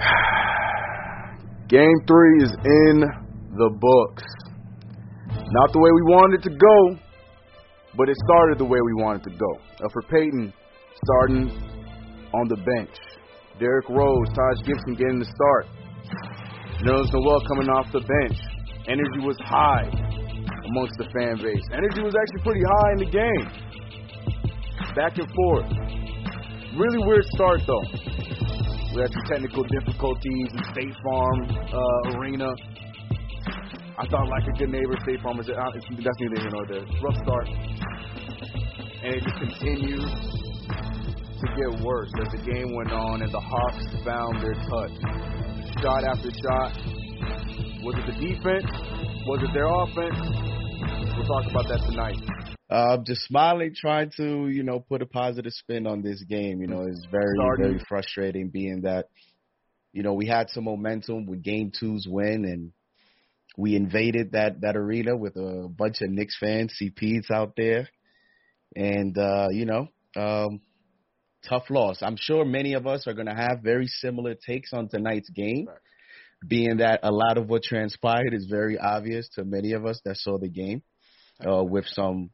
Game three is in the books. Not the way we wanted it to go, but it started the way we wanted to go. Uh, for Payton, starting on the bench. Derrick Rose, Taj Gibson getting the start. Nerlens Noel coming off the bench. Energy was high amongst the fan base. Energy was actually pretty high in the game. Back and forth. Really weird start though. We had some technical difficulties in State Farm uh, Arena. I thought like a good neighbor, State Farm was uh, that's neither here nor there. Rough start, and it just continued to get worse as the game went on, and the Hawks found their touch, shot after shot. Was it the defense? Was it their offense? We'll talk about that tonight. Uh, just smiling, trying to you know put a positive spin on this game. You know, it's very Starting. very frustrating, being that you know we had some momentum with Game Two's win, and we invaded that that arena with a bunch of Knicks fans, CPs out there, and uh, you know, um, tough loss. I'm sure many of us are going to have very similar takes on tonight's game. Being that a lot of what transpired is very obvious to many of us that saw the game, uh, with some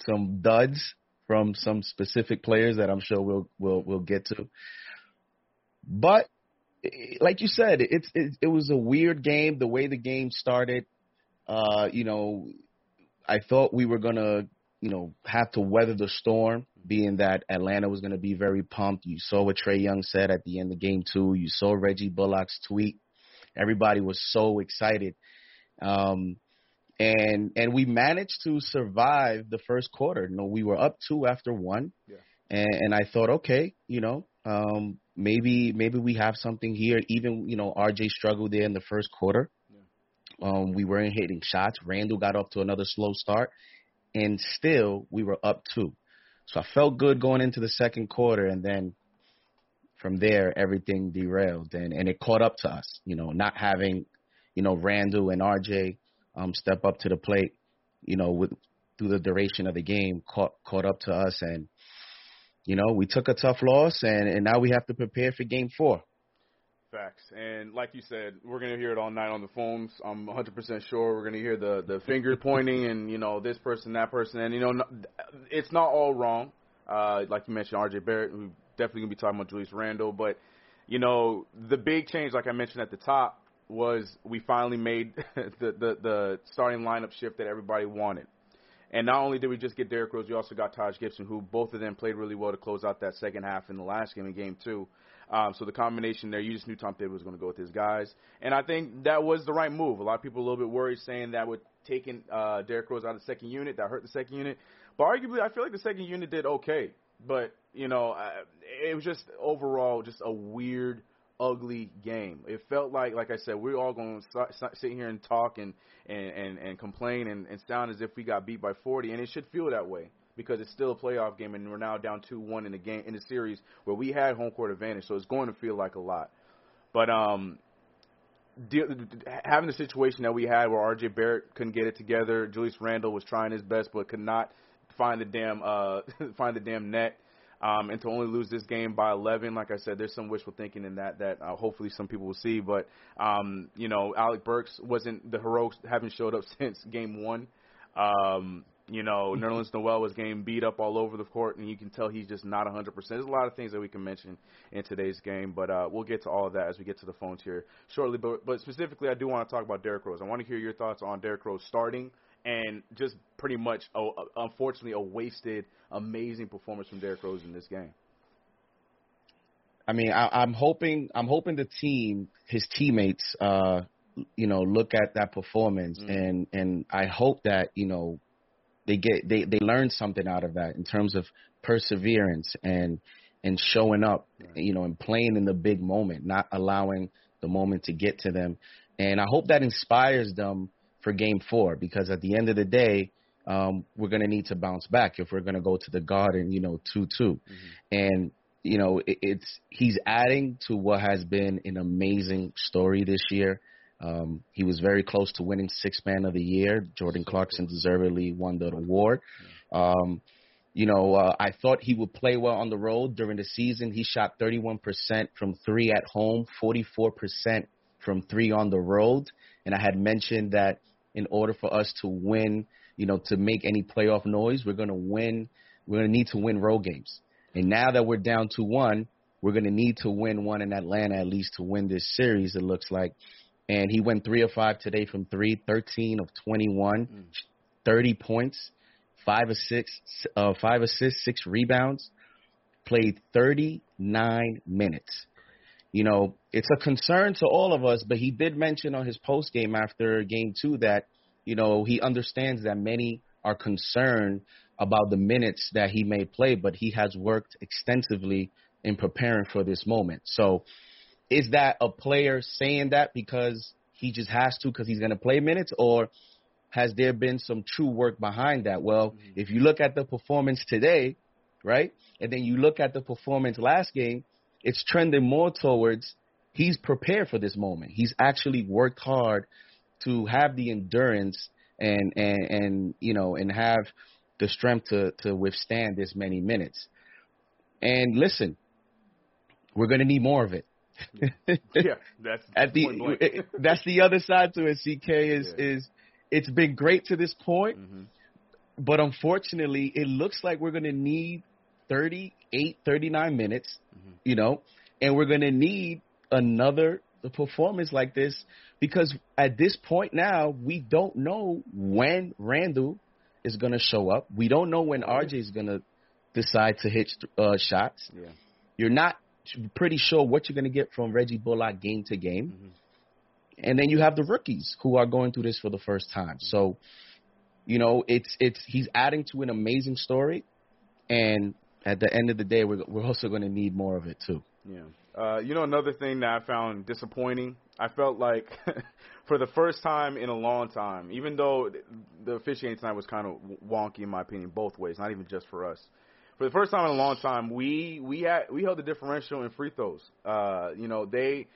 some duds from some specific players that I'm sure we'll we'll we'll get to. But like you said, it's it, it was a weird game. The way the game started, uh, you know, I thought we were gonna you know have to weather the storm, being that Atlanta was gonna be very pumped. You saw what Trae Young said at the end of game two. You saw Reggie Bullock's tweet. Everybody was so excited. Um, and and we managed to survive the first quarter. You know, we were up two after one, Yeah. and, and I thought, okay, you know, um, maybe maybe we have something here. Even you know, RJ struggled there in the first quarter. Um, we weren't hitting shots. Randle got off to another slow start, and still we were up two. So I felt good going into the second quarter, and then from there everything derailed, and and it caught up to us. You know, not having you know Randle and RJ um, step up to the plate, you know, with through the duration of the game, caught caught up to us, and you know, we took a tough loss, and and now we have to prepare for Game Four. Facts. And like you said, we're going to hear it all night on the phones. I'm 100% sure we're going to hear the, the finger pointing and, you know, this person, that person. And, you know, it's not all wrong. Uh, like you mentioned, RJ Barrett, who definitely going to be talking about Julius Randle. But, you know, the big change, like I mentioned at the top, was we finally made the, the, the starting lineup shift that everybody wanted. And not only did we just get Derrick Rose, we also got Taj Gibson, who both of them played really well to close out that second half in the last game in game two. Um, so the combination there, you just knew Tom Thibodeau was going to go with his guys, and I think that was the right move. A lot of people a little bit worried, saying that with taking uh, Derrick Rose out of the second unit, that hurt the second unit. But arguably, I feel like the second unit did okay. But you know, uh, it was just overall just a weird ugly game. It felt like, like I said, we're all going to sit here and talk and and and, and complain and, and sound as if we got beat by 40, and it should feel that way because it's still a playoff game, and we're now down two one in the game in the series where we had home court advantage, so it's going to feel like a lot. But um, having the situation that we had where R.J. Barrett couldn't get it together, Julius Randle was trying his best but could not find the damn uh, find the damn net. Um, and to only lose this game by 11, like I said, there's some wishful thinking in that that uh, hopefully some people will see. But um, you know, Alec Burks wasn't the heroics haven't showed up since game one. Um, you know, Nerlens Noel was getting beat up all over the court, and you can tell he's just not 100%. There's a lot of things that we can mention in today's game, but uh, we'll get to all of that as we get to the phones here shortly. But, but specifically, I do want to talk about Derrick Rose. I want to hear your thoughts on Derrick Rose starting and just pretty much, oh, unfortunately, a wasted, amazing performance from Derrick Rose in this game. I mean, I, I'm hoping, I'm hoping the team, his teammates, uh, you know, look at that performance, mm. and and I hope that you know they get they they learn something out of that in terms of perseverance and and showing up, right. you know, and playing in the big moment, not allowing the moment to get to them. And I hope that inspires them for game four because at the end of the day, um, we're going to need to bounce back if we're going to go to the garden, you know, 2 2. Mm-hmm. And, you know, it, it's he's adding to what has been an amazing story this year. Um, he was very close to winning Sixth Man of the Year. Jordan Clarkson deservedly won the award. Um, you know, uh, I thought he would play well on the road during the season. He shot 31% from three at home, 44% from three on the road. And I had mentioned that in order for us to win, you know, to make any playoff noise, we're going to win. We're going to need to win road games. And now that we're down to one, we're going to need to win one in Atlanta at least to win this series, it looks like and he went three of five today from three, 13 of 21, mm. 30 points, five assists, uh, five assists, six rebounds, played 39 minutes. You know, it's a concern to all of us, but he did mention on his post game after game two that, you know, he understands that many are concerned about the minutes that he may play, but he has worked extensively in preparing for this moment. So, is that a player saying that because he just has to because he's going to play minutes, or has there been some true work behind that? Well, mm-hmm. if you look at the performance today, right, and then you look at the performance last game, it's trending more towards he's prepared for this moment. He's actually worked hard to have the endurance and and and you know and have the strength to to withstand this many minutes. And listen, we're going to need more of it. yeah, that's at the that's the other side to it. CK is yeah. is it's been great to this point, mm-hmm. but unfortunately, it looks like we're going to need 38, 39 minutes, mm-hmm. you know, and we're going to need another performance like this because at this point now we don't know when Randle is going to show up. We don't know when RJ is going to decide to hit uh, shots. Yeah. You're not pretty sure what you're going to get from Reggie Bullock game to game. Mm-hmm. And then you have the rookies who are going through this for the first time. So, you know, it's it's he's adding to an amazing story, and at the end of the day, we're we're also going to need more of it too. Yeah. Uh, you know, another thing that I found disappointing, I felt like for the first time in a long time, even though the officiating tonight was kind of wonky in my opinion, both ways, not even just for us for the first time in a long time, we we had we held the differential in free throws. Uh, you know, they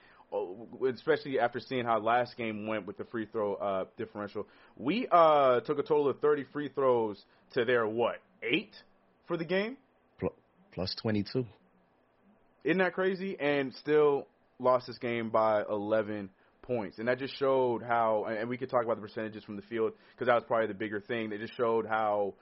especially after seeing how last game went with the free throw uh, differential, we uh, took a total of 30 free throws to their what eight for the game, plus 22. Isn't that crazy? And still lost this game by 11 points, and that just showed how. And we could talk about the percentages from the field because that was probably the bigger thing. They just showed how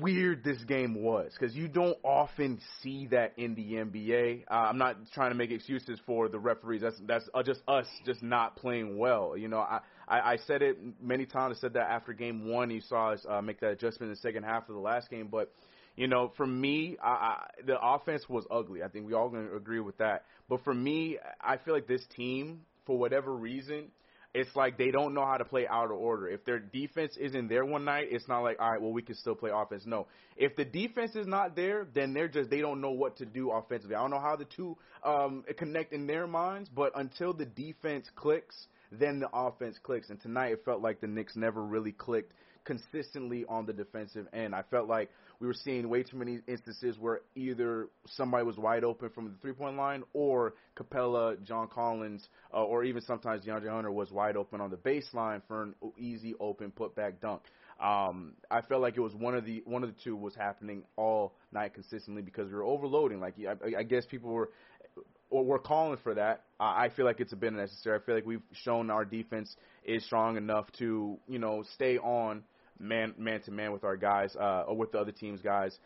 weird this game was because you don't often see that in the NBA. Uh, I'm not trying to make excuses for the referees. That's that's uh, just us just not playing well. You know, I, I I said it many times. I said that after game one, you saw us uh, make that adjustment in the second half of the last game. But you know, for me, I, I, the offense was ugly. I think we all going to agree with that. But for me, I feel like this team, for whatever reason, it's like they don't know how to play out of order. If their defense isn't there one night, it's not like all right, well we can still play offense. No, if the defense is not there, then they're just they don't know what to do offensively. I don't know how the two um, connect in their minds, but until the defense clicks, then the offense clicks. And tonight it felt like the Knicks never really clicked consistently on the defensive end. I felt like we were seeing way too many instances where either somebody was wide open from the three point line or Capela, John Collins, uh, or even sometimes DeAndre Hunter was wide open on the baseline for an easy open putback dunk. Um, I felt like it was one of the one of the two was happening all night consistently because we were overloading. Like I, I guess people were or we're calling for that. I feel like it's been necessary. I feel like we've shown our defense is strong enough to you know stay on man man to man with our guys uh, or with the other team's guys.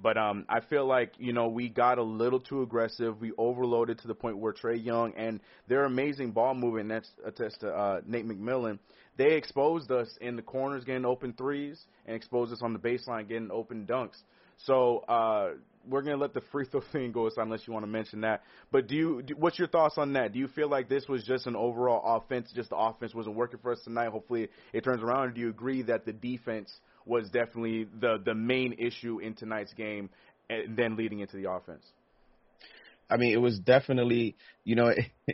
But um, I feel like you know we got a little too aggressive. We overloaded to the point where Trae Young and their amazing ball movement. That's attest to uh, Nate McMillan. They exposed us in the corners getting open threes and exposed us on the baseline getting open dunks. So uh, we're gonna let the free throw thing go aside unless you want to mention that. But do you? Do, what's your thoughts on that? Do you feel like this was just an overall offense? Just the offense wasn't working for us tonight. Hopefully it turns around. Or do you agree that the defense was definitely the the main issue in tonight's game, and then leading into the offense? I mean, it was definitely you know.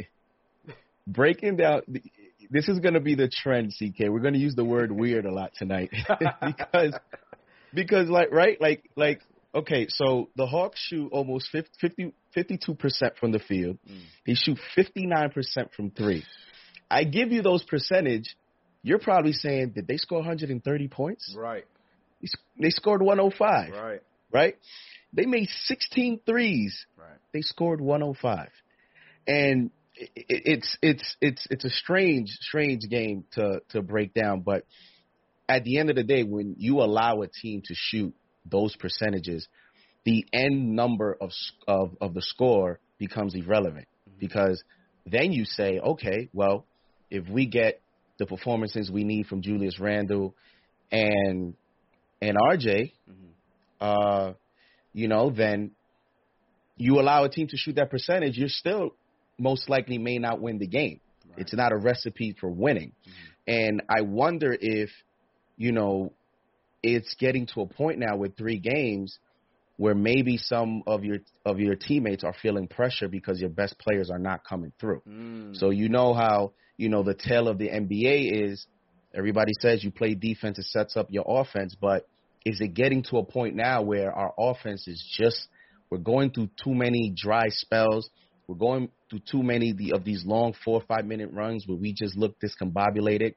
breaking down this is going to be the trend ck we're going to use the word weird a lot tonight because because like right like like okay, so the Hawks shoot almost 50, 52% from the field. Mm. They shoot 59% from three. I give you those percentage. You're probably saying, did they score 130 points? Right. They scored 105. Right. Right? They made 16 threes. Right. They scored 105. And it's it's it's it's a strange strange game to to break down, but at the end of the day, when you allow a team to shoot those percentages, the end number of of, of the score becomes irrelevant mm-hmm. because then you say, okay, well, if we get the performances we need from Julius Randle and and RJ, mm-hmm. uh, you know, then you allow a team to shoot that percentage, you're still most likely may not win the game. Right. It's not a recipe for winning. Mm-hmm. And I wonder if, you know, it's getting to a point now with three games where maybe some of your of your teammates are feeling pressure because your best players are not coming through. Mm. So you know how you know the tale of the NBA is everybody says you play defense it sets up your offense, but is it getting to a point now where our offense is just we're going through too many dry spells. We're going through too many of these long four or five minute runs where we just look discombobulated.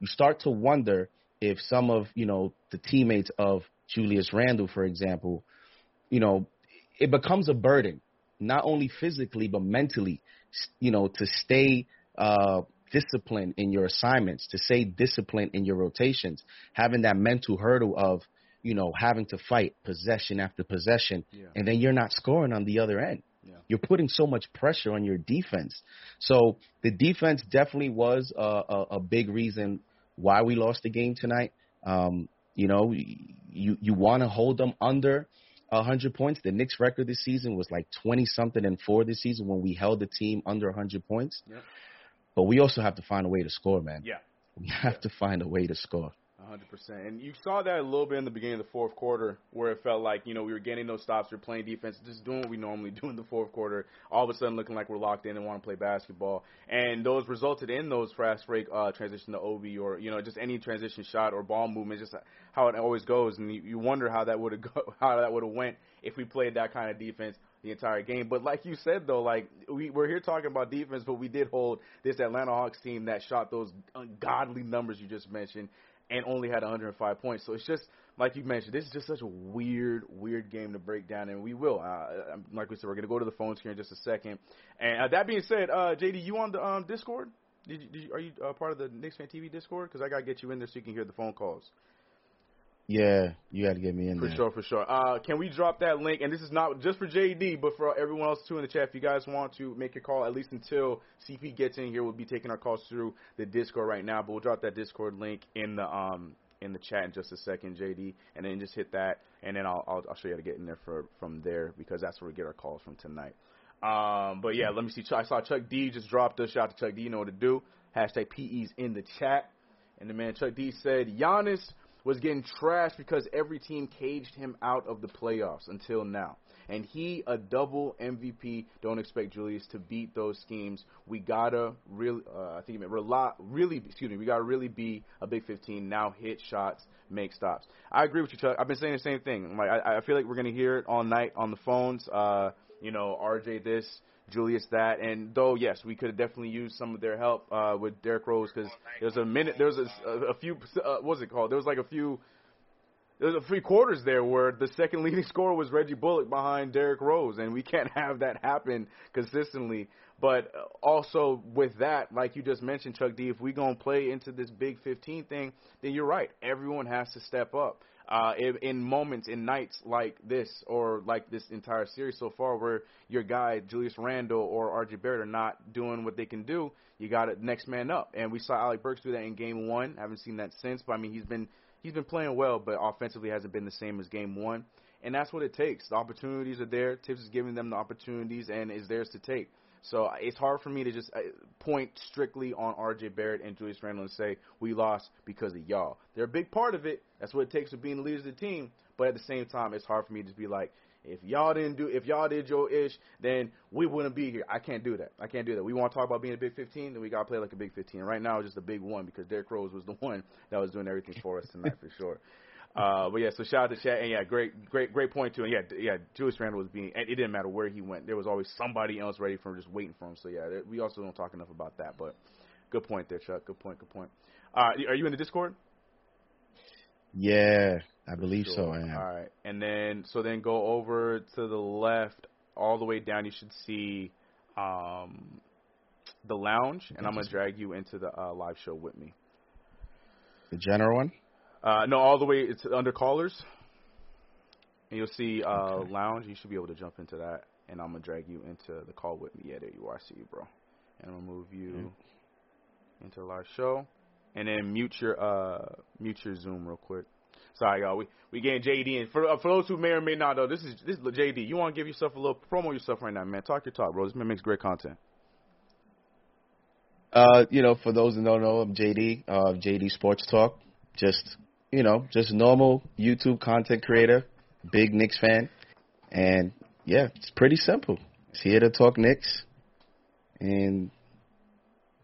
You start to wonder if some of you know the teammates of Julius Randle, for example, you know, it becomes a burden, not only physically but mentally, you know, to stay uh, disciplined in your assignments, to stay disciplined in your rotations, having that mental hurdle of you know having to fight possession after possession, yeah. and then you're not scoring on the other end. Yeah. You're putting so much pressure on your defense. So the defense definitely was a, a, a big reason why we lost the game tonight. Um, you know, you you want to hold them under hundred points. The Knicks record this season was like twenty something and four this season when we held the team under hundred points. Yep. But we also have to find a way to score, man. Yeah, we have yeah. to find a way to score. 100%. And you saw that a little bit in the beginning of the fourth quarter where it felt like, you know, we were getting those stops, we are playing defense, just doing what we normally do in the fourth quarter, all of a sudden looking like we're locked in and want to play basketball. And those resulted in those fast break uh, transition to Obi or, you know, just any transition shot or ball movement, just how it always goes. And you, you wonder how that would have how that would have went if we played that kind of defense the entire game. But like you said though, like we we're here talking about defense, but we did hold this Atlanta Hawks team that shot those ungodly numbers you just mentioned and only had 105 points. So it's just like you mentioned, this is just such a weird, weird game to break down, and we will. Uh, like we said, we're to go to the phones here in just a second. And uh, that being said, uh, JD, you on the um, Discord? Did you, did you, are you uh, part of the Knicks Fan TV Discord? Because I got to get you in there so you can hear the phone calls. Yeah, you got to get me in there. for there. sure, for sure. Uh, can we drop that link? And this is not just for JD, but for everyone else too in the chat. If you guys want to make a call, at least until CP gets in here, we'll be taking our calls through the Discord right now. But we'll drop that Discord link in the um in the chat in just a second, JD, and then just hit that, and then I'll I'll, I'll show you how to get in there for from there because that's where we get our calls from tonight. Um, but yeah, let me see. I saw Chuck D just dropped a shout to Chuck D. You know what to do. Hashtag PE's in the chat. And the man Chuck D said Giannis was getting trashed because every team caged him out of the playoffs until now. And he, a double MVP, don't expect Julius to beat those schemes. We gotta really, uh, I think meant rely, really, excuse me, we gotta really be a Big 15 now. Hit shots, make stops. I agree with you, Chuck. I've been saying the same thing. Like I, I feel like we're gonna hear it all night on the phones. Uh, you know, RJ this, Julius that, and though yes, we could have definitely used some of their help uh, with Derrick Rose because there was a minute, there was a, a few, uh, what was it called? There was like a few there's a three quarters there where the second leading scorer was Reggie Bullock behind Derrick Rose, and we can't have that happen consistently. But also with that, like you just mentioned, Chuck D, if we gonna play into this Big 15 thing, then you're right. Everyone has to step up. Uh, in, in moments, in nights like this, or like this entire series so far, where your guy Julius Randle or RJ Barrett are not doing what they can do, you got it next man up. And we saw Alec Burks do that in Game One. I haven't seen that since, but I mean he's been he's been playing well, but offensively hasn't been the same as game one. And that's what it takes. The opportunities are there. Thibs is giving them the opportunities, and is theirs to take. So uh, it's hard for me to just uh, point strictly on R.J. Barrett and Julius Randle and say we lost because of y'all. They're a big part of it. That's what it takes for being the leaders of the team. But at the same time, it's hard for me to be like, if y'all didn't do, if y'all did your ish, then we wouldn't be here. I can't do that. I can't do that. We want to talk about being a Big 15, then we gotta play like a Big 15. Right now, it's just a big one because Derrick Rose was the one that was doing everything for us tonight for sure. Uh, but yeah, so shout out to chat and yeah, great, great, great point too. And yeah, yeah, Julius Randle was being. It didn't matter where he went. There was always somebody else ready for him, just waiting for him. So yeah, we also don't talk enough about that. But good point there, Chuck. Good point. Good point. Uh, are you in the Discord? Yeah, I believe sure. so. I am. All right, and then so then go over to the left, all the way down. You should see um, the lounge, and I'm gonna drag you into the uh, live show with me. The general one. Uh, no, all the way it's under callers, and you'll see uh, okay. lounge. You should be able to jump into that, and I'm gonna drag you into the call with me. Yeah, there you are. I see you, bro. And I'll move you into the live show and then mute your uh mute your Zoom real quick. Sorry, y'all. We we getting JD and for uh, for those who may or may not know, this is this is JD. You want to give yourself a little promo yourself right now, man? Talk your talk, bro. This man makes great content. Uh, you know, for those who don't know, I'm JD, uh, JD Sports Talk. Just you know, just normal YouTube content creator, big Knicks fan, and yeah, it's pretty simple. It's here to talk Knicks, and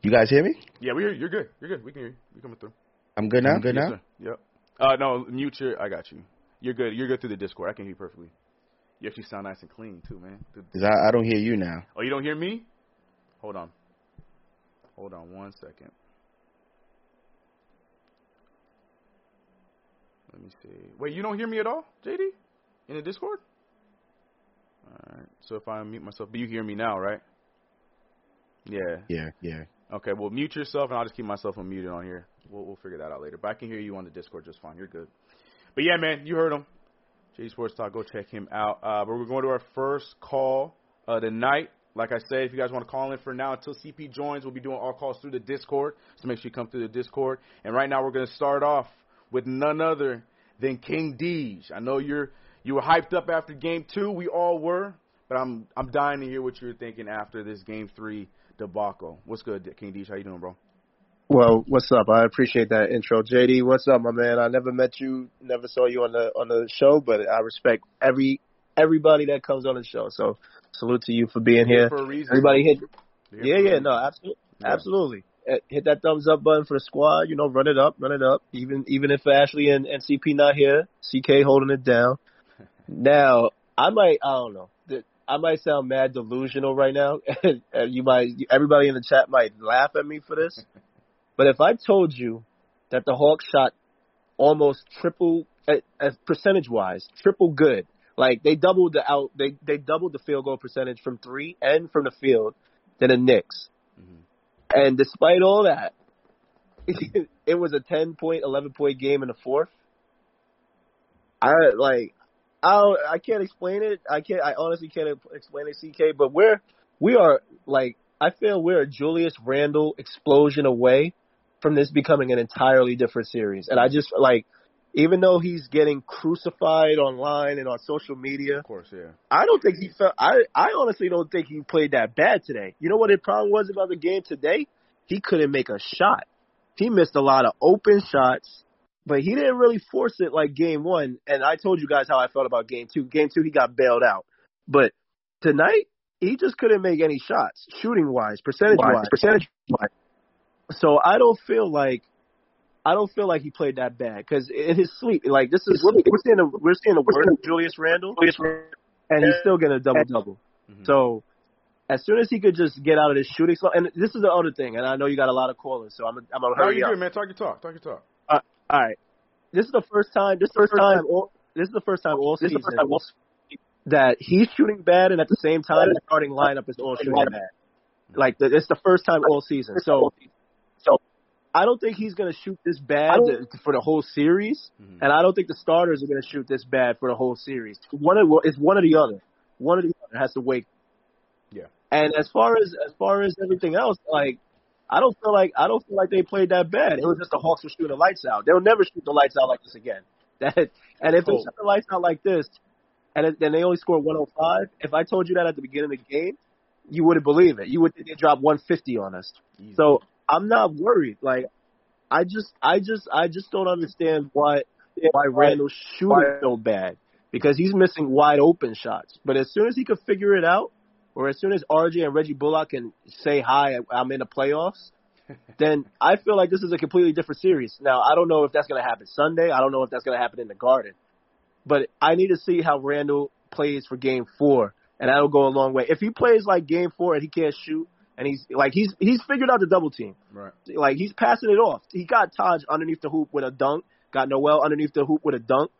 you guys hear me? Yeah, we hear you. You're good. You're good. We can hear you. You're coming through. I'm good now. I'm good yes, now. Sir. Yep. Uh, no, mute your. I got you. You're good. You're good through the Discord. I can hear you perfectly. You actually sound nice and clean too, man. Cause I, I don't hear you now. Oh, you don't hear me? Hold on. Hold on one second. Let me see. Wait, you don't hear me at all, JD? In the Discord? Alright. So if I mute myself, but you hear me now, right? Yeah. Yeah, yeah. Okay, well, mute yourself, and I'll just keep myself unmuted on here. We'll, we'll figure that out later. But I can hear you on the Discord just fine. You're good. But yeah, man, you heard him. J Sports Talk. Go check him out. Uh, but we're going to our first call uh, tonight. Like I said, if you guys want to call in for now until CP joins, we'll be doing all calls through the Discord. So make sure you come through the Discord. And right now, we're going to start off with none other than King Deej. I know you're you were hyped up after Game Two. We all were, but I'm I'm dying to hear what you're thinking after this Game Three debacle. What's good, King Deej? How you doing, bro? Well, what's up? I appreciate that intro, JD. What's up, my man? I never met you, never saw you on the on the show, but I respect every everybody that comes on the show. So salute to you for being here. For a reason. Everybody hit. Yeah, yeah, no, absolutely, yeah. absolutely. Eh, hit that thumbs up button for the squad. You know, run it up, run it up. Even even if Ashley and, and CP not here, CK holding it down. now I might, I don't know. I might sound mad delusional right now, and you might, everybody in the chat might laugh at me for this. But if I told you that the Hawks shot almost triple, uh, uh, percentage wise, triple good, like they doubled the out, they they doubled the field goal percentage from three and from the field than the Knicks. Mm-hmm. And despite all that, it was a 10 point, 11 point game in the fourth. I like I don't, I can't explain it. I can't. I honestly can't explain it, CK. But we're we are like I feel we're a Julius Randle explosion away from this becoming an entirely different series. And I just like, even though he's getting crucified online and on social media, of course, yeah. I don't think he felt. I I honestly don't think he played that bad today. You know what the problem was about the game today? he couldn't make a shot. He missed a lot of open shots, but he didn't really force it like game one. And I told you guys how I felt about game two. Game two, he got bailed out. But tonight, he just couldn't make any shots, shooting wise, percentage wise, percentage wise. So I don't feel like I don't feel like he played that bad because in his sleep, like this is we're, we're seeing a we're seeing the a worse Julius Randle, and he's still getting a double double. Mm-hmm. So as soon as he could just get out of this shooting slump, and this is the other thing, and I know you got a lot of callers, so I'm I'm gonna hurry up. How are you up. Good, man. Talk your talk. Talk your talk. Uh, all right. This is the first time. This is the first time. All, this is the first time all season that he's shooting bad, and at the same time, the starting lineup is all shooting bad. Like the, it's the first time all season. So, so I don't think he's going to shoot this bad for the whole series, mm-hmm. and I don't think the starters are going to shoot this bad for the whole series. One of it's one or the other. One of the other has to wake. Yeah. And as far as as far as everything else, like I don't feel like I don't feel like they played that bad. It was just the Hawks were shooting the lights out. They'll never shoot the lights out like this again. That and if they shoot the lights out like this, and then they only score 105. If I told you that at the beginning of the game, you wouldn't believe it. You would think they dropped 150 on us. Easy. So I'm not worried. Like I just I just I just don't understand why why Randle's shooting so bad because he's missing wide open shots. But as soon as he could figure it out, or as soon as RJ and Reggie Bullock can say hi, I'm in the playoffs, then I feel like this is a completely different series. Now, I don't know if that's going to happen Sunday. I don't know if that's going to happen in the Garden. But I need to see how Randle plays for game four, and that'll go a long way. If he plays like game four and he can't shoot, and he's like he's he's figured out the double team. Right. Like he's passing it off. He got Taj underneath the hoop with a dunk, got Noel underneath the hoop with a dunk.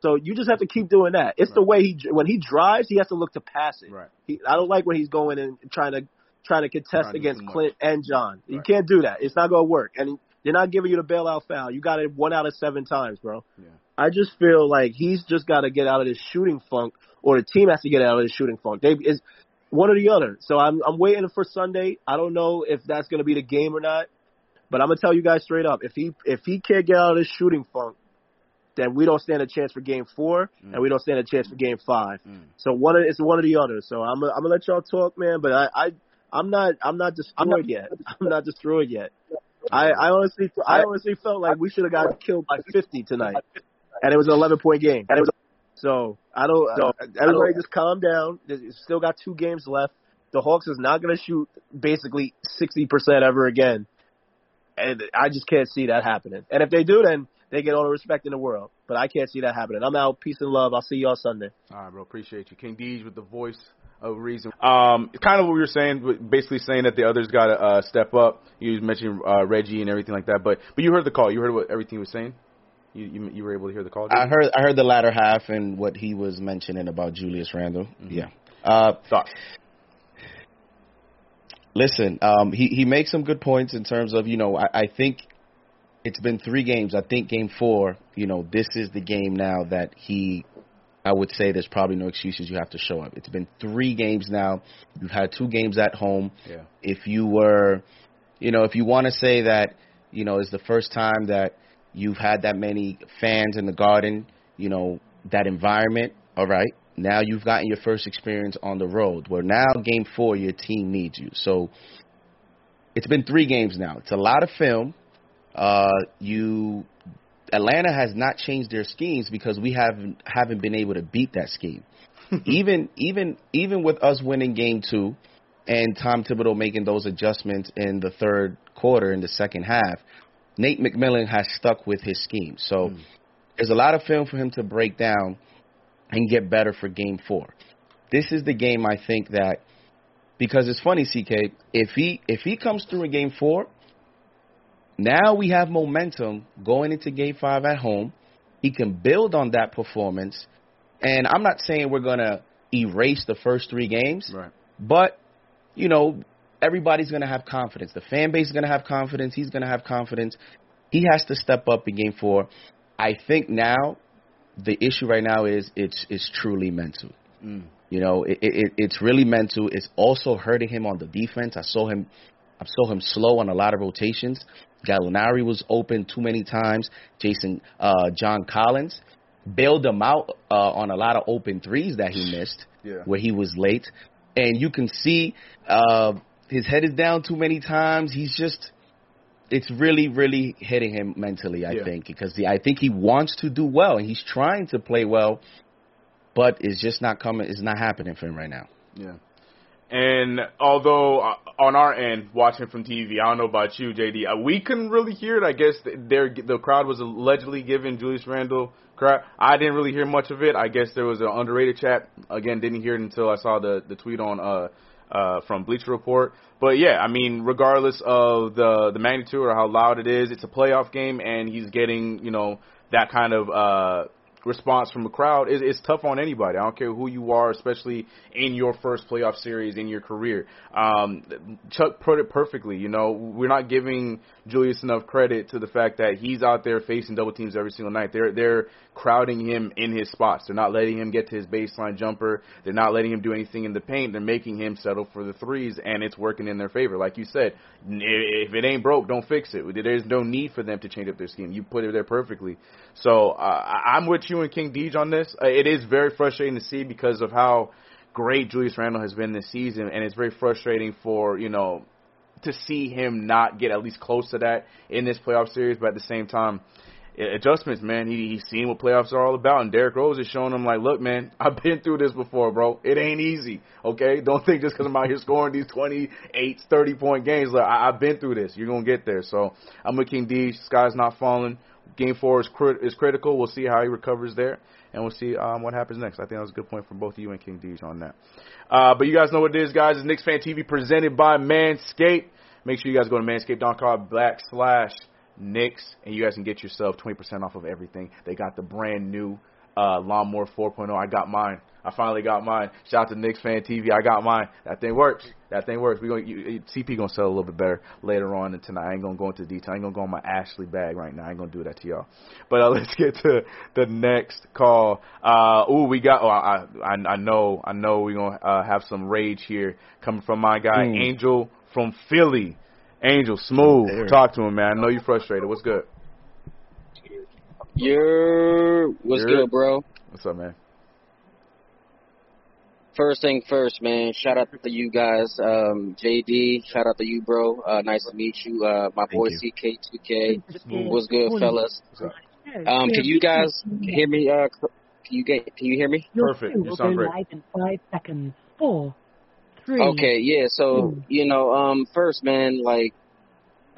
So you just have to keep doing that. It's right. the way he when he drives, he has to look to pass it. Right. He, I don't like when he's going and trying to trying to contest trying against Clint and John. Right. You can't do that. It's not going to work. And they're not giving you the bailout foul. You got it one out of seven times, bro. Yeah. I just feel like he's just got to get out of this shooting funk, or the team has to get out of this shooting funk. They is one or the other. So I'm I'm waiting for Sunday. I don't know if that's going to be the game or not, but I'm gonna tell you guys straight up. If he if he can't get out of this shooting funk, then we don't stand a chance for game four, mm. and we don't stand a chance for game five. Mm. So one of it's one or the other. So I'm I'm gonna let y'all talk, man. But I, I I'm not I'm not destroyed I'm not, yet. I'm not destroyed yet. I, I honestly I honestly felt like we should have got killed by 50 tonight, and it was an 11 point game. And it was so I don't. So, everybody just calm down. There's still got two games left. The Hawks is not going to shoot basically 60% ever again, and I just can't see that happening. And if they do, then they get all the respect in the world. But I can't see that happening. I'm out. Peace and love. I'll see y'all Sunday. All right, bro. Appreciate you. King Deej with the voice of reason. Um, kind of what we were saying, basically saying that the others got to uh, step up. You mentioned uh, Reggie and everything like that, but but you heard the call. You heard what everything was saying. You, you, you were able to hear the call. I heard I heard the latter half and what he was mentioning about Julius Randle. Mm-hmm. Yeah. Uh, Thoughts. Listen, um, he he makes some good points in terms of you know I, I think it's been three games. I think game four, you know, this is the game now that he. I would say there's probably no excuses. You have to show up. It's been three games now. You've had two games at home. Yeah. If you were, you know, if you want to say that, you know, it's the first time that you've had that many fans in the garden, you know, that environment, all right. Now you've gotten your first experience on the road. Where now game four, your team needs you. So it's been three games now. It's a lot of film. Uh, you Atlanta has not changed their schemes because we haven't haven't been able to beat that scheme. even even even with us winning game two and Tom Thibodeau making those adjustments in the third quarter in the second half, Nate McMillan has stuck with his scheme. So mm. there's a lot of film for him to break down and get better for game four. This is the game I think that because it's funny, CK, if he if he comes through in game four now we have momentum going into game five at home. He can build on that performance. And I'm not saying we're going to erase the first three games, right. but, you know, everybody's going to have confidence. The fan base is going to have confidence. He's going to have confidence. He has to step up in game four. I think now the issue right now is it's it's truly mental. Mm. You know, it, it, it's really mental. It's also hurting him on the defense. I saw him, I saw him slow on a lot of rotations. Gallinari was open too many times. Jason, uh, John Collins bailed him out uh, on a lot of open threes that he missed, yeah. where he was late. And you can see uh, his head is down too many times. He's just it's really, really hitting him mentally. I Yeah. think because he, I think he wants to do well and he's trying to play well, but it's just not coming. It's not happening for him right now. Yeah. And although uh, on our end, watching from TV, I don't know about you, JD, uh, we couldn't really hear it. I guess there the crowd was allegedly giving Julius Randle crap. I didn't really hear much of it. I guess there was an underrated chat. Again, didn't hear it until I saw the the tweet on uh uh from Bleacher Report. But yeah, I mean, regardless of the the magnitude or how loud it is, it's a playoff game, and he's getting you know that kind of uh response from the crowd is it's tough on anybody. I don't care who you are, especially in your first playoff series in your career. Um, Chuck put it perfectly. You know, we're not giving Julius enough credit to the fact that he's out there facing double teams every single night. They're they're crowding him in his spots. They're not letting him get to his baseline jumper. They're not letting him do anything in the paint. They're making him settle for the threes, and it's working in their favor. Like you said, if it ain't broke, don't fix it. There's no need for them to change up their scheme. You put it there perfectly. So uh, I'm with you and King Deej on this. Uh, it is very frustrating to see because of how great Julius Randle has been this season, and it's very frustrating for you know to see him not get at least close to that in this playoff series. But at the same time, adjustments, man. He he's seen what playoffs are all about, and Derrick Rose is showing him like, look, man, I've been through this before, bro. It ain't easy, okay? Don't think just because I'm out here scoring these 28, 30 point games, like I, I've been through this. You're gonna get there. So I'm with King D. Sky's not falling. Game four is crit- is critical. We'll see how he recovers there, and we'll see um, what happens next. I think that was a good point from both of you and King D on that. Uh, but you guys know what it is, guys. It's Knicks Fan TV presented by Manscaped. Make sure you guys go to manscaped.com backslash Knicks, and you guys can get yourself 20% off of everything. They got the brand new uh, Lawnmower 4.0. I got mine. I finally got mine. Shout out to Knicks Fan TV. I got mine. That thing works. That thing works. We gonna you, CP gonna sell a little bit better later on and tonight. I ain't gonna go into detail. I ain't gonna go on my Ashley bag right now. I ain't gonna do that to y'all. But uh, let's get to the next call. Uh, ooh, we got. Oh, I, I I know I know we gonna uh, have some rage here coming from my guy Mm. Angel from Philly. Angel, smooth. There. Talk to him, man. I know you're frustrated. What's good? You're what's You're- good, bro? What's up, man? First thing first, man. Shout out to you guys, um, JD. Shout out to you, bro. Uh, nice to meet you. Uh, my boy you. CK2K. What's good, fellas? What's? Um, can you guys hear me? Uh, can you get? Can you hear me? Your Perfect. queue You will sound go great. live in five seconds. Four, three. Okay, yeah. So you know, um, first, man, like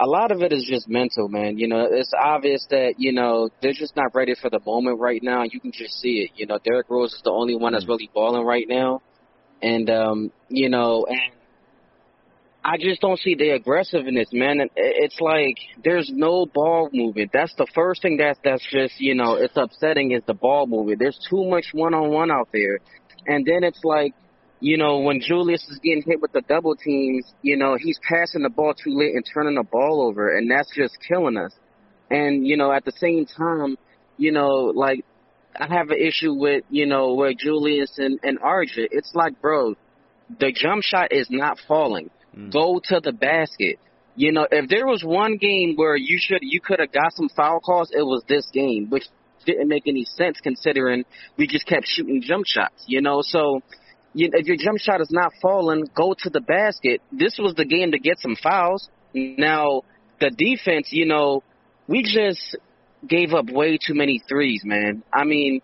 a lot of it is just mental, man. You know, it's obvious that you know they're just not ready for the moment right now. You can just see it. You know, Derrick Rose is the only one that's really balling right now, and um, you know, and I just don't see the aggressiveness, man. It- It's like there's no ball movement. That's the first thing that's that's just you know it's upsetting is the ball movement. There's too much one on one out there, and then it's like you know, when Julius is getting hit with the double teams, you know, he's passing the ball too late and turning the ball over, and that's just killing us. And, you know, at the same time, you know, like, I have an issue with, you know, where Julius and, and RJ. It's like, bro, the jump shot is not falling. Mm. Go to the basket. You know, if there was one game where you should, you could have got some foul calls, it was this game, which didn't make any sense considering we just kept shooting jump shots, you know, so, you, if your jump shot is not falling, go to the basket. This was the game to get some fouls. Now, the defense, you know, we just gave up way too many threes, man. I mean,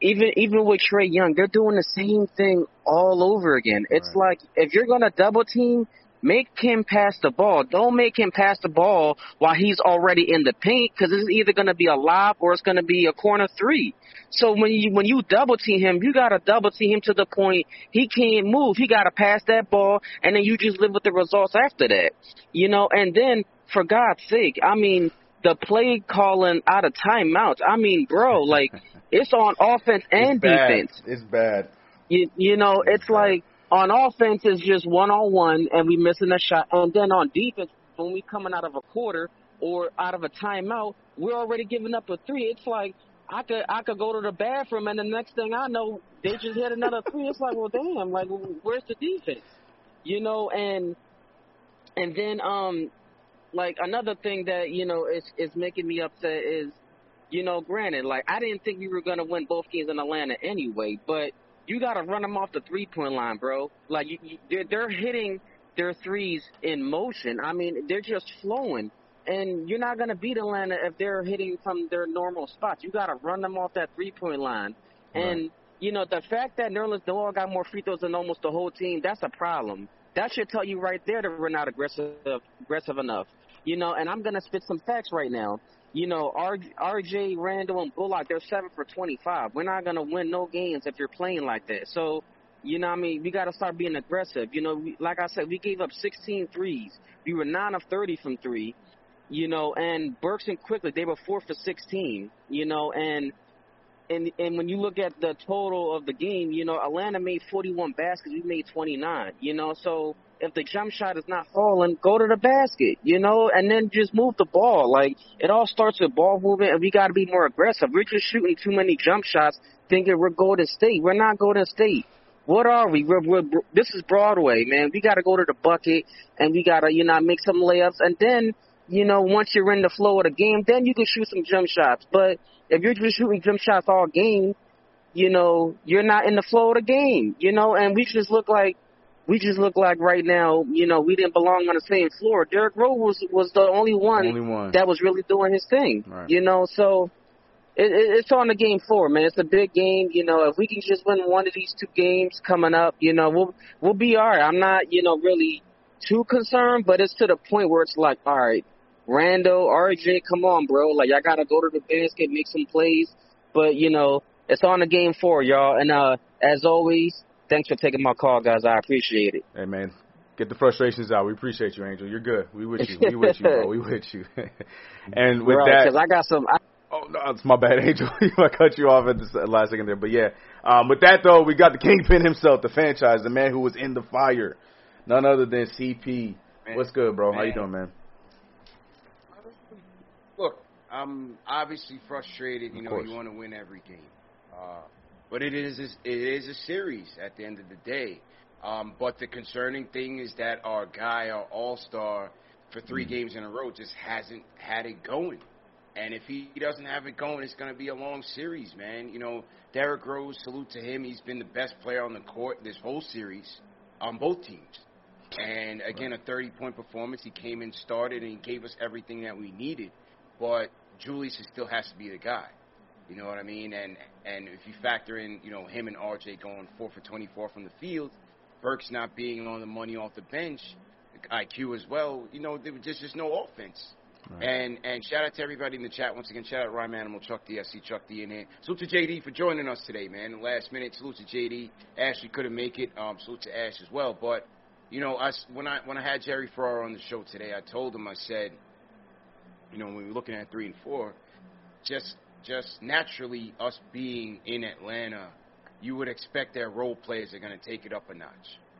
even even with Trae Young, they're doing the same thing all over again. It's like if you're gonna double team, make him pass the ball. Don't make him pass the ball while he's already in the paint because it's either gonna be a lob or it's gonna be a corner three. So when you when you double team him, you gotta double team him to the point he can't move. He gotta pass that ball, and then you just live with the results after that. You know, and then for God's sake, I mean, the play calling out of timeouts. I mean, bro, like it's on offense and it's defense. It's bad. You you know, it's like on offense it's just one on one and we missing a shot, and then on defense when we coming out of a quarter or out of a timeout, we're already giving up a three. It's like I could I could go to the bathroom and the next thing I know they just hit another three. It's like well damn, like where's the defense? You know, and and then um like another thing that you know is is making me upset is you know granted like I didn't think we were gonna win both games in Atlanta anyway, but you got to run them off the three point line, bro. Like you, you, they're, they're hitting their threes in motion. I mean, they're just flowing. and you're not gonna beat Atlanta if they're hitting from their normal spots. You gotta run them off that three point line, and you know the fact that Nerlens Noel got more free throws than almost the whole team, that's a problem. That should tell you right there that we're not aggressive aggressive enough. You know, and I'm gonna spit some facts right now. You know, R, RJ, Randle, and Bullock, they're seven for 25. We're not gonna win no games if you're playing like that. So, you know, I mean, we gotta start being aggressive. You know, we, like I said, we gave up 16 threes. We were nine of 30 from three. You know, and Burks and Quickley, they were four for 16. You know, and and and when you look at the total of the game, you know, Atlanta made 41 baskets, we made 29. You know, so if the jump shot is not falling, go to the basket. You know, and then just move the ball. Like it all starts with ball movement, and we got to be more aggressive. We're just shooting too many jump shots, thinking we're Golden State. We're not Golden State. What are we? We're, we're, this is Broadway, man. We got to go to the bucket, and we got to, you know, make some layups, and then you know, once you're in the flow of the game, then you can shoot some jump shots. But if you're just shooting jump shots all game, you know, you're not in the flow of the game, you know, and we just look like we just look like right now, you know, we didn't belong on the same floor. Derrick Rose was was the only one, Only one. that was really doing his thing, Right. you know. So it, it, it's on the game four, man. It's a big game, you know. If we can just win one of these two games coming up, you know, we'll we'll be all right. I'm not, you know, really too concerned, but it's to the point where it's like, all right, Randle, RJ, come on, bro. Like, y'all gotta go to the basket, make some plays. But, you know, it's on the game four, y'all. And, uh, as always, thanks for taking my call, guys. I appreciate it. Hey man, get the frustrations out. We appreciate you, Angel. You're good. We with you. We with you, bro. We with you. and with Right, that, because I got some. I, Oh no, it's my bad, Angel. I cut you off at the last second there, but yeah. Um, with that though, we got the kingpin himself, the franchise, the man who was in the fire, none other than CP. What's good, bro? How you doing, man? Look, I'm obviously frustrated. You Of know, course. you want to win every game, uh, but it is it is a series at the end of the day. Um, but the concerning thing is that our guy, our all star, for three Mm. games in a row, just hasn't had it going. And if he doesn't have it going, it's going to be a long series, man. You know, Derrick Rose, salute to him. He's been the best player on the court this whole series on both teams. And again, a 30 point performance. He came in, started, and he gave us everything that we needed. But Julius still has to be the guy. You know what I mean? And and if you factor in, you know, him and RJ going four for 24 from the field, Burks not being on the money off the bench, IQ as well. You know, there was just just no offense. And and shout out to everybody in the chat once again. Shout out Rhyme Animal, Chuck D, I see Chuck D in here. Salute to JD for joining us today, man. Last minute salute to JD. Ashley couldn't make it. Um, salute to Ash as well. But you know, us when I when I had Jerry Ferrara on the show today, I told him I said, you know, when we were looking at three and four, just just naturally us being in Atlanta, you would expect their role players are going to take it up a notch.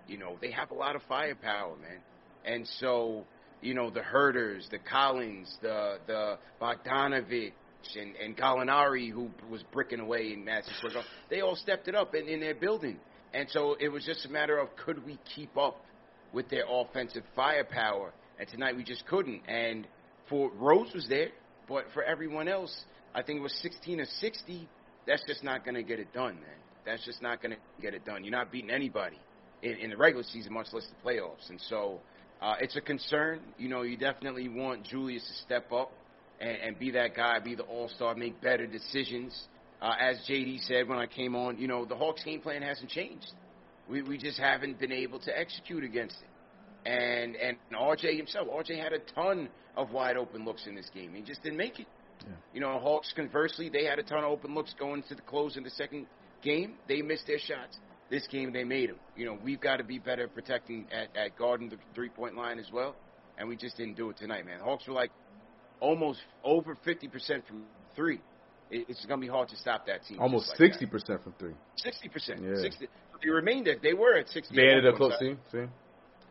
You know, they have a lot of firepower, man, and so you know the Huerters, the Collins, the the Bogdanovich. And, and Gallinari, who was bricking away in Madison Square Garden, they all stepped it up in, in their building. And so it was just a matter of could we keep up with their offensive firepower? And tonight we just couldn't. And for Rose was there, but for everyone else, I think it was 16 or 60. That's just not going to get it done, man. That's just not going to get it done. You're not beating anybody in, in the regular season, much less the playoffs. And so uh, it's a concern. You know, you definitely want Julius to step up and, and be that guy, be the all star, make better decisions. Uh, as JD said when I came on, you know, the Hawks game plan hasn't changed. We, we just haven't been able to execute against it. And and RJ himself, RJ had a ton of wide open looks in this game. He just didn't make it. You know, Hawks conversely, they had a ton of open looks going to the close in the second game. They missed their shots. This game, they made them. You know, we've got to be better protecting at, at guarding the three point line as well. And we just didn't do it tonight, man. Hawks were like almost over 50% from three. It, it's going to be hard to stop that team. Almost like sixty percent from three. 60%. Yeah. 60. The remainder, they were at 60. They ended up close. See? See,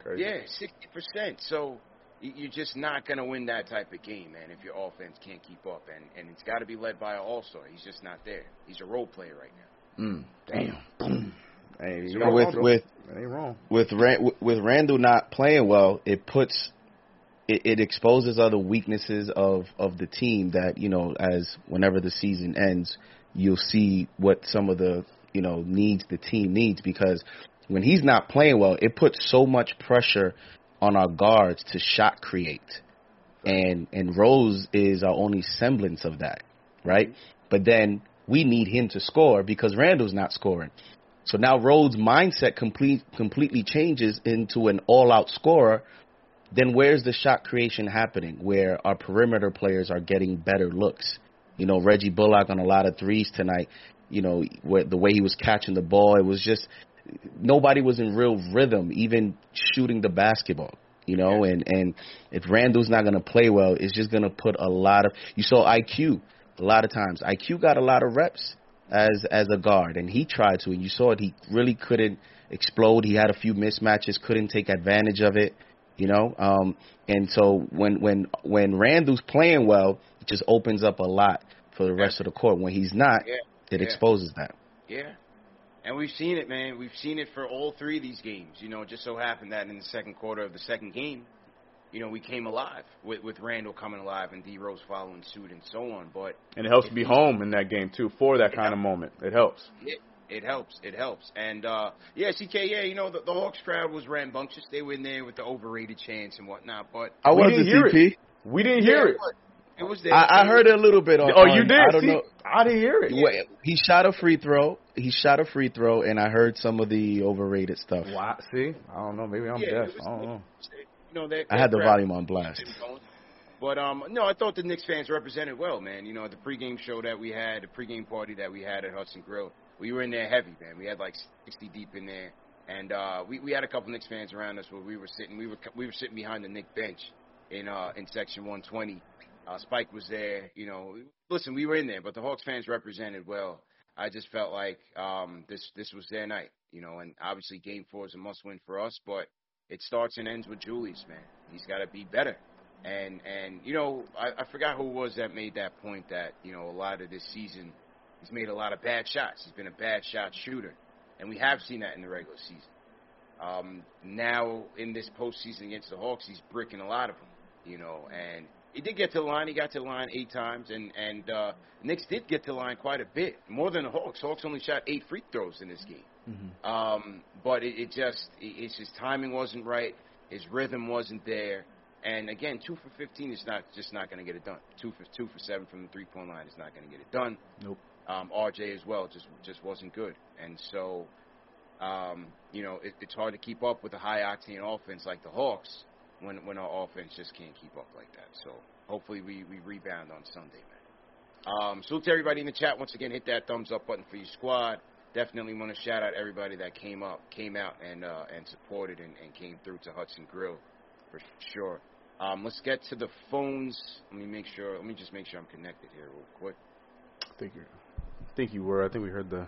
crazy. Yeah, sixty percent. So y- you're just not going to win that type of game, man, if your offense can't keep up. And and it's got to be led by an all-star. He's just not there. He's a role player right now. Mm, damn. Boom. Hey, you know, with- with- with with Randle not playing well, it puts it, it exposes other weaknesses of of the team that you know as whenever the season ends, you'll see what some of the you know needs the team needs because when he's not playing well, it puts so much pressure on our guards to shot create. and and Rose is our only semblance of that, right? But then we need him to score because Randle's not scoring. So now Rhodes' mindset complete, completely changes into an all-out scorer. Then where's the shot creation happening? Where our perimeter players are getting better looks. You know, Reggie Bullock on a lot of threes tonight. You know, the way he was catching the ball, it was just nobody was in real rhythm, even shooting the basketball. You know, and and if Randle's not going to play well, it's just going to put a lot of. You saw IQ a lot of times. IQ got a lot of reps as as a guard, and he tried to, and you saw it. He really couldn't explode. He had a few mismatches, couldn't take advantage of it. You know, um, and so when when when Randle's playing well, it just opens up a lot for the rest of the court. When he's not, Yeah. it Yeah. exposes that. Yeah. And we've seen it, man. We've seen it for all three of these games. You know, it just so happened that in the second quarter of the second game, you know, we came alive with with Randle coming alive and D Rose following suit and so on. But And it helps to be home in that game too for that kind of moment. It helps. it, it helps. It helps. And uh yeah, CK, yeah, you know, the, the Hawks crowd was rambunctious. They were in there with the overrated chants and whatnot. But I We wasn't didn't hear CP. We didn't hear Yeah, it. It was there. I, I heard it a little bit. On, Oh, you did? I don't See, know. I didn't hear it. Wait, He shot a free throw. He shot a free throw, and I heard some of the overrated stuff. Why? See, I don't know. Maybe I'm Yeah, deaf. was- I don't know. You know, that, I had the volume on blast. But um, no, I thought the Knicks fans represented well, man. You know, at the pregame show that we had, the pregame party that we had at Hudson Grill, we were in there heavy, man. We had like 60 deep in there, and uh, we we had a couple Knicks fans around us where we were sitting. We were we were sitting behind the Knick bench in uh in section 120. Uh, Spike was there. You know, listen, we were in there, but the Hawks fans represented well. I just felt like um this this was their night, you know, and obviously Game Four is a must win for us, but it starts and ends with Julius, man. He's got to be better. And and you know, I, I forgot who it was that made that point that you know a lot of this season he's made a lot of bad shots. He's been a bad shot shooter, and we have seen that in the regular season. Um, now in this postseason against the Hawks, he's bricking a lot of them, you know, and he did get to the line. He got to the line eight times, and and uh, Knicks did get to the line quite a bit, more than the Hawks. Hawks only shot eight free throws in this game. Um, but it, it just it, it's his timing wasn't right. His rhythm wasn't there. And again, two for fifteen is not just not going to get it done. Two for two for seven from the three point line is not going to get it done. Nope. Um, RJ as well just just wasn't good. And so, um, you know, it, it's hard to keep up with a high octane offense like the Hawks when when our offense just can't keep up like that. So hopefully we we rebound on Sunday, man. Um, salute to everybody in the chat. Once again, hit that thumbs up button for your squad. Definitely want to shout out everybody that came up, came out and uh, and supported and, and came through to Hudson Grill for sure. Um, let's get to the phones. Let me make sure. Let me just make sure I'm connected here real quick. I think you I think you were. I think we heard the.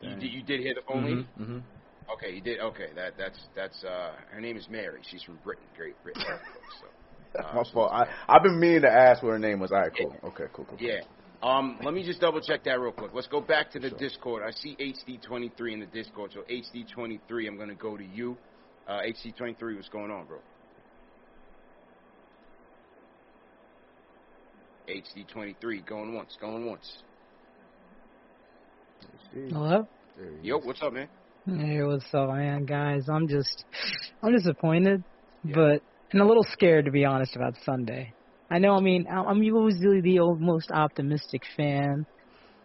You, did, you did hear the phone? Mm-hmm. Okay, you did. Okay, that that's that's. Uh, her name is Mary. She's from Britain, Great Britain. so, uh, My fault. I I've been meaning to ask what her name was. All right, cool. Okay, cool, cool. cool. Yeah. Um, let me just double check that real quick. Let's go back to the Discord. I see HD23 in the Discord. So HD23, I'm going to go to you. Uh, HD23, what's going on, bro? HD23, going once, going once. Hello? Yo, what's up, man? Hey, what's up, man, guys? I'm just, I'm disappointed, but and a little scared to be honest about Sunday. I know, I mean, I- I'm usually the old, most optimistic fan.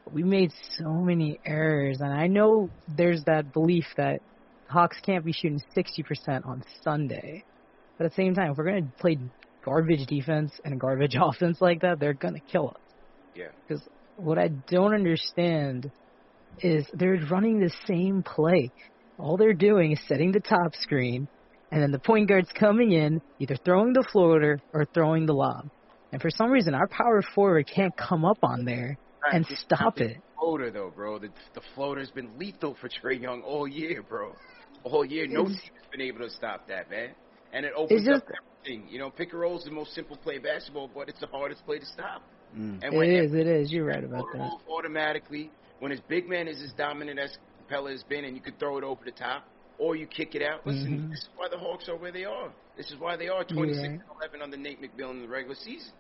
But we made so many errors, and I know there's that belief that Hawks can't be shooting 60% on Sunday. But at the same time, if we're gonna play garbage defense and garbage offense like that, they're gonna kill us. Yeah. Because what I don't understand is they're running the same play. All they're doing is setting the top screen, and then the point guard's coming in, either throwing the floater or throwing the lob. And for some reason, our power forward can't come up on there and It's stop it. Floater though, bro. The the floater's been lethal for Trae Young all year, bro. All year, no It's- team has been able to stop that, man. And it opens just- up everything. You know, pick and roll is the most simple play in basketball, but it's the hardest play to stop. Mm. And It when is, it is. You're right about that. automatically, when his big man is as dominant as Capela has been, and you could throw it over the top, or you kick it out. Listen, Mhm. this is why the Hawks are where they are. This is why they are 26 right. and 11 under Nate McMillan in the regular season.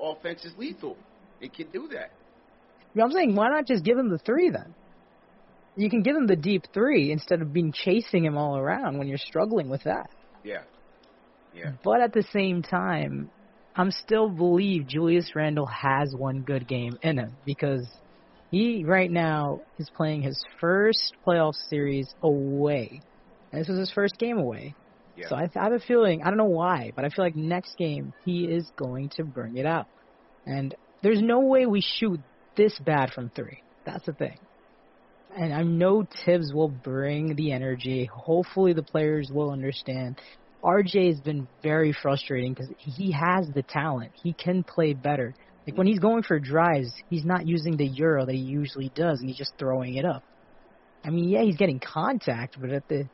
Offense is lethal. It can do that. I'm saying, why not just give him the three then? You can give him the deep three instead of being chasing him all around when you're struggling with that. Yeah. Yeah. But at the same time, I'm still believe Julius Randle has one good game in him because he right now is playing his first playoff series away. And this was his first game away. Yeah. So I, I have a feeling, I don't know why, but I feel like next game he is going to bring it out. And there's no way we shoot this bad from three. That's the thing. And I know Thibs will bring the energy. Hopefully the players will understand. RJ has been very frustrating because he has the talent. He can play better. Like when he's going for drives, he's not using the euro that he usually does, and he's just throwing it up. I mean, yeah, he's getting contact, but at the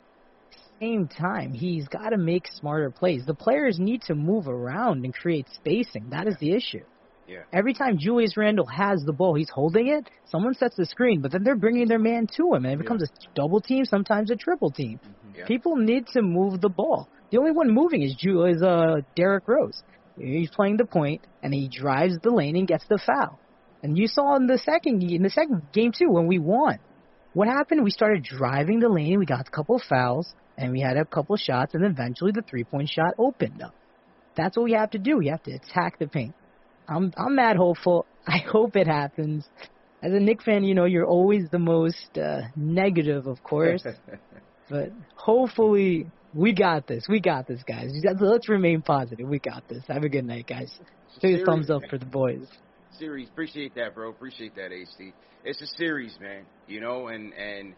same time, he's got to make smarter plays. The players need to move around and create spacing. That is the issue. Yeah. Every time Julius Randle has the ball, he's holding it. Someone sets the screen, but then they're bringing their man to him, and it becomes a double team, sometimes a triple team. Yeah. People need to move the ball. The only one moving is Ju- is uh Derrick Rose. He's playing the point, and he drives the lane and gets the foul. And you saw in the second in the second game too when we won. What happened? We started driving the lane. We got a couple fouls, and we had a couple shots, and eventually the three point shot opened up. That's what we have to do. We have to attack the paint. I'm I'm mad hopeful. I hope it happens. As a Nick fan, you know you're always the most uh, negative, of course. but hopefully we got this. We got this, guys. Let's remain positive. We got this. Have a good night, guys. Big thumbs up for the boys. series. Appreciate that, bro. Appreciate that, HD. It's a series, man. You know, and and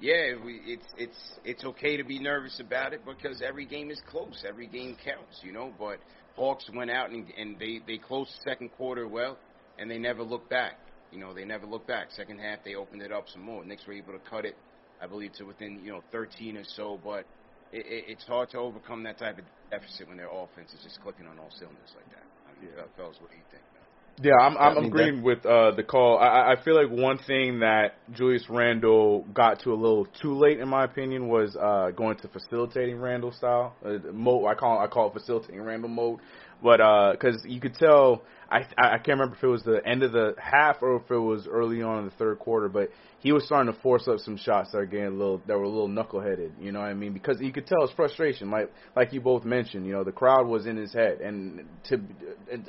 yeah, we, it's it's it's okay to be nervous about it because every game is close. Every game counts, you know. But Hawks went out and and they they closed the second quarter well, and they never looked back. You know, they never looked back. Second half, they opened it up some more. Knicks were able to cut it, I believe, to within you know 13 or so. But it, it, it's hard to overcome that type of deficit when their offense is just clicking on all cylinders like that. I mean, fellas, what do you think? Man? Yeah, I'm, I'm I mean, agreeing with uh, the call. I- I, I feel like one thing that Julius Randle got to a little too late, in my opinion, was uh, going to facilitating Randle style uh, mode. I call I call it facilitating Randle mode, but because you could tell, I I can't remember if it was the end of the half or if it was early on in the third quarter, but he was starting to force up some shots that are getting a little that were a little knuckleheaded. You know what I mean? Because you could tell his frustration, like like you both mentioned. You know, the crowd was in his head, and to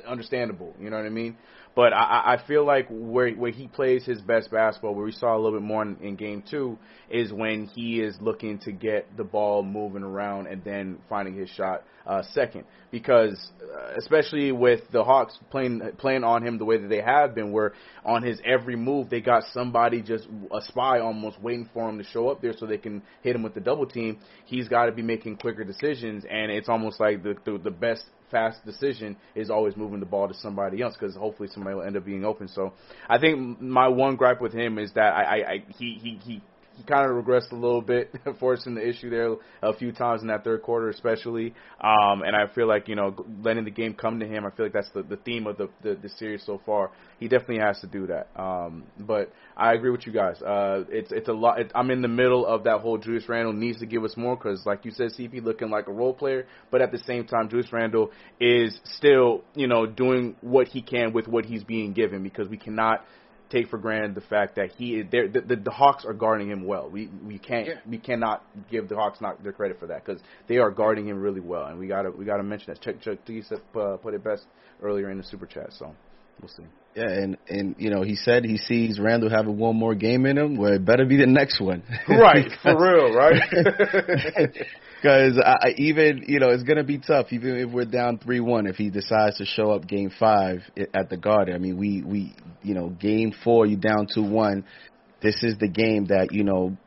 understandable. You know what I mean? But I, I I feel like where where he plays his best basketball, where we saw a little bit more in, in game two, is when he is looking to get the ball moving around and then finding his shot uh, second. Because uh, especially with the Hawks playing playing on him the way that they have been, where on his every move they got somebody just a spy almost waiting for him to show up there so they can hit him with the double team. He's got to be making quicker decisions, and it's almost like the the, the best fast decision is always moving the ball to somebody else because hopefully somebody will end up being open. So I think my one gripe with him is that I, I, I he he he. Kind of regressed a little bit, forcing the issue there a few times in that third quarter, especially. Um, and I feel like you know, letting the game come to him. I feel like that's the, the theme of the, the the series so far. He definitely has to do that. Um, but I agree with you guys. Uh, it's it's a lot. It, I'm in the middle of that whole Julius Randle needs to give us more because, like you said, CP looking like a role player, but at the same time, Julius Randle is still you know doing what he can with what he's being given because we cannot take for granted the fact that he is there. The, the, the Hawks are guarding him well. We we can't Yeah. we cannot give the Hawks not their credit for that because they are guarding him really well, and we gotta we gotta mention that. Chuck Chuck T said, uh, put it best earlier in the super chat, so we'll see. Yeah, and and you know he said he sees Randle having one more game in him. Well, it better be the next one. Right, for real, right? Because I, I even you know it's gonna be tough even if we're down three one if he decides to show up game five at the Garden. I mean we we you know game four you down two one. This is the game that you know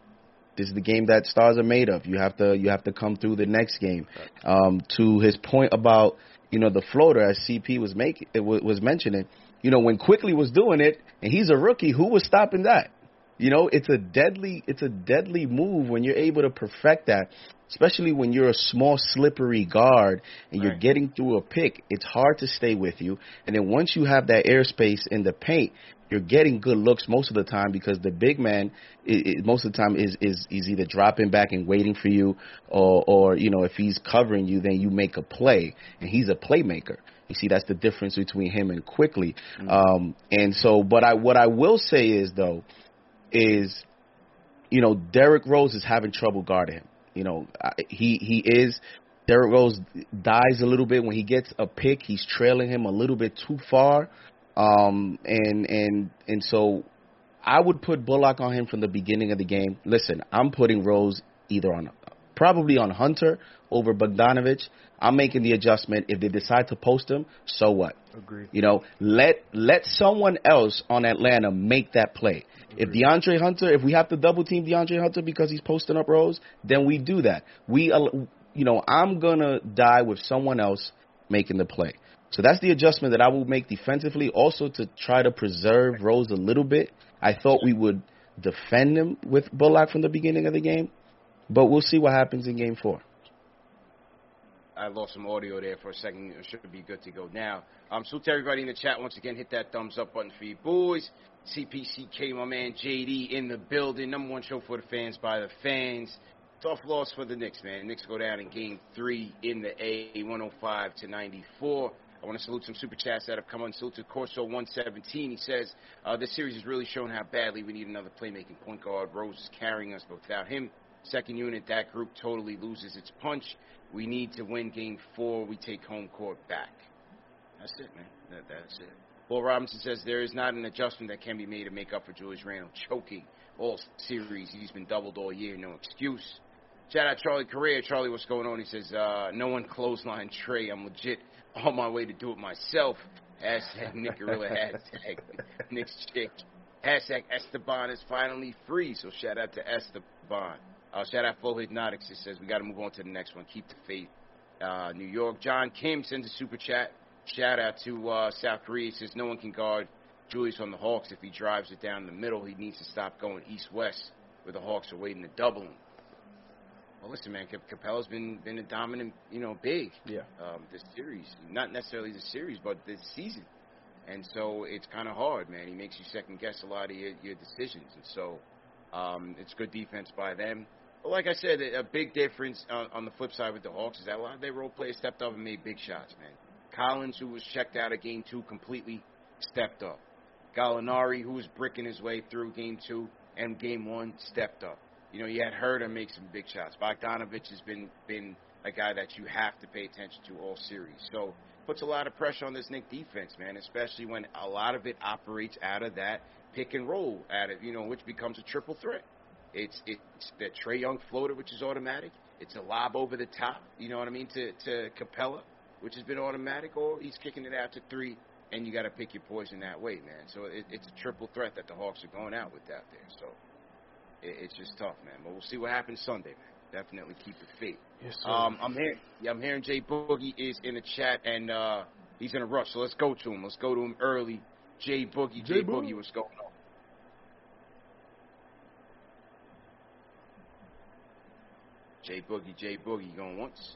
this is the game that stars are made of. You have to you have to come through the next game. Um, to his point about you know the floater as CP was making was mentioning. You know when Quickley was doing it and he's a rookie, who was stopping that? You know, it's a deadly it's a deadly move when you're able to perfect that, especially when you're a small slippery guard and you're getting through a pick. It's hard to stay with you. And then once you have that airspace in the paint, you're getting good looks most of the time because the big man most of the time is is is either dropping back and waiting for you or or you know if he's covering you then you make a play and he's a playmaker. You see that's the difference between him and Quickley. Um and so but I what I will say is though is, you know, Derrick Rose is having trouble guarding him. You know, he he is Derrick Rose dies a little bit when he gets a pick. He's trailing him a little bit too far, um, and and and so I would put Bullock on him from the beginning of the game. Listen, I'm putting Rose either on probably on Hunter over Bogdanovich. I'm making the adjustment. If they decide to post him, so what? Agreed. You know, let let someone else on Atlanta make that play. If DeAndre Hunter, if we have to double team DeAndre Hunter because he's posting up Rose, then we do that. We, uh, you know, I'm gonna die with someone else making the play. So that's the adjustment that I will make defensively. Also to try to preserve Rose a little bit. I thought we would defend him with Bullock from the beginning of the game, but we'll see what happens in Game Four. I lost some audio there for a second. It should be good to go now. Um, salute to everybody in the chat. Once again, hit that thumbs up button for you boys. CPCK, my man JD in the building. Number one show for the fans by the fans. Tough loss for the Knicks, man. Knicks go down in game three in the A, 105 to 94. I want to salute some super chats that have come on. Salute to Corso117. He says, uh, this series has really shown how badly we need another playmaking point guard. Rose is carrying us, but without him, second unit, that group totally loses its punch. We need to win game four. We take home court back. That's it, man. That, that's it. Paul Robinson says there is not an adjustment that can be made to make up for Julius Randle choking all series. He's been doubled all year. No excuse. Shout out Charlie Correa. Charlie, what's going on? He says, uh, no one clothesline Trae. I'm legit on my way to do it myself. Hashtag Nick Gorilla. Hashtag Nick's chick. Hashtag Esteban is finally free. So shout out to Esteban. Uh, shout out Flow Hypnotics. It says we got to move on to the next one. Keep the faith. Uh, New York. John Kim sends a super chat. Shout out to uh, South Korea. He says no one can guard Julius on the Hawks if he drives it down the middle. He needs to stop going east-west where the Hawks are waiting to double him. Well, listen, man, Capela's been been a dominant, you know, big. Yeah. Um, this series, not necessarily the series, but this season, and so it's kind of hard, man. He makes you second guess a lot of your, your decisions, and so um, it's good defense by them. Like I said, a big difference on, on the flip side with the Hawks is that a lot of their role players stepped up and made big shots, man. Collins, who was checked out of game two completely, stepped up. Gallinari, who was bricking his way through game two and game one, stepped up. You know, you had Huerter make some big shots. Bogdanovich has been been a guy that you have to pay attention to all series. So puts a lot of pressure on this Knick defense, man, especially when a lot of it operates out of that pick and roll out of you know, which becomes a triple threat. It's it's the Trae Young floater, which is automatic. It's a lob over the top, you know what I mean, to to Capela, which has been automatic, or he's kicking it out to three, and you got to pick your poison that way, man. So it, it's a triple threat that the Hawks are going out with out there. So it, it's just tough, man. But we'll see what happens Sunday, man. Definitely keep the faith. Yes, sir. Um, I'm here. yeah, I'm hearing Jay Boogie is in the chat, and uh, he's in a rush. So let's go to him. Let's go to him early. Jay Boogie, Jay, Jay Boogie, Boogie. what's going on? Jay Boogie, Jay Boogie, going once.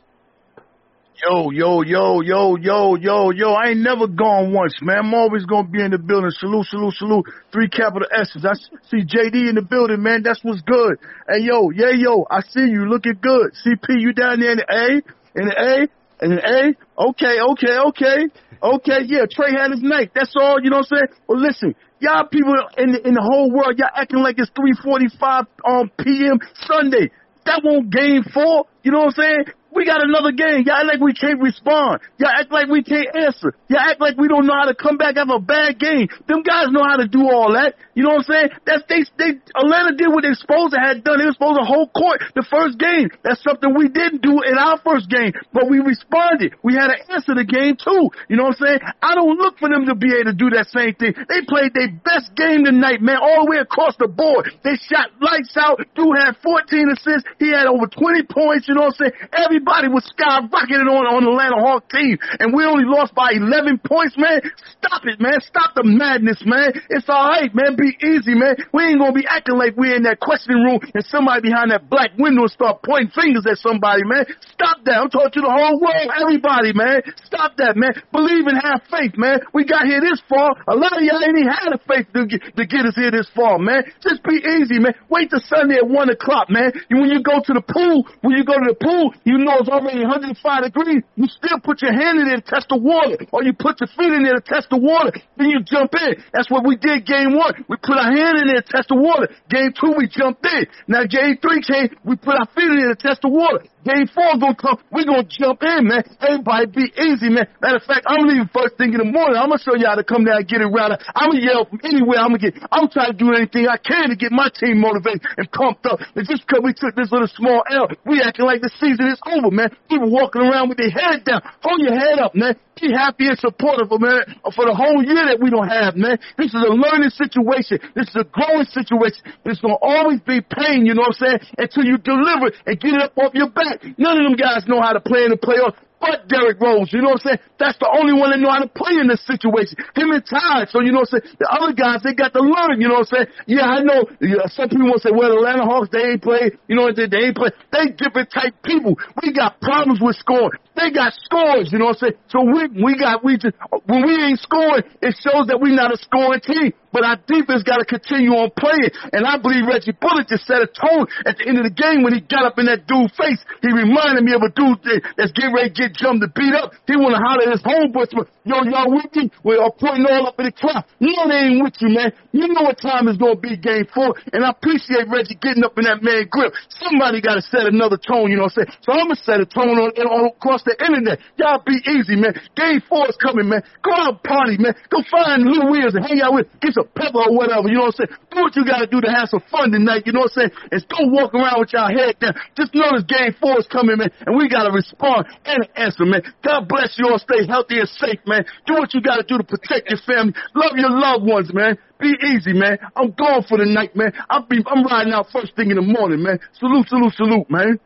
Yo, yo, yo, yo, yo, yo, yo. I ain't never gone once, man. I'm always gonna be in the building. Salute, salute, salute. Three capital S's. I see JD in the building, man. That's what's good. Hey, yo, yeah, yo. I see you looking good. CP, you down there in the A? In the A? In the A? Okay, okay, okay. Okay, yeah. Trey had his night. That's all, you know what I'm saying? Well, listen. Y'all people in the, in the whole world, y'all acting like it's 3:45 um p.m. Sunday. That won't game four. You know what I'm saying? We got another game. Y'all act like we can't respond. Y'all act like we can't answer. Y'all act like we don't know how to come back after a bad game. Them guys know how to do all that. You know what I'm saying? That's they they Atlanta did what they supposed to have done. They were supposed to hold court the first game. That's something we didn't do in our first game, but we responded. We had to answer the game too. You know what I'm saying? I don't look for them to be able to do that same thing. They played their best game tonight, man, all the way across the board. They shot lights out. Dude had 14 assists. He had over 20 points. You know what I'm saying? Everybody was skyrocketing on on the Atlanta Hawk team, and we only lost by 11 points, man. Stop it, man. Stop the madness, man. It's all right, man. Be easy, man. We ain't gonna be acting like we're in that questioning room and somebody behind that black window start pointing fingers at somebody, man. Stop that. I'm talking to the whole world, everybody, man. Stop that, man. Believe and have faith, man. We got here this far. A lot of y'all ain't even had the faith to get, to get us here this far, man. Just be easy, man. Wait till Sunday at one o'clock, man. When you go to the pool, when you go to the pool, you know it's already 105 degrees. You still put your hand in there to test the water, or you put your feet in there to test the water. Then you jump in. That's what we did game one. We put our hand in there to test the water. Game two, we jumped in. Now game three came, we put our feet in there to test the water. Game four gonna come. We gonna jump in, man. Everybody be easy, man. Matter of fact, I'm leaving first thing in the morning. I'm gonna show you how to come down and get it right. I'm gonna yell from anywhere. I'm gonna get. I'm trying to do anything I can to get my team motivated and pumped up. And just because we took this little small L, we acting like the season is over, man. People walking around with their head down. Hold your head up, man. Be happy and supportive, oh, man, for the whole year that we don't have, man. This is a learning situation. This is a growing situation. It's gonna always be pain, you know what I'm saying? Until you deliver and get it up off your back. None of them guys know how to play in the playoffs but Derrick Rose. You know what I'm saying? That's the only one that know how to play in this situation. Him and Ty. So you know what I'm saying? The other guys, they got to learn. You know what I'm saying? Yeah, I know. Yeah, some people will say, well, the Atlanta Hawks, they ain't play. You know what they, they ain't play. They different type people. We got problems with scoring. They got scores. You know what I'm saying? So we we got we just when we ain't scoring, it shows that we're not a scoring team. But our defense got to continue on playing. And I believe Reggie Bullock just set a tone at the end of the game when he got up in that dude's face. He reminded me of a dude that's getting ready to get jumped to beat up. He want to holler at his homeboys, yo, y'all with me? We're pointing all up in the crowd. No, they ain't with you, man. You know what time it's going to be game four. And I appreciate Reggie getting up in that man grip. Somebody got to set another tone, you know what I'm saying? So I'm going to set a tone on, on across the internet. Y'all be easy, man. Game four is coming, man. Go out and party, man. Go find Lou Williams and hang out with, get some pepper or whatever, you know what I'm saying? Do what you got to do to have some fun tonight, you know what I'm saying? And go walk around with y'all head down. Just know this game four is coming, man, and we got to respond and answer, man. God bless you all. Stay healthy and safe, man. Do what you got to do to protect your family. Love your loved ones, man. Be easy, man. I'm going for the night, man. I'll be, I'm riding out first thing in the morning, man. Salute, salute, salute, man.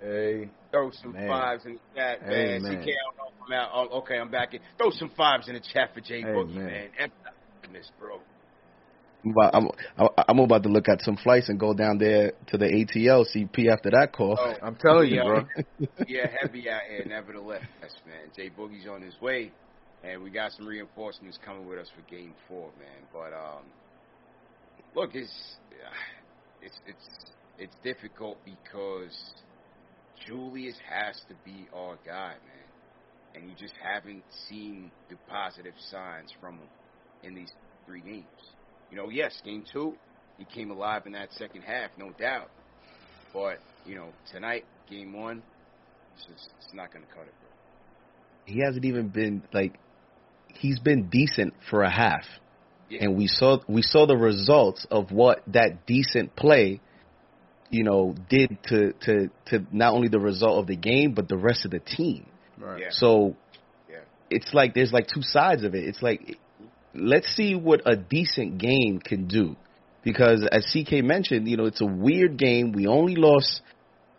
Hey. Throw some Man. fives in the chat, Hey, man. man. CK, I don't know if I'm out. Oh, okay, I'm back in. Throw some fives in the chat for J Hey, Boogie, man. man. F this, bro. I'm about, I'm, I'm about to look at some flights and go down there to the ATL CP after that call. Oh, I'm telling you, yeah. bro. yeah, heavy out here, nevertheless, man. J Boogie's on his way, and we got some reinforcements coming with us for Game Four, man. But um, look, it's it's it's it's difficult because Julius has to be our guy, man, and you just haven't seen the positive signs from him in these three games. You know, yes, Game Two, he came alive in that second half, no doubt. But you know, tonight, Game One, it's just it's not going to cut it, bro. He hasn't even been like he's been decent for a half. Yeah. and we saw we saw the results of what that decent play, you know, did to to to not only the result of the game but the rest of the team. Right. Yeah. So Yeah. it's like there's like two sides of it. It's like let's see what a decent game can do. Because as CK mentioned, you know, it's a weird game. We only lost,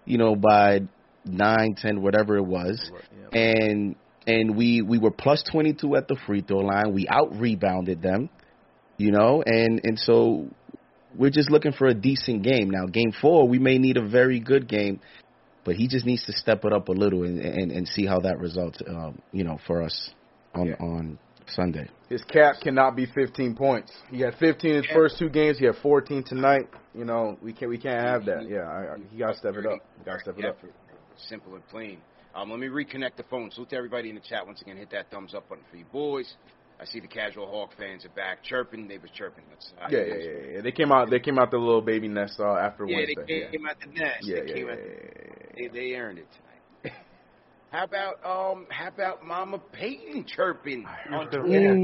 you know, by nine, ten, whatever it was. Yeah. And and we we were plus 22 at the free throw line. We out rebounded them, you know, and and so we're just looking for a decent game. Now, game 4, we may need a very good game, but he just needs to step it up a little and and, and see how that results um, you know, for us on Yeah. on Sunday. His cap cannot be 15 points. He had 15 in his first two games. He had 14 tonight. You know, we can't we can't have that. Yeah, I, I, he got to step it up. Got to step it up. Simple and plain. Um, let me reconnect the phone. Salute to everybody in the chat once again. Hit that thumbs up button for you boys. I see the casual Hawk fans are back chirping. They was chirping. That's how Yeah, yeah, yeah, yeah. They came out. They came out the little baby nest uh, after Yeah, Wednesday. they came out the nest. yeah, they yeah, came yeah, out the yeah, They, they earned it tonight. How about um? How about Mama Payton chirping on Twitter?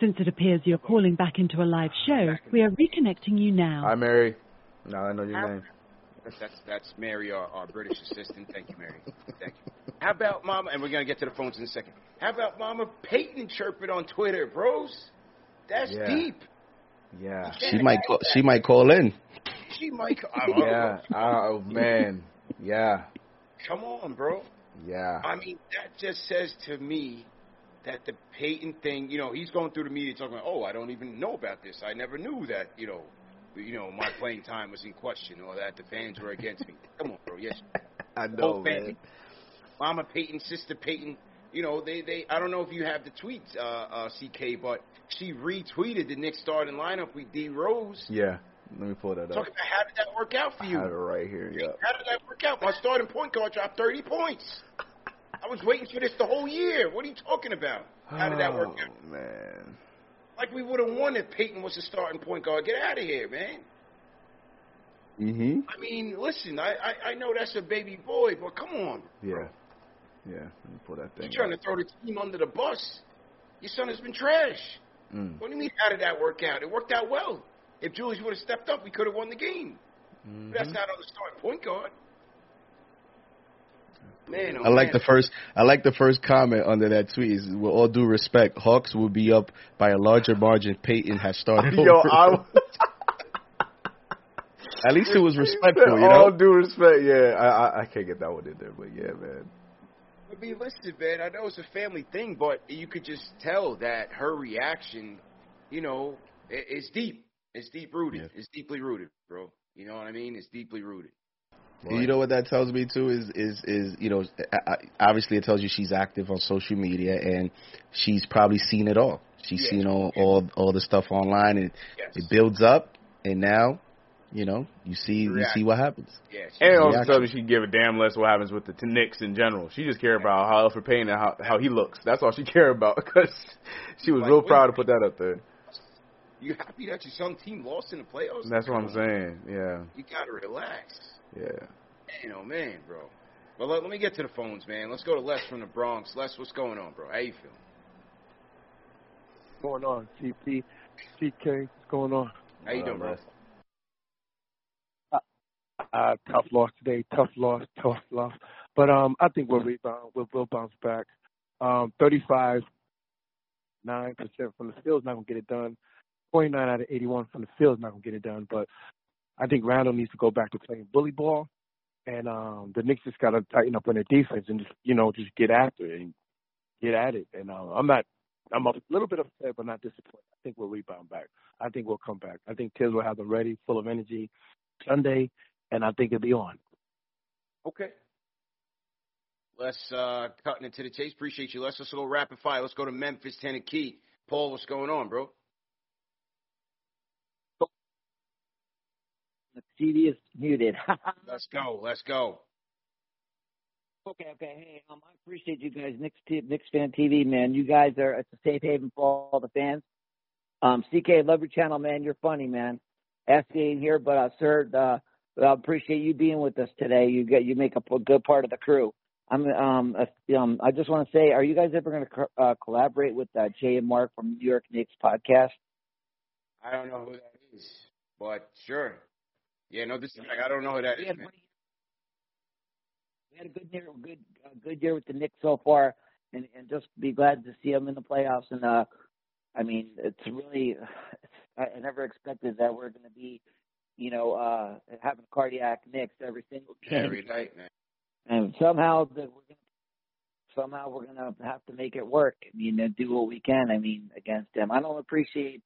Since it appears you're calling back into a live show, we are reconnecting you now. Hi, Mary. Now I know your name. That's that's Mary, our, our British assistant. Thank you, Mary. Thank you. How about Mama? And we're gonna get to the phones in a second. How about Mama Payton chirping on Twitter, bros? That's Yeah. deep. Yeah. She might call, she might call in. She might. I don't. Yeah. Oh man. Yeah. Come on, bro. Yeah. I mean, that just says to me that the Payton thing, you know, he's going through the media talking about, oh, I don't even know about this. I never knew that, you know, you know, my playing time was in question or that the fans were against me. Come on, bro. Yes. I Whole family. Mama Payton, Sister Payton, you know, they, they I don't know if you have the tweets, uh, uh, CK, but she retweeted the Knicks starting lineup with D Rose. Yeah. Let me pull that Talk up. about how did that work out for you? I have it right here. Yeah. How did that work out? My starting point guard dropped 30 points. I was waiting for this the whole year. What are you talking about? How did that work out? Oh, man. Like we would have won if Payton was the starting point guard. Get out of here, man. Mm-hmm. I mean, listen, I, I I know that's a baby boy, but come on. Yeah. Yeah. Let me pull that thing. You're trying to throw the team under the bus. Your son has been trash. Mm. What do you mean? How did that work out? It worked out well. If Julius would have stepped up, we could have won the game. Mm-hmm. That's not on the starting point guard. Man, oh I like man. the first. I like the first comment under that tweet. Is, with all due respect, Hawks will be up by a larger margin. Payton has started. Yo, over. I. At least it was respectful, you All due respect, yeah. I, I I can't get that one in there, but yeah, man. I mean, listen, man. I know it's a family thing, but you could just tell that her reaction, you know, is deep. It's deep rooted. It's deeply rooted, bro. You know what I mean? It's deeply rooted. And You know what that tells me too is is is you know I- I- obviously it tells you she's active on social media and she's probably seen it all. She's Yeah. seen all all all the stuff online and Yes. it builds up and now you know you see you see what happens. Yeah. And also Reaction. tells me she give a damn less what happens with the t- Knicks in general. She just care about how Elfrid Payton and how how he looks. That's all she care about because she was Like, real proud to put that up there. You happy that your son team lost in the playoffs? That's what I'm saying. Yeah, You gotta relax. yeah. Man, oh man, bro. Well, let, let me get to the phones, man. Let's go to Les from the Bronx. Les, what's going on, bro? How you feeling? going on? CP, CK, what's going on? How you doing, bro? Uh, tough loss today. Tough loss. Tough loss. But um, I think we'll rebound. We'll, we'll bounce back. Um, 35, nine percent from the field's not gonna get it done. 29 out of 81 from the field's not gonna get it done. But I think Randle needs to go back to playing bully ball, and um, the Knicks just gotta tighten up on their defense and just you know just get after it and get at it. And uh, I'm not. I'm a little bit upset, but not disappointed. I think we'll rebound back. I think we'll come back. I think Thibs will have them ready, full of energy Sunday, and I think it'll be on. Okay. Let's uh cutting it to the chase. Appreciate you. Let's just go rapid fire. Let's go to Memphis, Tennessee. Paul, what's going on, bro? The TV is muted. Let's go. Let's go. okay, okay. Hey, um, I appreciate you guys, Knicks, T- Knicks fan TV, man. You guys are it's a safe haven for all the fans. Um, CK, love your channel, man. You're funny, man. Asking here, but uh, sir, uh, I appreciate you being with us today. You get you make up a good part of the crew. I'm um, uh, um I just want to say, are you guys ever going to co- uh, collaborate with uh, Jay and Mark from New York Knicks podcast? I don't know who that is, but sure. Yeah, no, this is like I don't know who that We is, had, we had a good year, good uh, good year with the Knicks so far, and and just be glad to see them in the playoffs. And uh, I mean, it's really, I, I never expected that we're going to be, you know, uh, having cardiac Knicks every single game. Every night, man. And somehow that we're gonna, somehow we're gonna have to make it work. I mean, and do what we can. I mean, against them. I don't appreciate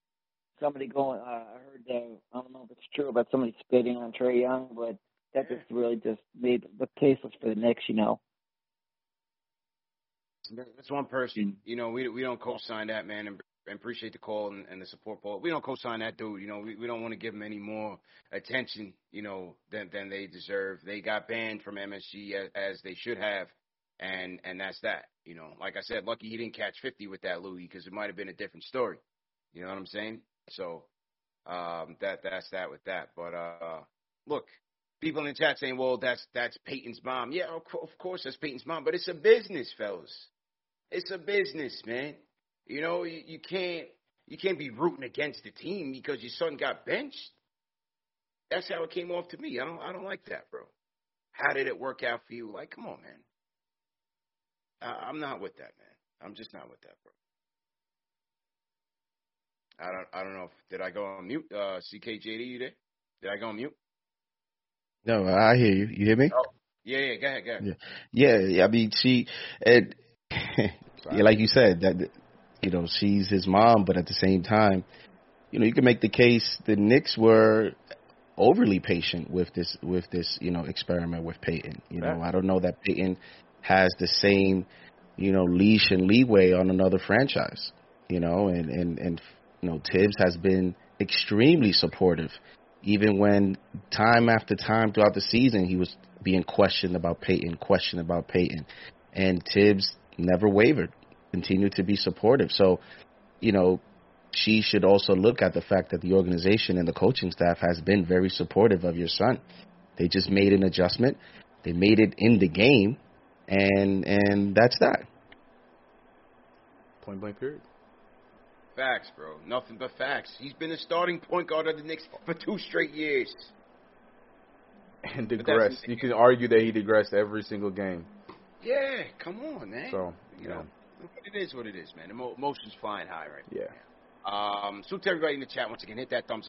somebody going. Uh, I heard. Uh, I don't know if it's true about somebody spitting on Trae Young, but that just really just made the caseless for the Knicks. You know. That's one person. You know, we we don't co-sign that man, and, and appreciate the call and, and the support, Paul. We don't co-sign that dude. You know, we we don't want to give him any more attention. You know, than than they deserve. They got banned from MSG as, as they should have, and and that's that. You know, like I said, lucky he didn't catch 50 with that Louis because it might have been a different story. You know what I'm saying? So um, that that's that with that. But uh, look, people in the chat saying, "Well, that's that's Payton's mom." Yeah, of, of course that's Payton's mom, but it's a business, fellas. It's a business, man. You know, you, you can't you can't be rooting against the team because your son got benched. That's how it came off to me. I don't I don't like that, bro. How did it work out for you? Like, come on, man. I, I'm not with that, man. I'm just not with that, bro. I don't I don't know if did I go on mute? Uh CKJD, you there? Did I go on mute? No, I hear you. You hear me? Oh. Yeah, yeah, go ahead, go ahead. Yeah, yeah. I mean, she, and yeah, like you said, that you know she's his mom, but at the same time, you know, you can make the case the Knicks were overly patient with this with this you know experiment with Payton. You know, I don't know that Payton has the same you know leash and leeway on another franchise. You know, and and and you know Thibs has been extremely supportive even when time after time throughout the season he was being questioned about Payton, questioned about Payton, and Thibs never wavered, continued to be supportive. So, you know, she should also look at the fact that the organization and the coaching staff has been very supportive of your son. They just made an adjustment. They made it in the game, and and that's that. Point blank period. Facts, bro. Nothing but facts. He's been the starting point guard of the Knicks for two straight years. And digressed. You can argue that he digressed every single game. Yeah, come on, man. So, you yeah. know, it is what it is, man. Emo- emotions flying high right Yeah. now. Um, salute to everybody in the chat once again. Hit that thumbs.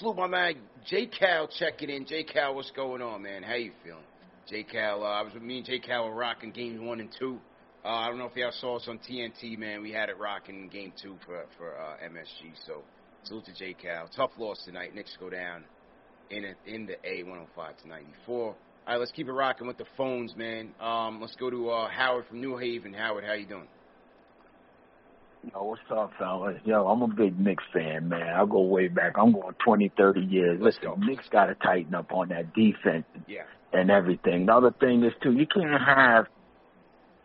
Salute my man, J Cal checking in. J Cal, what's going on, man? How you feeling? J Cal, uh, I was with me and J Cal were rocking games one and two. Uh, I don't know if y'all saw us on TNT, man. We had it rocking in game two for for uh, MSG. So salute to J Cal. Tough loss tonight. Knicks go down in a, in the A 105 to 94. All right, let's keep it rocking with the phones, man. Um, let's go to uh, Howard from New Haven. Howard, how you doing? Yo, what's up, fellas? Yo, I'm a big Knicks fan, man. I go way back. I'm going 20, 30 years. Listen, Knicks got to tighten up on that defense Yeah. and everything. The other thing is too, you can't have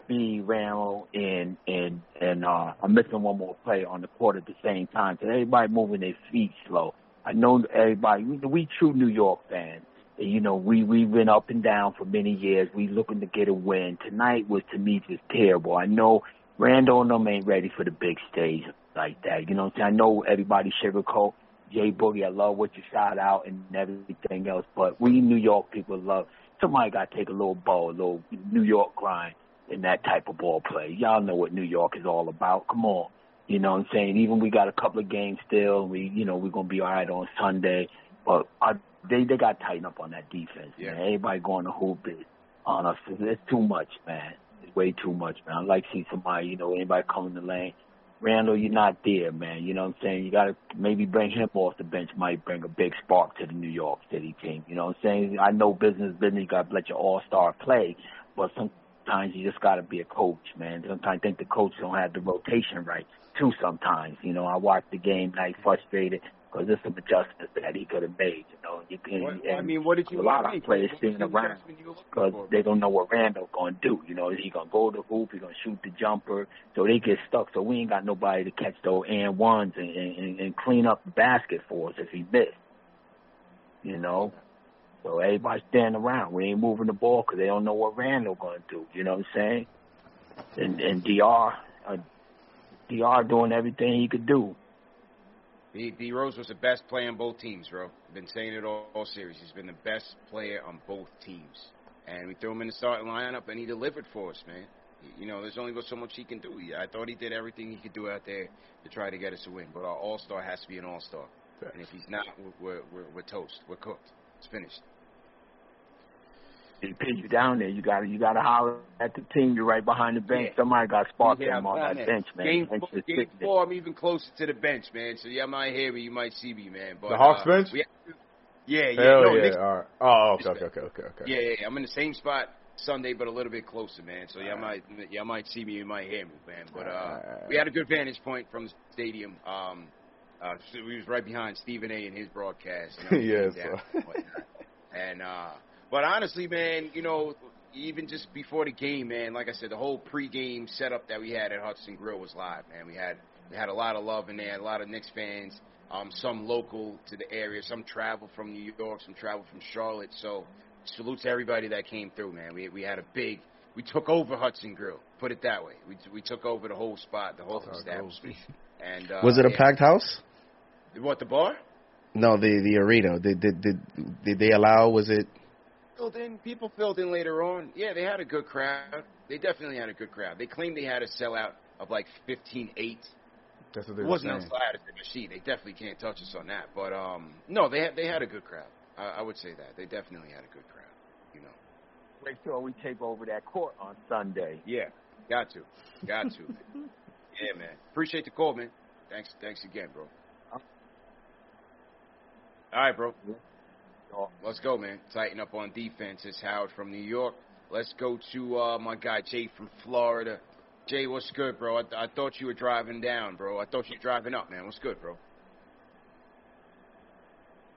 B Randle and and and uh I'm missing one more player on the court at the same time. So everybody moving their feet slow. I know everybody. We, we true New York fans. And, you know, we we've been up and down for many years. We looking to get a win. Tonight was to me just terrible. I know Randle and them ain't ready for the big stage like that. You know what I'm saying? I know everybody sugarcoat. Jay Boogie, I love what you shout out and everything else, but we New York people love somebody got to take a little ball, a little New York grind in that type of ball play. Y'all know what New York is all about. Come on. You know what I'm saying? Even we got a couple of games still. We, you know, we're gonna be all right on Sunday, but I, they they got to tighten up on that defense. Yeah. Man. Everybody going to hoop it on us. It's too much, man. Way too much, man. I like to see somebody, you know, anybody come in the lane. Randle, you're not there, man. You know what I'm saying? You got to maybe bring him off the bench. Might bring a big spark to the New York City team. You know what I'm saying? I know business, business. You got to let your all star play, but sometimes you just got to be a coach, man. Sometimes I think the coach don't have the rotation right too. Sometimes, you know, I watched the game night frustrated because there's some adjustments that he could have made. You know, you can. What- and I mean, what did you a lot of players sitting around adjustment you were looking because they don't know what Randle going to do. You know, is he going to go to the hoop? He going to shoot the jumper? So they get stuck. So we ain't got nobody to catch those and ones and, and, and clean up the basket for us if he missed. You know, so everybody standing around. We ain't moving the ball because they don't know what Randle going to do. You know what I'm saying? And and Dr. Uh, Dr. doing everything he could do. D, D Rose was the best player on both teams, bro. Been saying it all, all series. He's been the best player on both teams. And we threw him in the starting lineup, and he delivered for us, man. You know, there's only so much he can do. I thought he did everything he could do out there to try to get us a win. But our All Star has to be an All Star, and if he's not, we're, we're we're toast. We're cooked. It's finished. They pin you down there. You got to you got to holler at the team. You're right behind the bench. Yeah. Somebody got to spark Yeah, them on that there. bench, man. Game, Bench four, game four, I'm even closer to the bench, man. So y'all might hear me, you might see me, man. But The Hawks uh, bench? to- yeah, yeah, Hell no, yeah. Knicks- All right. Oh, okay, okay, okay, okay, okay. Yeah, yeah, yeah. I'm in the same spot Sunday, but a little bit closer, man. So y'all might y'all might see me, you might hear me, man. But uh, we had a good vantage point from the stadium. Um, uh, so we was right behind Stephen A. in his broadcast. You know, Yes, and. And uh, but honestly, man, you know, even just before the game, man. Like I said, the whole pregame setup that we had at Hudson Grill was live, man. We had we had a lot of love in there, a lot of Knicks fans. Um, some local to the area, some travel from New York, some travel from Charlotte. So salute to everybody that came through, man. We we had a big we took over Hudson Grill. Put it that way. We we took over the whole spot, the whole establishment. And uh, Was it a yeah. packed house? What the bar? No, the the arena. Did did did, did they allow? Was it? Filled in. People filled in later on. Yeah, they had a good crowd. They definitely had a good crowd. They claimed they had a sellout of like fifteen eight. That's what they It were wasn't saying. outside of the machine. They definitely can't touch us on that. But um, no, they had they had a good crowd. I, I would say that they definitely had a good crowd. You know. Make sure we take over that court on Sunday. Yeah, got to, got to. man. yeah, man. Appreciate the call, man. Thanks, thanks again, bro. All right, bro. Let's go, man. Tighten up on defense. It's Howard from New York. Let's go to uh, my guy Jay from Florida. Jay, what's good, bro? I, I thought you were driving down, bro. I thought you were driving up, man. What's good, bro?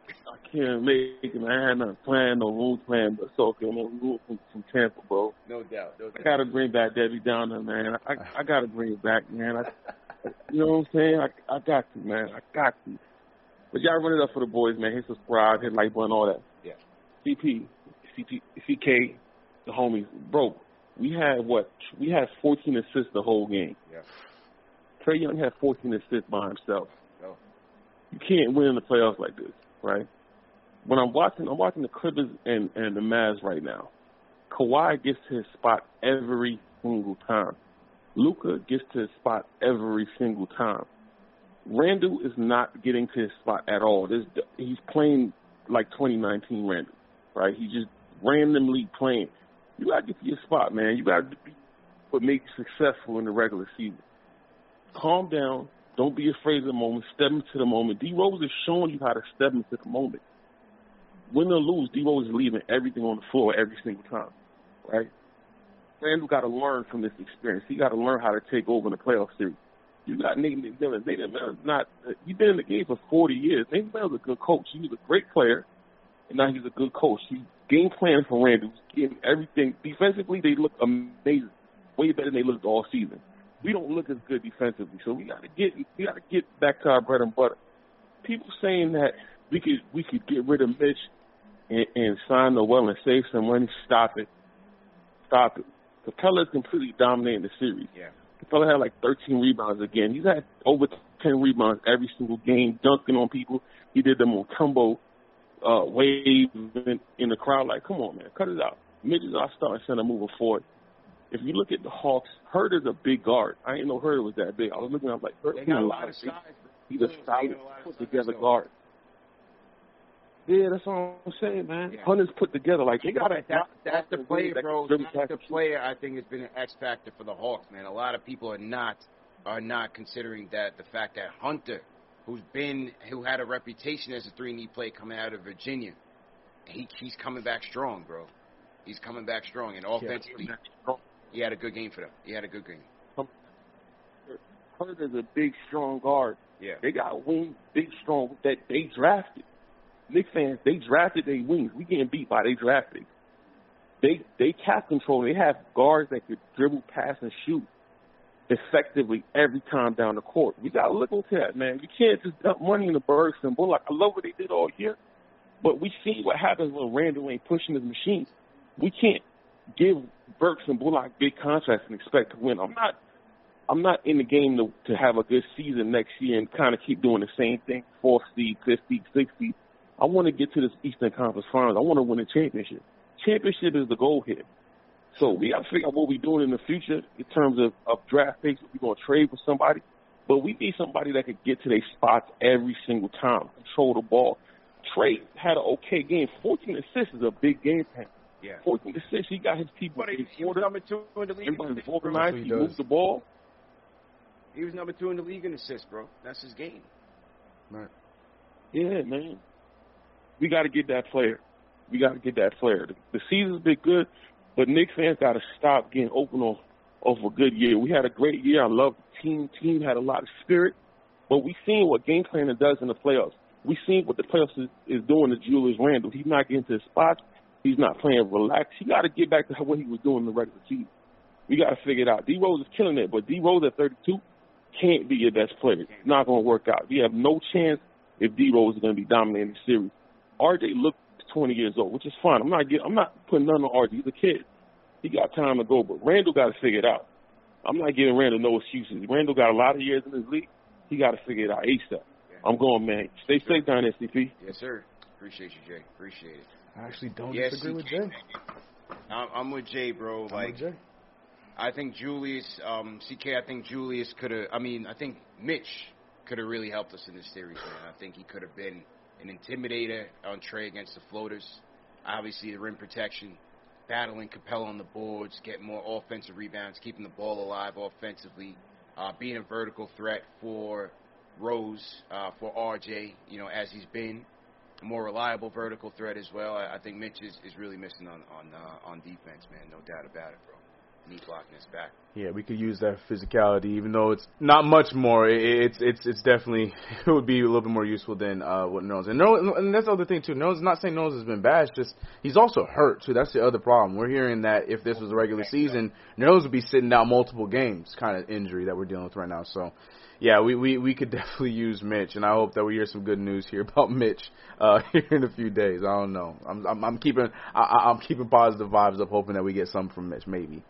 I can't make it, man. I had nothing planned, no room plan, but it's okay. I'm on room from, from Tampa, bro. No doubt. No I gotta bring back Debbie Downer, man. I I gotta bring it back, man. I, you know what I'm saying? I I got to, man. I got to. But y'all run it up for the boys, man. Hit subscribe, hit like button, all that. Yeah. CP, CP, CK, the homies, bro. We had what? We had 14 assists the whole game. Yeah. Trae Young had 14 assists by himself. No. You can't win in the playoffs like this, right? When I'm watching, I'm watching the Clippers and and the Mavs right now. Kawhi gets to his spot every single time. Luka gets to his spot every single time. Randle is not getting to his spot at all. He's playing like 2019 Randle, right? He's just randomly playing. You gotta get to your spot, man. You gotta be what makes you successful in the regular season. Calm down. Don't be afraid of the moment. Step into the moment. D Rose is showing you how to step into the moment. Win or lose, D Rose is leaving everything on the floor every single time, right? Randle got to learn from this experience. He got to learn how to take over in the playoff series. You got Nate McMillan. Nate McMillan's not. He's uh, been in the game for 40 years. Nate McMillan's a good coach. He was a great player, and now he's a good coach. He's game plan for Randle. He's getting everything defensively. They look amazing, way better than they looked all season. We don't look as good defensively, so we got to get we got to get back to our bread and butter. People saying that we could we could get rid of Mitch and, and sign Noel and save some money. Stop it. Stop it. Capela is completely dominating the series. Yeah. Capela had like 13 rebounds again. He's had over 10 rebounds every single game, dunking on people. He did them on combo uh, wave in, in the crowd. Like, come on, man, cut it out. Is our starting center moving forward. If you look at the Hawks, Huerter's a big guard. I didn't know Huerter was that big. I was looking, I was like, Huerter got a lot of size. He's a solid, put together guard. Yeah, that's all I'm saying, man. Yeah. Hunters put together like they got that, that, that's the player, bro. That's the player I think has been an X factor for the Hawks, man. A lot of people are not are not considering that the fact that Hunter, who's been who had a reputation as a three knee play coming out of Virginia, he he's coming back strong, bro. He's coming back strong and offensively, he had a good game for them. He had a good game. Huerter's a big, strong guard. Yeah. They got wings, big, strong that they drafted. Knicks fans, they drafted their wings. We getting beat by they drafted. They they cap control. They have guards that could dribble, pass, and shoot effectively every time down the court. We gotta look into that, man. We can't just dump money in the Burks and Bullock. I love what they did all year, but we see what happens when Randle ain't pushing his machine. We can't give Burks and Bullock big contracts and expect to win. I'm not I'm not in the game to to have a good season next year and kind of keep doing the same thing, fourth seed, fifth seed, sixth seed. I want to get to this Eastern Conference Finals. I want to win a championship. Championship is the goal here. So we got to figure out what we're doing in the future in terms of, of draft picks. We're going to trade with somebody, but we need somebody that could get to their spots every single time, control the ball. Trae had an okay game. 14 assists is a big game for him. Yeah. 14 assists. He got his people. But he, he was number two in the league. in Everybody's assists, bro. organized. He moves the ball. He was number two in the league in assists, bro. That's his game. Right. Yeah, man. We got to get that player. We got to get that player. The, the season's been good, but Knicks fans got to stop getting open off off a good year. We had a great year. I love the team. Team had a lot of spirit, but we seen what game planning does in the playoffs. We seen what the playoffs is, is doing to Julius Randle. He's not getting to his spots. He's He's not playing relaxed. He got to get back to what he was doing in the regular season. We got to figure it out. D Rose is killing it, but D Rose at 32 can't be your best player. It's not going to work out. We have no chance if D Rose is going to be dominating the series. RJ looks 20 years old, which is fine. I'm not get, I'm not putting none on RJ. He's a kid. He got time to go, but Randle got to figure it out. I'm not giving Randle no excuses. Randle got a lot of years in this league. He got to figure it out ASAP. I'm going, man. Stay safe down there, CP. Yes, sir. Appreciate you, Jay. Appreciate it. I actually don't Yes, disagree with Jay. I'm, I'm with Jay, bro. I'm Like, with Jay. I think Julius, um, CK, I think Julius could have, I mean, I think Mitch could have really helped us in this series, man. I think he could have been an intimidator on Trae against the floaters. Obviously, the rim protection, battling Capella on the boards, getting more offensive rebounds, keeping the ball alive offensively, uh, being a vertical threat for Rose, uh, for RJ, you know, as he's been. A more reliable vertical threat as well. I, I think Mitch is, is really missing on on uh, on defense, man. No doubt about it, bro. Knee blocking his back. Yeah, we could use that physicality, even though it's not much more. It, it's it's it's definitely it would be a little bit more useful than uh, what Knowles. And Knowles, and that's the other thing too. Is not saying Knowles has been bad. It's just he's also hurt too. That's the other problem. We're hearing that if this was a regular season, Knowles would be sitting out multiple games, kind of injury that we're dealing with right now. So. Yeah, we, we, we could definitely use Mitch, and I hope that we hear some good news here about Mitch uh, here in a few days. I don't know. I'm I'm, I'm keeping I, I- I'm keeping positive vibes up, hoping that we get something from Mitch, maybe.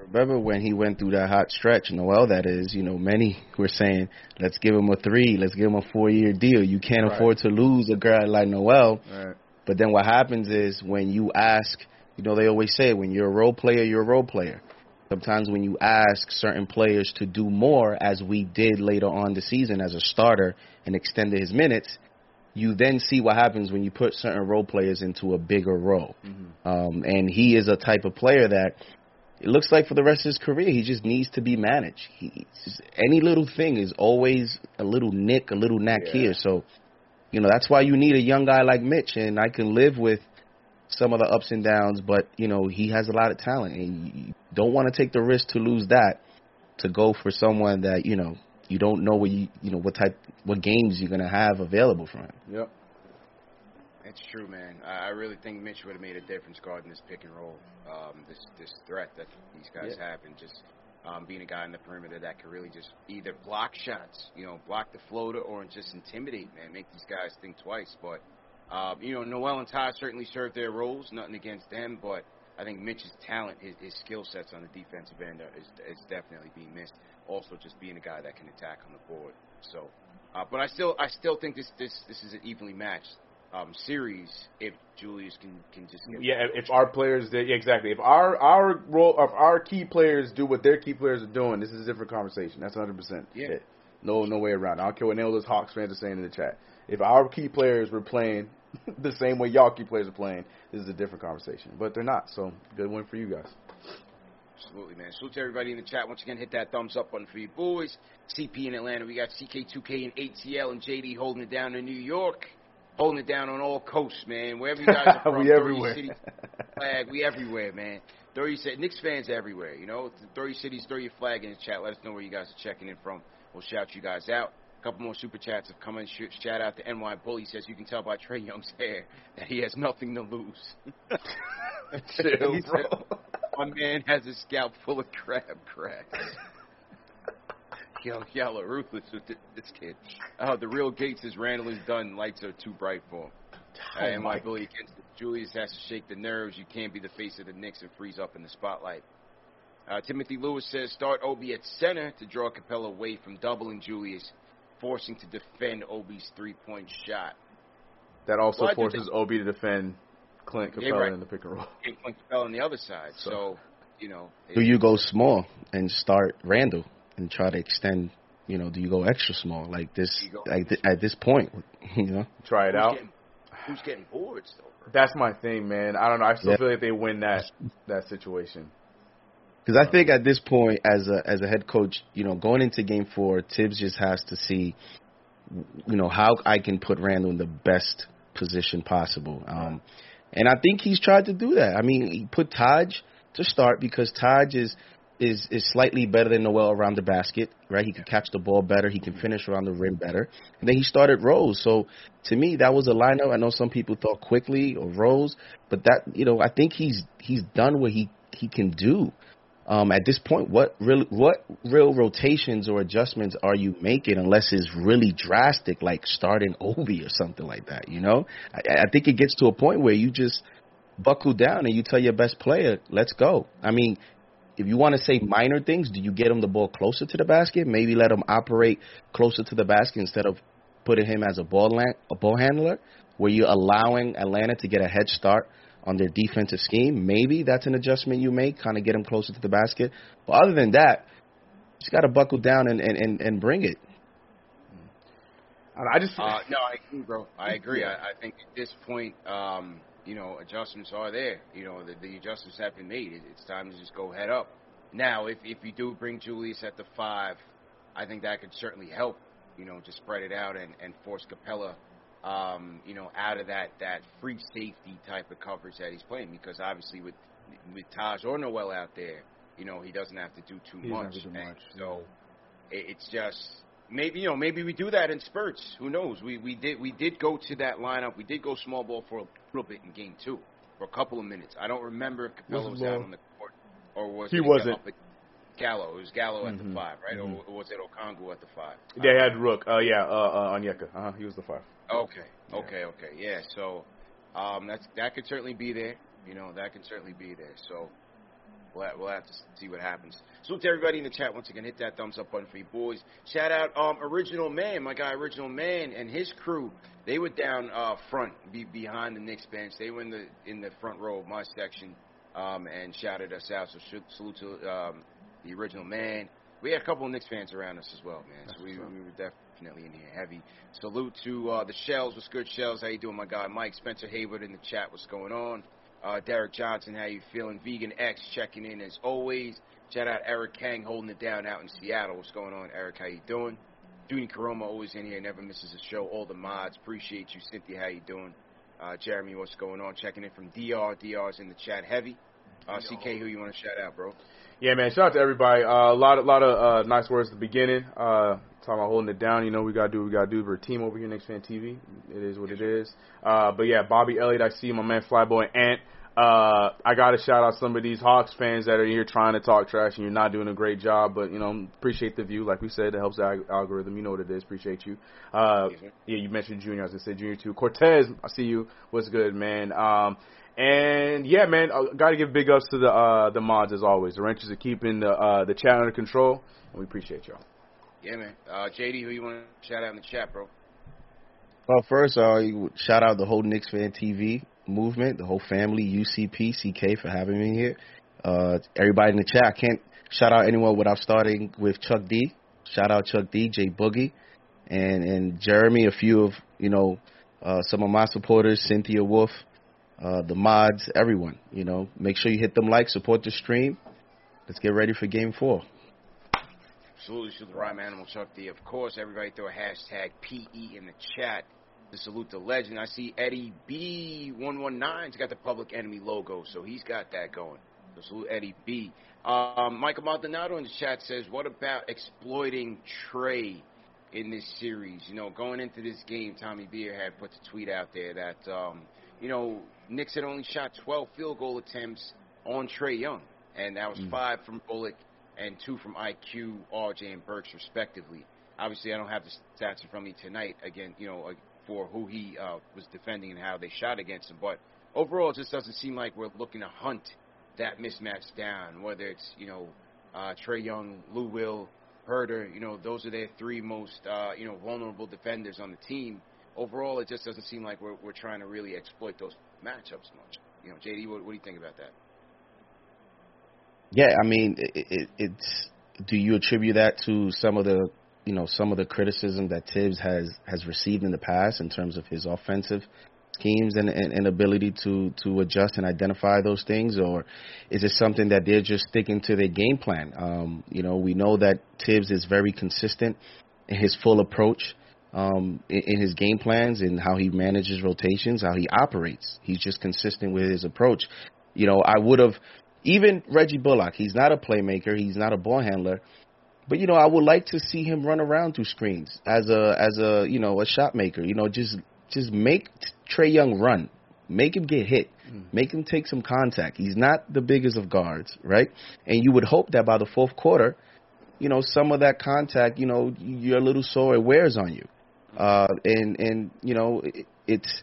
Remember when he went through that hot stretch, Noel, that is, you know, many were saying, let's give him a three, let's give him a four year deal. You can't Right. afford to lose a guy like Noel. Right. But then what happens is when you ask, you know, they always say when you're a role player, you're a role player. Sometimes when you ask certain players to do more, as we did later on the season as a starter and extended his minutes, you then see what happens when you put certain role players into a bigger role. Um, and he is a type of player that it looks like for the rest of his career, he just needs to be managed. He, just- any little thing is always a little nick, a little knack here. So, you know, that's why you need a young guy like Mitch. And I can live with some of the ups and downs, but, you know, he has a lot of talent. And you don't want to take the risk to lose that to go for someone that, you know, you don't know what you, you know, what type, what games you're going to have available for him. Yep. It's true, man. I I really think Mitch would have made a difference guarding this pick and roll, um, this this threat that these guys Yeah. have, and just um, being a guy in the perimeter that could really just either block shots, you know, block the floater, or just intimidate, man, make these guys think twice. But um, you know, Noel and Ty certainly served their roles. Nothing against them, but I think Mitch's talent, his, his skill sets on the defensive end is, is definitely being missed. Also, just being a guy that can attack on the board. So, uh, but I still I still think this this this is an evenly matched um, series if Julius can can just get Yeah, if our players did yeah, exactly. If our our role if our key players do what their key players are doing, this is a different conversation. That's hundred percent. Yeah. No no way around. it. I don't care what Nailers Hawks fans are saying in the chat. If our key players were playing the same way y'all key players are playing, this is a different conversation. But they're not, so good win for you guys. Absolutely, man. Salute to everybody in the chat. Once again, hit that thumbs up button for you boys. CP in Atlanta. We got CK2K in ATL and JD holding it down in New York. Holding it down on all coasts, man. Wherever you guys are from, We everywhere. flag. We everywhere, man. Throw your city. Knicks fans everywhere, you know. Throw your cities, throw your flag in the chat. Let us know where you guys are checking in from. We'll shout you guys out. A couple more super chats have come in. Sh- Shout out to NY Bully. Says you can tell by Trae Young's hair that he has nothing to lose. Chill, bro. My man has a scalp full of crab cracks. Yo, y'all ruthless with this kid. Oh, the real Gates is Randle is done. Lights are too bright for him. Oh, and my- my Billy against Julius has to shake the nerves. You can't be the face of the Knicks and freeze up in the spotlight. Uh, Timothy Lewis says start Obi at center to draw Capela away from doubling Julius, forcing to defend Obi's three-point shot. That also Well, I do forces Obi to defend Clint Yeah, Capela right. in the pick and roll. And Clint Capela on the other side. So- So, you know, Do you go small and start Randle and try to extend? You know, do you go extra small like this? Like th- at this point, you know. Try it who's out. Getting, who's getting boards though? That's my thing, man. I don't know. I still Yeah. feel like they win that that situation. Because I think at this point, as a as a head coach, you know, going into Game Four, Thibs just has to see, you know, how I can put Randle in the best position possible. Um, and I think he's tried to do that. I mean, he put Taj to start because Taj is is is slightly better than Noel around the basket, right? He can catch the ball better, he can finish around the rim better. And then he started Rose. So to me, that was a lineup. I know some people thought Quickley or Rose, but that you know, I think he's he's done what he he can do. Um, at this point, what real what real rotations or adjustments are you making unless it's really drastic, like starting Obi or something like that? You know, I, I think it gets to a point where you just buckle down and you tell your best player, "Let's go." I mean, if you want to say minor things, do you get him the ball closer to the basket? Maybe let him operate closer to the basket instead of putting him as a ball land, a ball handler, where you're allowing Atlanta to get a head start on their defensive scheme. Maybe that's an adjustment you make, kind of get him closer to the basket. But other than that, you just got to buckle down and, and, and, and bring it. I just uh, no, I agree, bro. I agree. I, I think at this point, um, you know, adjustments are there. You know, the, the adjustments have been made. It, it's time to just go head up. Now, if if you do bring Julius at the five, I think that could certainly help. You know, to spread it out and and force Capela um, you know, out of that that free safety type of coverage that he's playing because obviously with with Taj or Noel out there, you know, he doesn't have to do too he much. Do much. so it, it's just maybe you know maybe we do that in spurts. Who knows? We we did we did go to that lineup. We did go small ball for a little bit in game two for a couple of minutes. I don't remember if Capela was out on the court or was he wasn't. Up at Gallo. It was Gallo at Mhm. the five, right? Mhm. Or was it Okongwu at the five? They had Rook. Uh, yeah, uh, uh, Onyeka. Uh-huh. He was the five. Okay, okay, okay. Yeah, so um, that's that could certainly be there. You know, that could certainly be there. So we'll have, we'll have to see what happens. Salute to everybody in the chat once again. Hit that thumbs up button for you boys. Shout out um, Original Man, my guy Original Man and his crew. They were down uh, front, be, behind the Knicks bench. They were in the in the front row of my section um, and shouted us out. So salute to um, the Original Man. We had a couple of Knicks fans around us as well, man. So we, we were definitely in here heavy. Salute to uh, the Shells. What's good, Shells? How you doing, my guy? Mike Spencer Hayward in the chat. What's going on? Uh, Derek Johnson, how you feeling? Vegan X checking in as always. Shout out Eric Kang holding it down out in Seattle. What's going on, Eric? How you doing? Dooney Karoma always in here, never misses a show. All the mods, appreciate you. Cynthia, how you doing? Uh, Jeremy, what's going on? Checking in from DR. DR's in the chat heavy. Uh, CK, who you want to shout out, bro? Yeah, man. Shout out to everybody. Uh, a lot, a lot of uh, nice words at the beginning. Uh, talking about holding it down. You know, we gotta do what we gotta do. We're a team over here, Knicks Fan TV. It is what it is. Uh, but yeah, Bobby Elliott, I see my man Flyboy Ant. Uh, I gotta shout out some of these Hawks fans that are here trying to talk trash, and you're not doing a great job. But you know, appreciate the view. Like we said, it helps the ag- algorithm. You know what it is. Appreciate you. Uh, yeah, you mentioned Junior. I was gonna say Junior too. Cortez, I see you. What's good, man? Um, and yeah, man, I gotta give big ups to the uh, the mods as always. The wrenches are keeping the uh, the chat under control, and we appreciate y'all. Yeah, man. Uh, JD, who you want to shout out in the chat, bro? Well, first, uh, shout out the whole Knicks fan TV movement, the whole family, UCP, CK for having me here. Uh, everybody in the chat, I can't shout out anyone without starting with Chuck D. Shout out Chuck D, J Boogie, and and Jeremy. A few of you know uh, some of my supporters, Cynthia Wolf, uh, the mods, everyone. You know, make sure you hit them like, support the stream. Let's get ready for Game Four. Absolutely, to the Rhyme Animal Chuck D. Of course, everybody throw a hashtag PE in the chat to salute the legend. I see Eddie B119's got the Public Enemy logo, so he's got that going. So salute Eddie B. Um, Michael Maldonado in the chat says, what about exploiting Trae in this series? You know, going into this game, Tommy Beer had put the tweet out there that, um, you know, Knicks had only shot 12 field goal attempts on Trae Young, and that was Mm. five from Bullock and two from IQ, RJ, and Burks, respectively. Obviously, I don't have the stats in front of me tonight, again, you know, uh, for who he uh, was defending and how they shot against him. But overall, it just doesn't seem like we're looking to hunt that mismatch down, whether it's, you know, uh, Trae Young, Lou Will, Huerter, you know, those are their three most, uh, you know, vulnerable defenders on the team. Overall, it just doesn't seem like we're, we're trying to really exploit those matchups much. You know, JD, what, what do you think about that? Yeah, I mean, it, it, it's. Do you attribute that to some of the, you know, some of the criticism that Thibs has has received in the past in terms of his offensive schemes and, and, and ability to to adjust and identify those things, or is it something that they're just sticking to their game plan? Um, you know, we know that Thibs is very consistent in his full approach um, in, in his game plans and how he manages rotations, how he operates. He's just consistent with his approach. You know, I would have even Reggie Bullock, he's not a playmaker, he's not a ball handler, but you know, I would like to see him run around through screens as a as a you know a shot maker. You know, just just make Trae Young run, make him get hit, mm. make him take some contact. He's not the biggest of guards, right? And you would hope that by the fourth quarter, you know, some of that contact, you know, you're a little sore, it wears on you. Uh, and and you know, it, it's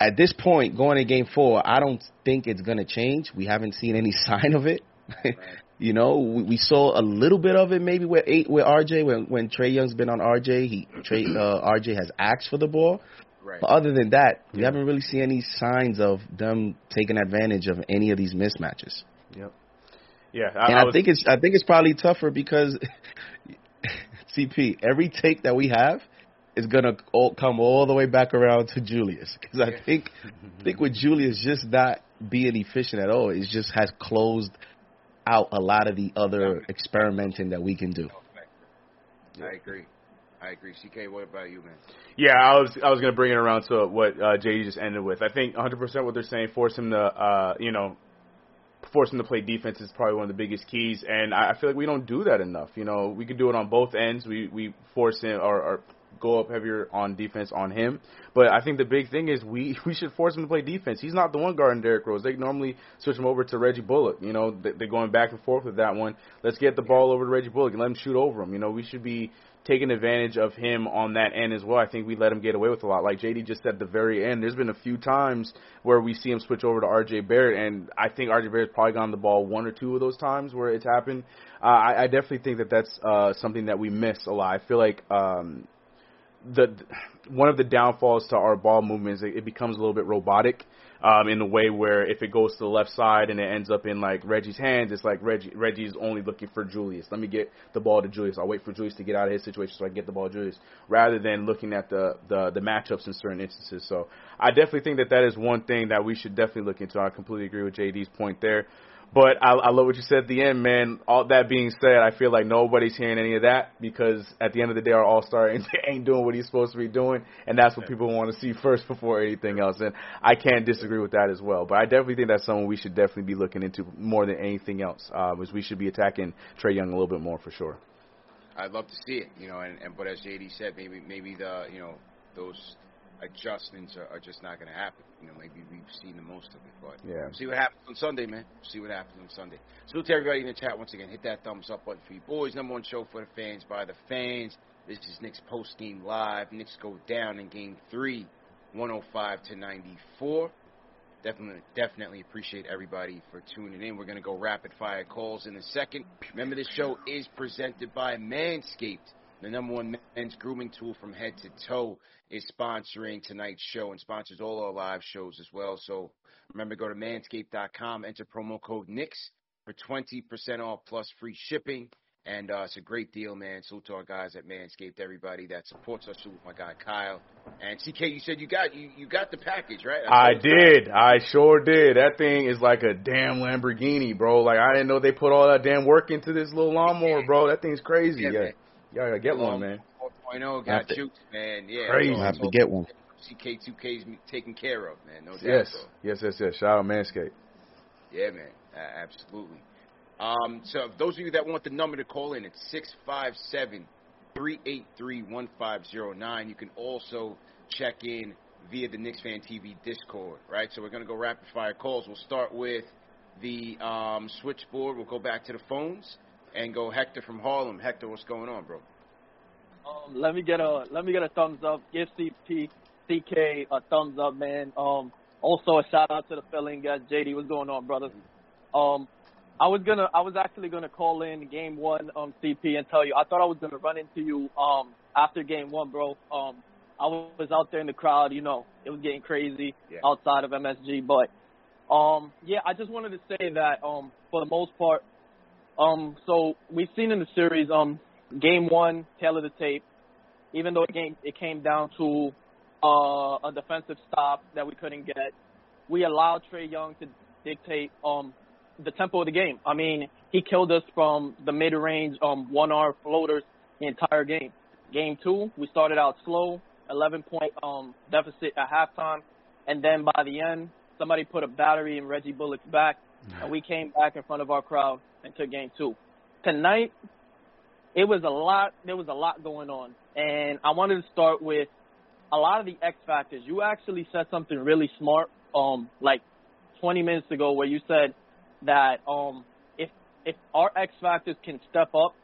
at this point, going to game four, I don't think it's going to change. We haven't seen any sign of it. Right. you know, we, we, saw a little bit of it maybe with eight with RJ when when Trae Young's been on RJ. He Trae uh, RJ has asked for the ball. Right. But other than that, we haven't really seen any signs of them taking advantage of any of these mismatches. Yep. Yeah, I, and I, was, I think it's I think it's probably tougher because CP every take that we have is gonna all, come all the way back around to Julius because I think I think with Julius just not being efficient at all, it just has closed out a lot of the other experimenting that we can do. I agree. I agree. CK, what about you, man? Yeah, I was I was gonna bring it around to what uh, JD just ended with. I think 100% what they're saying force him to uh, you know force him to play defense is probably one of the biggest keys, and I, I feel like we don't do that enough. You know, we could do it on both ends. We we force him or, or go up heavier on defense on him. But I think the big thing is we we should force him to play defense. He's not the one guarding Derrick Rose. They normally switch him over to Reggie Bullock. You know, they're going back and forth with that one. Let's get the ball over to Reggie Bullock and let him shoot over him. You know, we should be taking advantage of him on that end as well. I think we let him get away with a lot. Like JD just said at the very end, there's been a few times where we see him switch over to RJ Barrett, and I think RJ Barrett's probably gotten the ball one or two of those times where it's happened. Uh, I, I definitely think that that's uh, something that we miss a lot. I feel like um, the one of the downfalls to our ball movement is it, it becomes a little bit robotic um, in a way where if it goes to the left side and it ends up in like Reggie's hands, it's like Reggie Reggie's only looking for Julius. Let me get the ball to Julius. I'll wait for Julius to get out of his situation so I can get the ball to Julius, rather than looking at the the the matchups in certain instances. So I definitely think that that is one thing that we should definitely look into. I completely agree with JD's point there. But I, I love what you said at the end, man. All that being said, I feel like nobody's hearing any of that because at the end of the day, our All Star ain't, doing what he's supposed to be doing, and that's what people want to see first before anything else. And I can't disagree with that as well. But I definitely think that's someone we should definitely be looking into more than anything else. Um, is we should be attacking Trae Young a little bit more for sure. I'd love to see it, you know, and, and but as JD said, maybe maybe the you know those adjustments are, are just not going to happen. You know, maybe we've seen the most of it, but yeah. see what happens on Sunday, man. See what happens on Sunday. Salute to everybody in the chat once again. Hit that thumbs up button for you boys. Number one show for the fans by the fans. This is Knicks post game live. Knicks go down in game three, 105 to 94. Definitely, definitely appreciate everybody for tuning in. We're going to go rapid fire calls in a second. Remember, this show is presented by Manscaped the number one men's grooming tool from head to toe, is sponsoring tonight's show and sponsors all our live shows as well. So remember, go to manscaped.com, enter promo code NICKS for 20% off plus free shipping. And uh, it's a great deal, man. Salute to our guys at Manscaped, everybody that supports us. Salute my guy Kyle and CK. You said you got you, you got the package, right? I, I did. I sure did. That thing is like a damn Lamborghini, bro. Like I didn't know they put all that damn work into this little lawnmower, bro. That thing's crazy. Yeah, yeah. Yeah, gotta get one, man. 4.0 got jukes, man. Yeah, crazy. I have to get one. CK2K is taken care of, man. No doubt. Yes, yes, yes, yes. Shout out Manscaped. Yeah, man. Uh, absolutely. Um, so those of you that want the number to call in, it's six five seven three eight three one five zero nine. You can also check in via the Knicks Fan TV Discord, right? So we're gonna go rapid fire calls. We'll start with the um, switchboard. We'll go back to the phones and go Hector from Harlem. Hector, what's going on, bro? Um, let me get a let me get a thumbs up. Give CP CK a thumbs up, man. Um, also a shout out to the filling guys. JD, what's going on, brothers? Um, I was gonna I was actually gonna call in game one um CP and tell you I thought I was gonna run into you um after game one, bro. Um, I was out there in the crowd, you know, it was getting crazy yeah. outside of MSG, but um, yeah, I just wanted to say that um, for the most part, um, so we've seen in the series, um, game one, tail of the tape, even though it came, it came down to uh, a defensive stop that we couldn't get, we allowed Trae Young to dictate um, the tempo of the game. I mean, he killed us from the mid-range um, one-arm floaters the entire game. Game two, we started out slow, 11-point um, deficit at halftime, and then by the end, somebody put a battery in Reggie Bullock's back, and we came back in front of our crowd took game two. Tonight, it was a lot. There was a lot going on, and I wanted to start with a lot of the X factors. You actually said something really smart, um, like 20 minutes ago, where you said that um, if if our X factors can step up,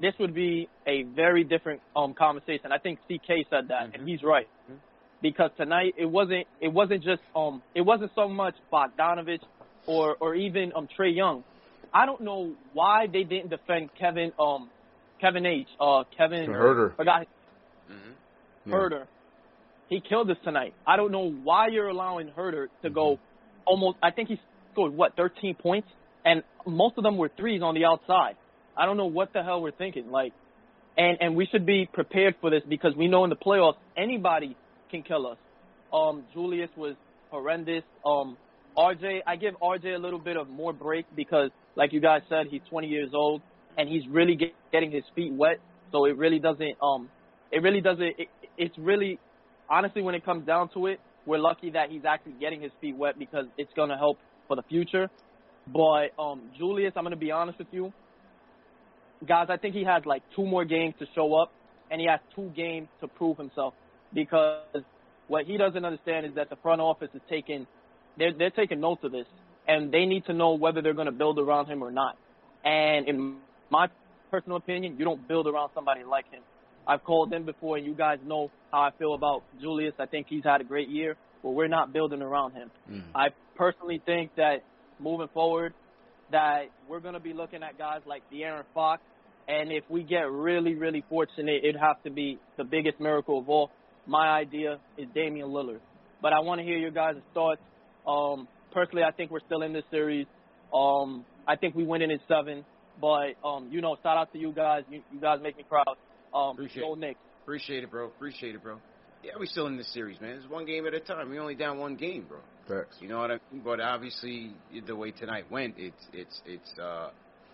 this would be a very different um conversation. I think CK said that, mm-hmm. and he's right. Mm-hmm. Because tonight it wasn't it wasn't just um it wasn't so much Bogdanovich or or even um Trae Young. I don't know why they didn't defend Kevin um Kevin H. Uh Kevin Huerter. Forgot mm-hmm. Huerter. He killed us tonight. I don't know why you're allowing Huerter to mm-hmm. go almost I think he scored what, thirteen points? And most of them were threes on the outside. I don't know what the hell we're thinking. Like and and we should be prepared for this because we know in the playoffs anybody can kill us. Um Julius was horrendous. Um RJ, I give RJ a little bit of more break because, like you guys said, he's 20 years old and he's really get, getting his feet wet. So it really doesn't, um, it really doesn't. It, it's really, honestly, when it comes down to it, we're lucky that he's actually getting his feet wet because it's gonna help for the future. But um, Julius, I'm gonna be honest with you, guys. I think he has like two more games to show up, and he has two games to prove himself because what he doesn't understand is that the front office is taking they're they're taking notes of this, and they need to know whether they're going to build around him or not. And in my personal opinion, you don't build around somebody like him. I've called him before, and you guys know how I feel about Julius. I think he's had a great year, but we're not building around him. Mm. I personally think that moving forward, that we're going to be looking at guys like De'Aaron Fox, and if we get really, really fortunate, it'd have to be the biggest miracle of all. My idea is Damian Lillard. But I want to hear your guys' thoughts um, personally, I think we're still in this series. Um, I think we win it in seven. But um, you know, shout out to you guys. You, you guys make me proud. Um, Appreciate go it. Knicks. Appreciate it, bro. Appreciate it, bro. Yeah, we're still in this series, man. It's one game at a time. We only down one game, bro. Facts. You know what I mean? But obviously, the way tonight went, it's it's it's uh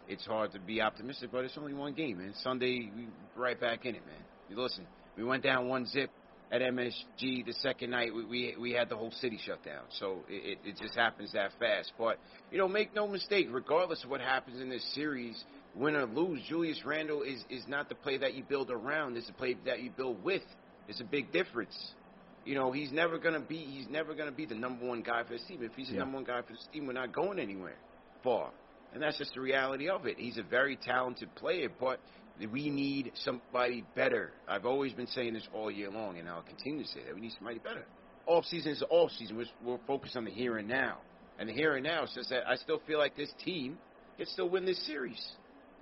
it's hard to be optimistic. But it's only one game, man. Sunday, we right back in it, man. You listen, we went down one zip at MSG the second night, we we, we had the whole city shut down. So it, it just happens that fast. But you know, make no mistake, regardless of what happens in this series, win or lose, Julius Randle is is not the play that you build around. It's the play that you build with. It's a big difference. You know, he's never gonna be he's never gonna be the number one guy for his team. If he's the yeah. number one guy for his team, we're not going anywhere far. And that's just the reality of it. He's a very talented player, but we need somebody better. I've always been saying this all year long, and I'll continue to say that. We need somebody better. Off season is off season. We're, we're focused on the here and now. And the here and now says that I still feel like this team can still win this series.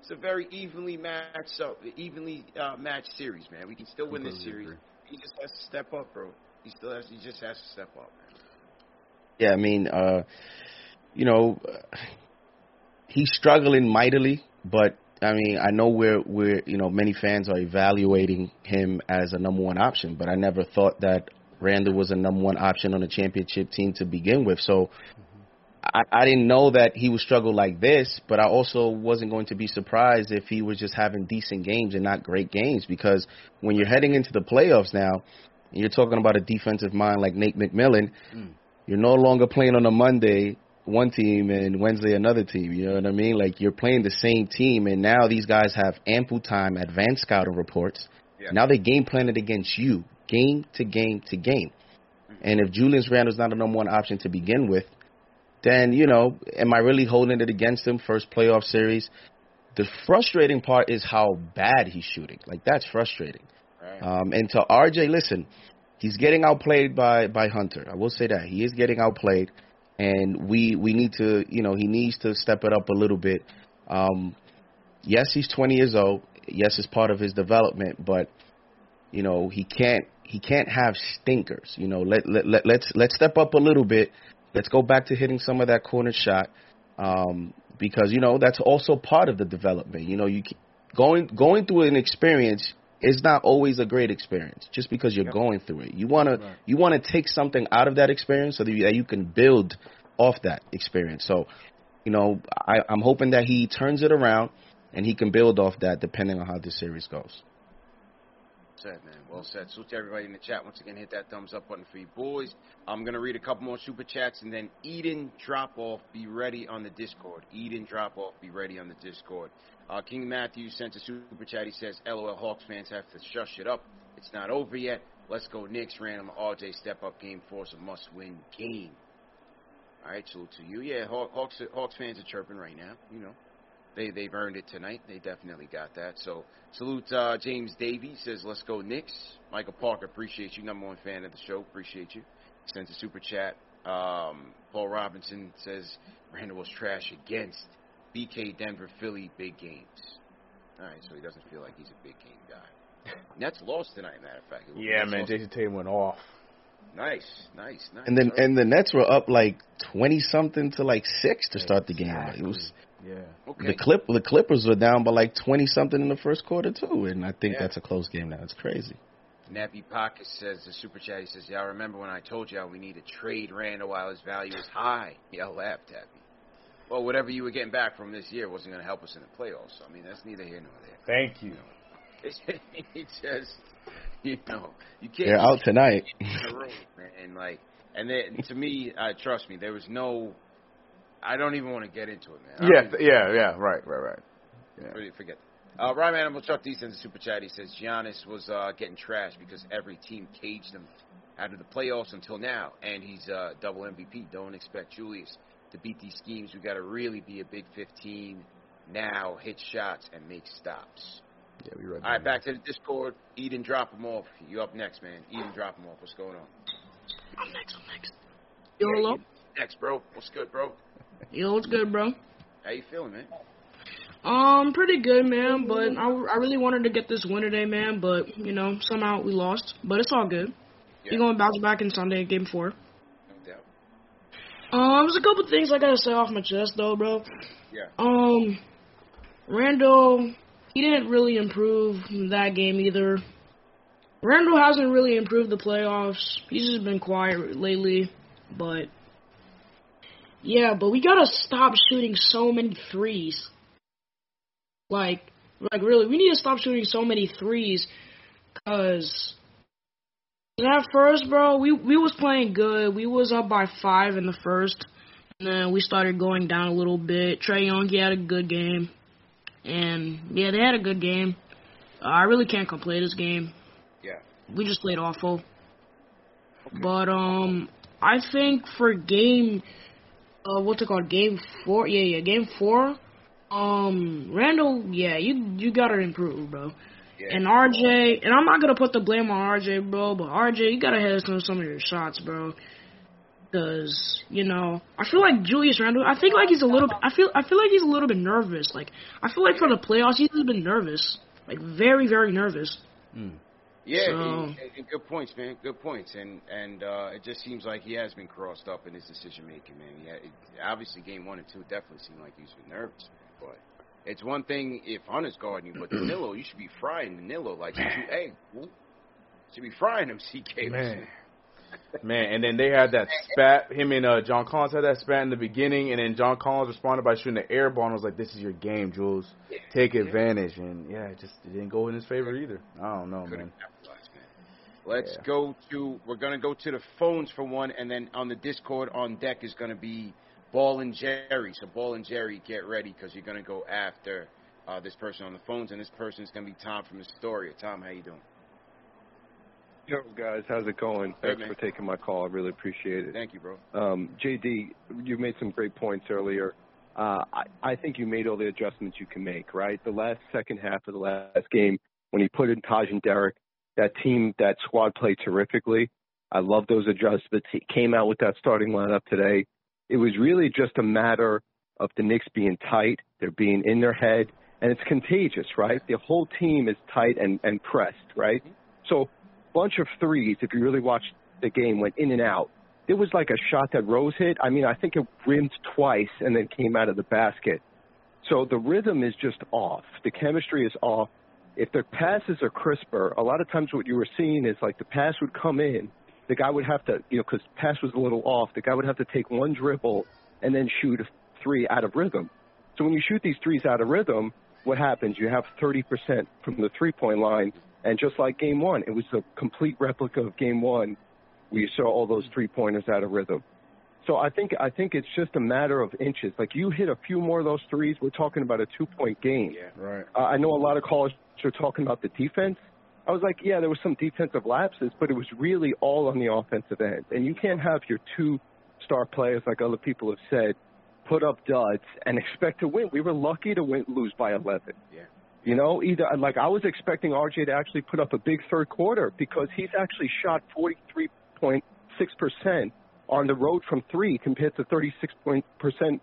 It's a very evenly matched up, evenly uh, matched series, man. We can still win this series. Agree. He just has to step up, bro. He still has. He just has to step up, man. Yeah, I mean, uh, you know, he's struggling mightily, but I mean, I know we're we're you know many fans are evaluating him as a number one option, but I never thought that Randle was a number one option on a championship team to begin with. So I, I didn't know that he would struggle like this, but I also wasn't going to be surprised if he was just having decent games and not great games because when you're heading into the playoffs now, and you're talking about a defensive mind like Nate McMillan, mm. you're no longer playing on a Monday one team and Wednesday another team. You know what I mean? Like you're playing the same team, and now these guys have ample time, advanced scouting reports. Yeah. Now they game plan it against you, game to game to game. Mm-hmm. And if Julius Randle's not a number one option to begin with, then you know, am I really holding it against him? First playoff series. The frustrating part is how bad he's shooting. Like that's frustrating. Right. Um, and to RJ, listen, he's getting outplayed by by Hunter. I will say that he is getting outplayed and we we need to you know he needs to step it up a little bit. Um, yes, he's 20 years old. Yes, it's part of his development, but you know he can't he can't have stinkers. You know let let, let let's let's step up a little bit. Let's go back to hitting some of that corner shot um, because you know that's also part of the development. You know you going going through an experience it's not always a great experience just because you're yep. going through it. You want right. to you want to take something out of that experience so that you, that you can build off that experience. So, you know, I, I'm hoping that he turns it around and he can build off that depending on how this series goes. said, man. Well said. Salute to everybody in the chat. Once again, hit that thumbs up button for you boys. I'm gonna read a couple more super chats and then Eden drop off. Be ready on the Discord. Eden drop off. Be ready on the Discord. Uh, King Matthew sent a super chat. He says, "LOL Hawks fans have to shush it up. It's not over yet. Let's go Knicks. Random RJ step up game. It's a must win game." All right, salute to you. Yeah, Haw- Hawks Hawks fans are chirping right now. You know, they they've earned it tonight. They definitely got that. So salute uh, James Davies says, "Let's go Knicks." Michael Parker, appreciate you, number one fan of the show. Appreciate you. Sends a super chat. Um, Paul Robinson says Randle was trash against BK Denver Philly big games. All right, so he doesn't feel like he's a big game guy. Nets lost tonight, matter of fact. Yeah, Nets man. lost. Jayson Tatum went off. Nice, nice, nice. And then All right. and the Nets were up like twenty something to like six to start the game. Like, it was Yeah. okay. the clip the Clippers were down by like twenty something in the first quarter too, and I think Yeah. that's a close game now. It's crazy. Nappy Pocket says the super chat. He says, "Y'all remember when I told y'all we need to trade Randle while his value is high?" Y'all laughed at me. Well, whatever you were getting back from this year wasn't going to help us in the playoffs. So, I mean, that's neither here nor there. Thank you. It's just, you know, you can't. They're out tonight. in a row, man. And like, and then to me, uh, trust me, there was no. I don't even want to get into it, man. Yeah, th- yeah, yeah. Right, right, right. Yeah. Really forget. Uh, Rhyme Animal Chuck D sends a super chat. He says Giannis was uh, getting trashed because every team caged him out of the playoffs until now, and he's uh, double MVP. Don't expect Julius to beat these schemes. We got to really be a big 15 now, hit shots and make stops. Yeah, we read All right, back to the Discord. Eden, drop them off. You up next, man? Eden, drop them off. What's going on? I'm next. I'm next. Yo, Yeah, hello. you Next, bro. What's good, bro? Yo, what's good, bro? How you feeling, man? Um, pretty good, man. But I, I really wanted to get this win today, man. But you know, somehow we lost. But it's all good. We're gonna bounce back in Sunday, game four. Um, there's a couple things I gotta say off my chest, though, bro. Yeah. Um, Randle, he didn't really improve that game either. Randle hasn't really improved the playoffs. He's just been quiet lately, but yeah, but we gotta stop shooting so many threes. Like, like really, we need to stop shooting so many threes, cause at first, bro, we we was playing good. We was up by five in the first, and then we started going down a little bit. Trae Young, he had a good game, and yeah, they had a good game. Uh, I really can't complain this game. Yeah. We just played awful. But um, I think for game, uh, what's it called? Game four? Yeah, yeah, game four. Um, Randle, yeah, you you gotta improve, bro. And RJ, and I'm not gonna put the blame on RJ, bro, but RJ, you gotta hit some some of your shots, bro. Cause you know, I feel like Julius Randle. I think like he's a little. I feel I feel like he's a little bit nervous. Like I feel like for the playoffs, he's been nervous, like very very nervous. Yeah, So- and, and good points, man. Good points, and and uh, it just seems like he has been crossed up in his decision making, man. Yeah, it, obviously game one and two definitely seemed like he's been nervous, man. But it's one thing if Hunter's guarding you, but Danilo, you should be frying Danilo like you should be frying him, CK. Man. Man, and then they had that spat. Him and uh, John Collins had that spat in the beginning, and then John Collins responded by shooting the air ball and was like, "This is your game, Jules. Take advantage." And yeah, it just it didn't go in his favor either. I don't know, man. Let's Yeah. go to. We're gonna go to the phones for one, and then on the Discord on deck is gonna be Ball and Jerry. So Ball and Jerry, get ready because you're gonna go after uh, this person on the phones, and this person is gonna be Tom from Astoria. Tom, how you doing? Yo, guys, how's it going? Thanks for taking my call. I really appreciate it. Thank you, bro. Um, JD, you made some great points earlier. Uh, I, I think you made all the adjustments you can make, right? The last second half of the last game, when he put in Taj and Derrick, that team, that squad played terrifically. I love those adjustments. He came out with that starting lineup today. It was really just a matter of the Knicks being tight, they're being in their head, and it's contagious, right? The whole team is tight and, and pressed, right? Mm-hmm. So, bunch of threes, if you really watched the game, went in and out. It was like a shot that Rose hit. I mean, I think it rimmed twice and then came out of the basket. So the rhythm is just off. The chemistry is off. If their passes are crisper, a lot of times what you were seeing is like the pass would come in, the guy would have to, you know, because pass was a little off, the guy would have to take one dribble and then shoot a three out of rhythm. So when you shoot these threes out of rhythm, what happens? You have 30% from the three point line, And just like game one, it was a complete replica of game one. We saw all those three pointers out of rhythm. So I think I think it's just a matter of inches. Like you hit a few more of those threes, we're talking about a two point game. Yeah, right. Uh, I know a lot of callers are talking about the defense. I was like, yeah, there was some defensive lapses, but it was really all on the offensive end. And you can't have your two star players, like other people have said, put up duds and expect to win. We were lucky to win, lose by 11. Yeah. You know, either like I was expecting RJ to actually put up a big third quarter because he's actually shot 43.6 percent on the road from three compared to 36 percent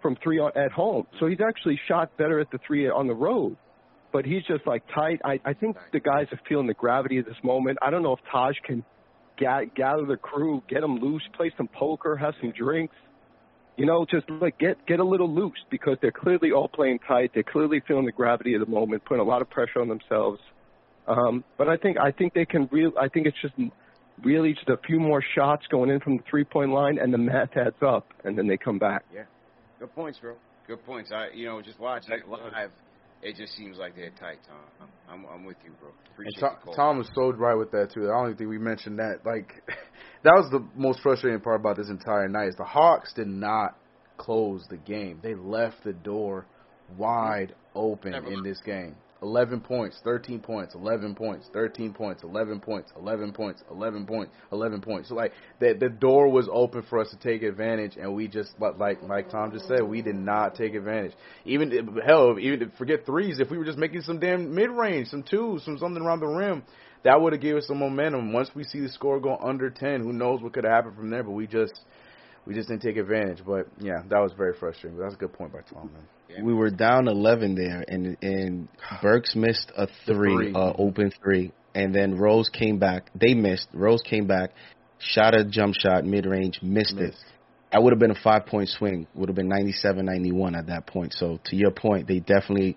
from three at home. So he's actually shot better at the three on the road. But he's just like tight. I, I think the guys are feeling the gravity of this moment. I don't know if Taj can ga- gather the crew, get them loose, play some poker, have some drinks. You know, just like get get a little loose because they're clearly all playing tight. They're clearly feeling the gravity of the moment, putting a lot of pressure on themselves. Um, but I think I think they can real. I think it's just really just a few more shots going in from the three point line, and the math adds up, and then they come back. Yeah, good points, bro. Good points. I, you know, just watching it live, it just seems like they're tight, Tom. I'm, I'm, I'm with you, bro. Appreciate And Tom. Tom was so right with that too. I don't think we mentioned that. Like that was the most frustrating part about this entire night. Is the Hawks did not close the game. They left the door wide open Never in this game. 11 points, 13 points, 11 points, 13 points, 11 points, 11 points, 11 points, 11 points. So like the the door was open for us to take advantage, and we just but like like Tom just said, we did not take advantage. Even hell, even forget threes. If we were just making some damn mid range, some twos, some something around the rim, that would have given us some momentum. Once we see the score go under 10, who knows what could have happened from there? But we just we just didn't take advantage. But yeah, that was very frustrating. But that's a good point by Tom, man. We were down 11 there, and and Burks missed a three, three. Uh, open three, and then Rose came back. They missed. Rose came back, shot a jump shot mid range, missed it. That would have been a five point swing. Would have been 97-91 at that point. So to your point, they definitely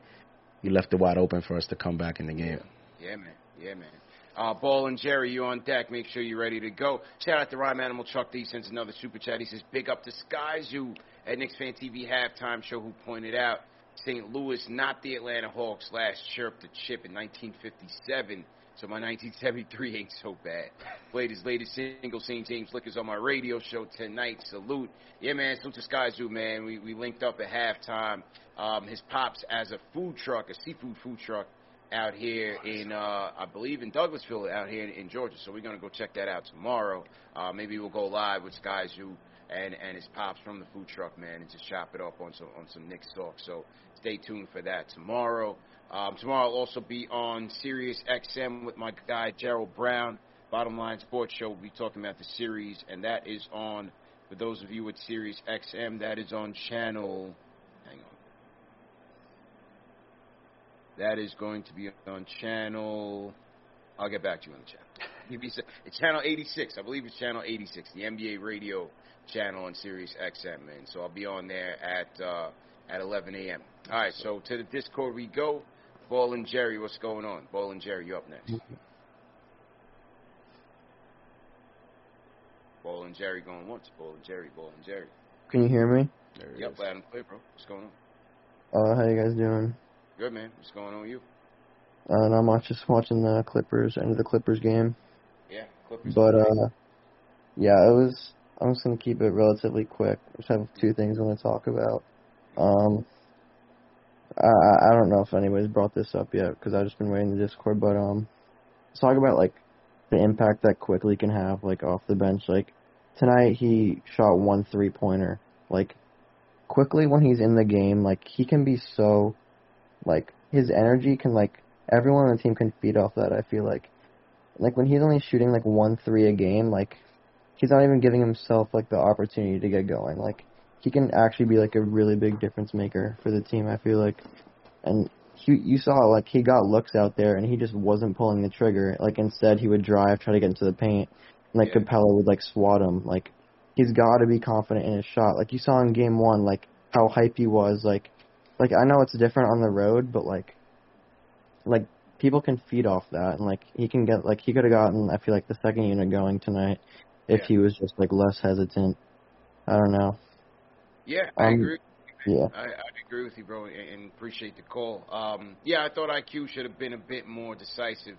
you left it wide open for us to come back in the game. Yeah, man. Yeah, man. Uh, Ball and Jerry, you on deck. Make sure you're ready to go. Shout out to Rhyme Animal Chuck D sends another super chat. He says, Big up to Skyzoo at Knicks Fan TV halftime show who pointed out St. Louis, not the Atlanta Hawks, last chirped the chip in 1957. So my 1973 ain't so bad. Played his latest single, St. James Liquors, on my radio show tonight. Salute. Yeah, man, salute to Skyzoo, man. We, we linked up at halftime. Um, his pops as a food truck, a seafood food truck out here in, uh, I believe in Douglasville out here in, in Georgia. So we're going to go check that out tomorrow. Uh, maybe we'll go live with Sky Zoo and, and his pops from the food truck, man, and just chop it up on some, on some Knicks talk. So stay tuned for that tomorrow. Um, tomorrow I'll also be on Sirius XM with my guy Gerald Brown. Bottom Line Sports Show. We'll be talking about the series, and that is on, for those of you with Sirius XM, that is on channel, hang on. That is going to be on channel, I'll get back to you on the channel. It's channel 86. I believe it's channel 86, the NBA radio channel on Sirius XM, man. So I'll be on there at uh, at 11 a.m. All right, so to the Discord we go. Ball and Jerry, what's going on? Ball and Jerry, you up next. Ball and Jerry going once. Ball and Jerry, Ball and Jerry. Can you hear me? Yep, loud and clear, bro. What's going on? Uh, how you guys doing? Good, man. What's going on with you? Uh, not much. Just watching the Clippers, end of the Clippers game. Yeah, Clippers. But uh, yeah, it was. I'm just gonna keep it relatively quick. I just have two things I want to talk about. Um, I I I don't know if anybody's brought this up yet because I've just been waiting in the Discord. But um, let's talk about like the impact that Quickley can have like off the bench. Like tonight, he shot one three pointer. Like Quickley when he's in the game, like he can be so like his energy can like everyone on the team can feed off that. I feel like like when he's only shooting like one three a game, like he's not even giving himself like the opportunity to get going. Like he can actually be like a really big difference maker for the team. I feel like, and he you saw like he got looks out there and he just wasn't pulling the trigger. Like instead he would drive, try to get into the paint, and like Capela would like swat him. Like he's got to be confident in his shot. Like you saw in game one, like how hype he was. Like like I know it's different on the road, but like like people can feed off that and like he can get like he could have gotten I feel like the second unit going tonight if he was just like less hesitant. I don't know. Yeah, I Um, agree. Yeah. I, I agree with you, bro, and, and appreciate the call. Um, yeah, I thought IQ should have been a bit more decisive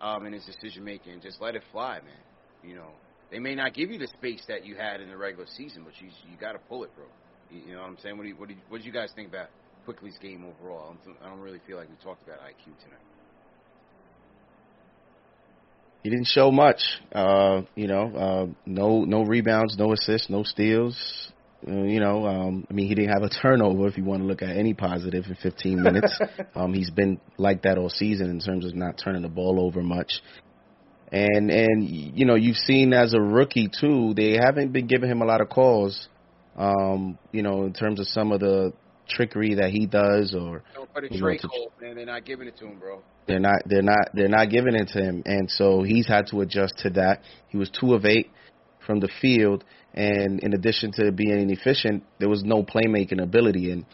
um, in his decision making. Just let it fly, man. You know, they may not give you the space that you had in the regular season, but you you got to pull it, bro. You, you know what I'm saying? What do you, what do you, what do you guys think about Quickley's game overall? I don't, I don't really feel like we talked about IQ tonight. He didn't show much. Uh, you know, uh, no no rebounds, no assists, no steals. Uh, you know, um, I mean, he didn't have a turnover. If you want to look at any positive in 15 minutes, um, he's been like that all season in terms of not turning the ball over much. And and you know, you've seen as a rookie too, they haven't been giving him a lot of calls. Um, you know, in terms of some of the trickery that he does, or No, but a you know, Trey to- Cole, man, they're not giving it to him, bro. they're not they're not they're not giving it to him. And so he's had to adjust to that. He was two of eight from the field. And in addition to being inefficient there was no playmaking ability. And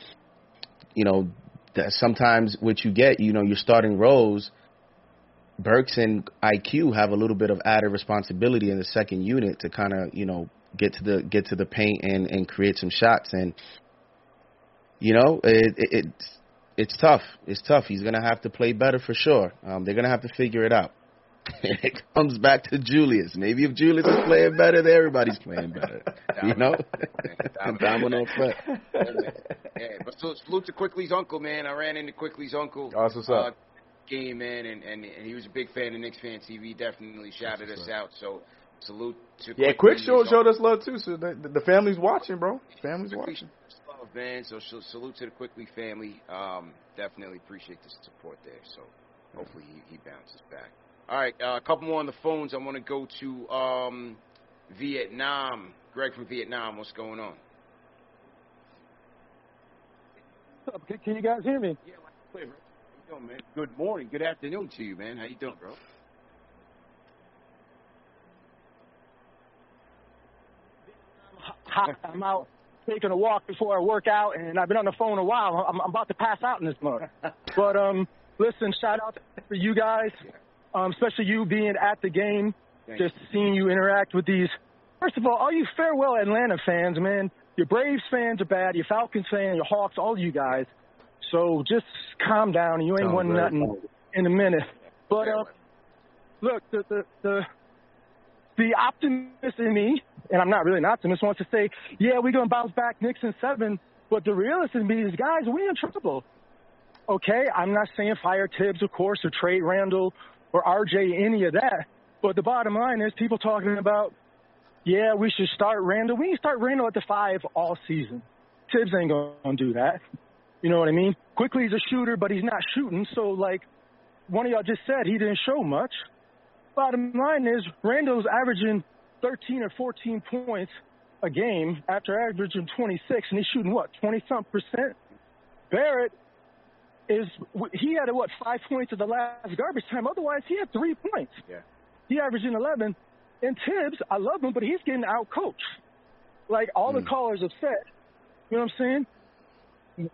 you know that sometimes what you get you know you're starting Rose Burks and IQ have a little bit of added responsibility in the second unit to kind of you know get to the get to the paint and and create some shots. And you know it, it it's it's tough. It's tough. He's gonna have to play better for sure. Um, they're gonna have to figure it out. it comes back to Julius. Maybe if Julius is playing better, then everybody's playing better. You know, domino effect. yeah, but so salute to Quickley's uncle, man. I ran into Quickley's uncle. Oh, that's what's up. Uh, game, man, and, and and he was a big fan of Knicks Fan TV. Definitely shouted That's us what's out. So salute to Yeah, Quickley Quick and showed showed us love too. So the, the family's watching, bro. Family's watching. Man. So sh- salute to the Quickley family. Um, definitely appreciate the support there. So hopefully he, he bounces back. All right, uh, a couple more on the phones. I want to go to um, Vietnam. Greg from Vietnam, what's going on? Can, can you guys hear me? Yeah, How you doing, man? Good morning, good afternoon to you, man. How you doing, bro? I'm out taking a walk before I work out, and I've been on the phone a while. I'm, I'm about to pass out in this mug. but um, listen, shout out for you guys, um, especially you being at the game, Thank just seeing you interact with these. First of all, all you farewell Atlanta fans, man. Your Braves fans are bad. Your Falcons fans, your Hawks, all you guys. So just calm down. You ain't Sounds won nothing in a minute. But uh, look, the the the the optimist in me, and I'm not really an optimist, wants to say, yeah, we're gonna bounce back in seven. But the realist in me is, guys, we in trouble. Okay, I'm not saying fire Thibs, of course, or trade Randle or RJ, any of that. But the bottom line is, people talking about, yeah, we should start Randle. We to start Randle at the five all season. Thibs ain't gonna do that. You know what I mean? Quickley, he's a shooter, but he's not shooting. So, like one of y'all just said, he didn't show much. Bottom line is, Randle's averaging 13 or 14 points a game after averaging 26, and he's shooting what 20 some percent. Barrett is he had what five points at the last garbage time. Otherwise, he had three points. Yeah. He averaging 11. And Thibs, I love him, but he's getting out coached. Like all the mm. callers have said. You know what I'm saying?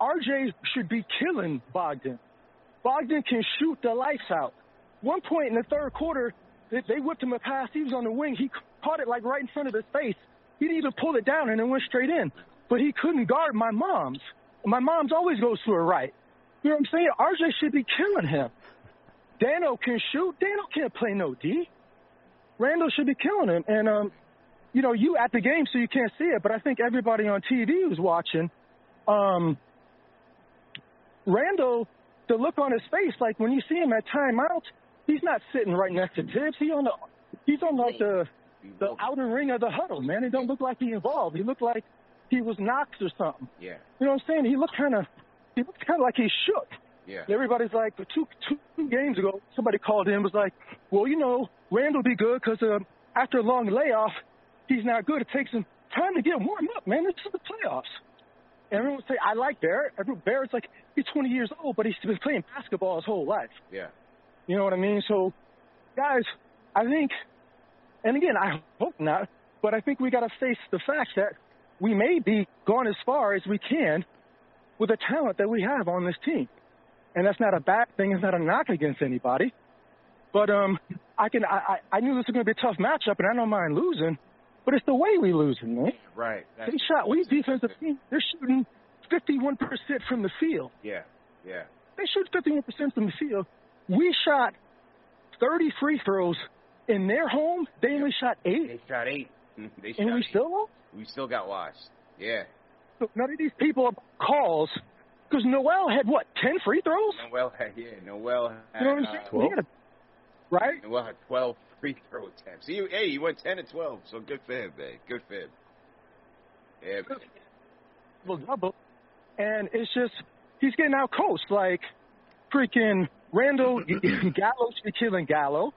RJ should be killing Bogdan. Bogdan can shoot the lights out. One point in the third quarter, they, whipped him a pass. He was on the wing. He caught it like right in front of his face. He didn't even pull it down and it went straight in. But he couldn't guard my mom's. My mom's always goes to her right. You know what I'm saying? RJ should be killing him. Dano can shoot. Dano can't play no D. Randle should be killing him. And um, you know, you at the game, so you can't see it, but I think everybody on TV was watching. Um, Randle, the look on his face, like when you see him at timeout, he's not sitting right next to Thibs. He on the, he's on like the the outer ring of the huddle, man. It don't look like he involved. He looked like he was knocked or something. Yeah. You know what I'm saying? He looked kind of, he looked kind of like he shook. Yeah. And everybody's like, two, two games ago, somebody called in was like, well, you know, Randle be good because uh, after a long layoff, he's not good. It takes him time to get warmed up, man. It's the playoffs. And everyone would say, I like Barrett. Everyone, Barrett's like, he's 20 years old, but he's been playing basketball his whole life. Yeah. You know what I mean? So, guys, I think, and again, I hope not, but I think we got to face the fact that we may be gone as far as we can with the talent that we have on this team. And that's not a bad thing. It's not a knock against anybody. But um, I can. I, I I knew this was going to be a tough matchup, and I don't mind losing. But it's the way we losing, man. Right. They shot. We defensive team. They're shooting 51% from the field. Yeah. Yeah. They shoot 51% from the field. We shot 30 free throws in their home. They only shot eight. They shot eight. They shot And we eight. still lost? We still got washed. Yeah. So none of these people are calls because Noel had what ten free throws. Noel had yeah. Noel had You know what I'm uh, saying? He had a- right? Noel had twelve free throw attempts. He, hey, he went ten to twelve. So good for him, man. Good for him. Yeah. man. double double, and it's just he's getting out coached like freaking Randle Gallo should be killing Gallo,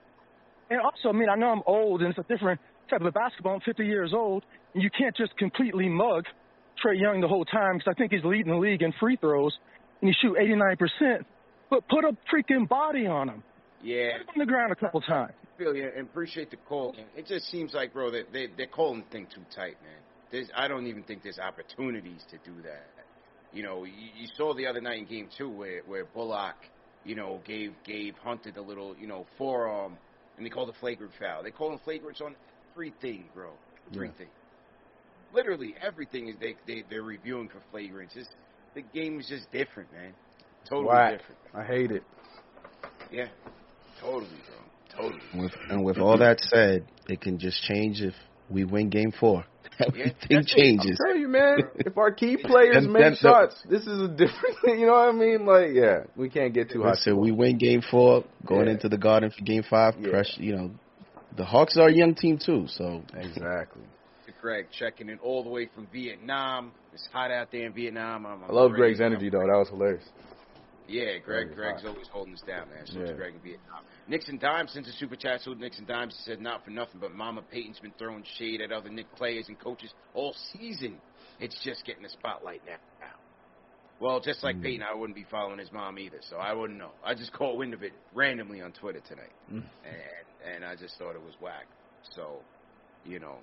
and also I mean I know I'm old and it's a different type of basketball. I'm 50 years old, and you can't just completely mug Trae Young the whole time because I think he's leading the league in free throws and he shoot 89 percent. But put a freaking body on him. Yeah. Put him on the ground a couple times. feel you and appreciate the call. It just seems like, bro, that they they're calling the thing too tight, man. There's, I don't even think there's opportunities to do that. You know, you, you saw the other night in game two where where Bullock, you know, gave gave Hunter the little, you know, forearm, and they called a flagrant foul. They call them flagrants on everything, bro. Everything. Literally everything is they they they're reviewing for flagrants. It's, the game is just different, man. Totally Whack. different. I hate it. Yeah. Totally, bro. Totally. With, and with all that said, it can just change if we win Game Four. Everything changes. I'm telling you, man. If our key players Them- make them- shots, this is a different. You know what I mean? Like, yeah, we can't get too high. Listen, we win Game Four, going Yeah. into the Garden for Game Five. Yeah. Pressure, you know, the Hawks are a young team too, so exactly. Greg checking in all the way from Vietnam. It's hot out there in Vietnam. I'm, I'm I love ready Greg's energy though. That was hilarious. Yeah, Greg. Greg's always holding us down, man. So Yeah. Greg in Vietnam. Nixon Dimes sends a super chat. So Nixon Dimes said, "Not for nothing, but Mama Payton's been throwing shade at other Knick players and coaches all season. It's just getting the spotlight now." Well, just like Payton, I wouldn't be following his mom either, so I wouldn't know. I just caught wind of it randomly on Twitter tonight, Mm. and and I just thought it was whack. So, you know,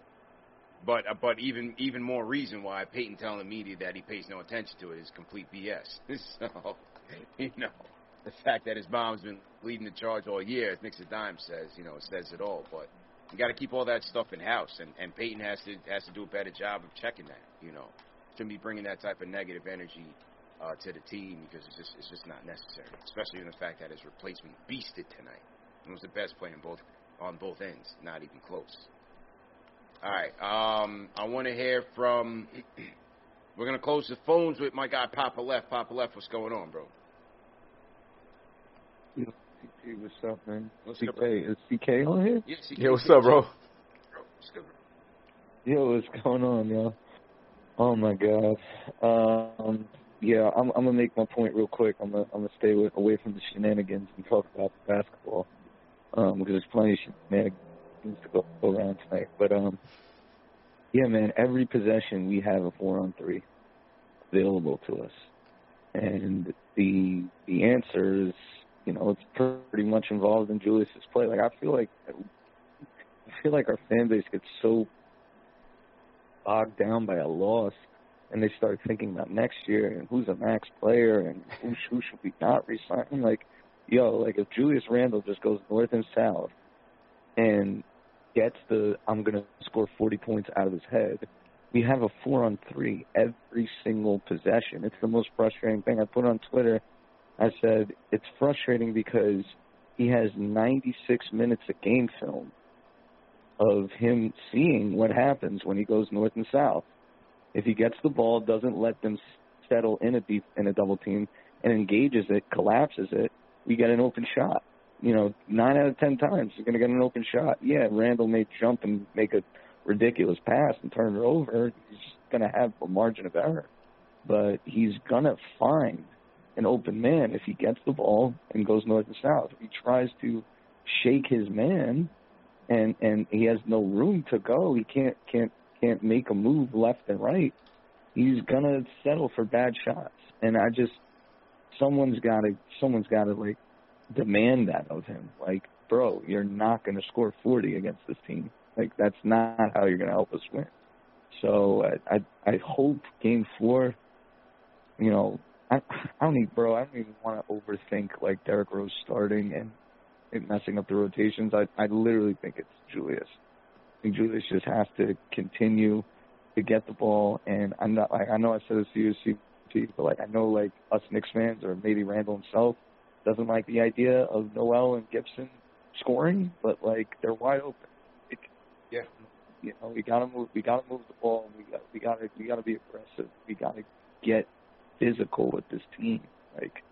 but uh, but even even more reason why Payton telling the media that he pays no attention to it is complete BS. so, you know, the fact that his mom's been leading the charge all year, as Nixon Dime says, you know, says it all. But you got to keep all that stuff in house, and and Payton has to has to do a better job of checking that. You know, shouldn't be bringing that type of negative energy uh, to the team because it's just it's just not necessary. Especially in the fact that his replacement beasted tonight and was the best player in both on both ends, not even close. All right, um, I want to hear from. We're gonna close the phones with my guy Papa Left. Papa Left, what's going on, bro? Hey, what's up, man? What's CK, up, bro? is CK on here? Yeah, CK, Yeah, what's up, bro? What's good, bro? Yo, what's going on, yo? Oh my God. Um, yeah, I'm, I'm gonna make my point real quick. I'm gonna, I'm gonna stay away, away from the shenanigans and talk about the basketball, um, because there's plenty of shenanigans to go around tonight. But um, yeah, man, every possession we have a four on three available to us, and the the answer is, you know, it's pretty much involved in Julius's play. Like I feel like I feel like our fan base gets so bogged down by a loss and they start thinking about next year and who's a max player and who, who should we not resign. Like, yo, like if Julius Randle just goes north and south and gets the I'm gonna score 40 points out of his head, we have a four on three every single possession. It's the most frustrating thing. I put on Twitter. I said it's frustrating because he has 96 minutes of game film of him seeing what happens when he goes north and south. If he gets the ball, doesn't let them settle in a deep in a double team, and engages it, collapses it, we get an open shot. You know, nine out of ten times you're going to get an open shot. Yeah, Randle may jump and make a ridiculous pass and turn it over. He's going to have a margin of error, but he's going to find an open man if he gets the ball and goes north and south. If he tries to shake his man and and he has no room to go, he can't can't can't make a move left and right. He's gonna settle for bad shots, and I just someone's got to someone's got to like demand that of him. Like, bro, you're not gonna score 40 against this team. Like that's not how you're gonna help us win. So I I, I hope Game Four, you know, I I don't even, bro. I don't even want to overthink like Derrick Rose starting and it messing up the rotations. I I literally think it's Julius. I think Julius just has to continue to get the ball. And I'm not like I know I said this to you, CP, but like I know like us Knicks fans or maybe Randle himself doesn't like the idea of Noel and Gibson scoring, but like they're wide open. Like, Yeah. you know, we gotta move. We gotta move the ball. And we got. We gotta. We gotta be aggressive. We gotta get physical with this team. Like,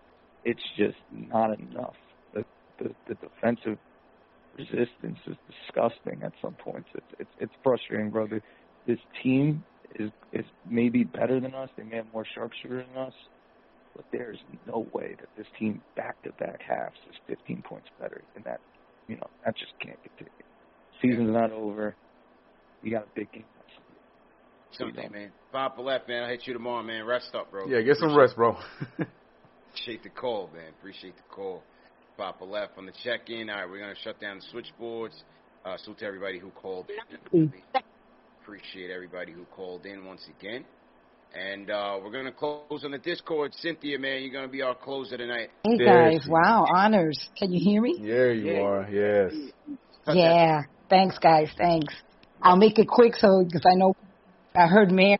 it's just not enough. The the, the defensive resistance is disgusting at some points. It's it's it's frustrating, brother. This team is is maybe better than us. They may have more sharpshooter than us, but there's no way that this team back to back halves is 15 points better than that. You know that just can't continue. Season's not over. We got a big game. Sunday, man. Bob left, man. I'll hit you tomorrow, man. Rest up, bro. Yeah, get some Appreciate- rest, bro. Appreciate the call, man. Appreciate the call. Papa left on the check in. All right, we're going to shut down the switchboards. Uh, salute to everybody who called in. Appreciate everybody who called in once again. And uh, we're going to close on the Discord. Cynthia, man, you're going to be our closer tonight. Hey guys, wow, honors. Can you hear me? Yeah, you Yeah. are. Yes. Yeah, thanks guys, thanks. I'll make it quick so because I know I heard Mayor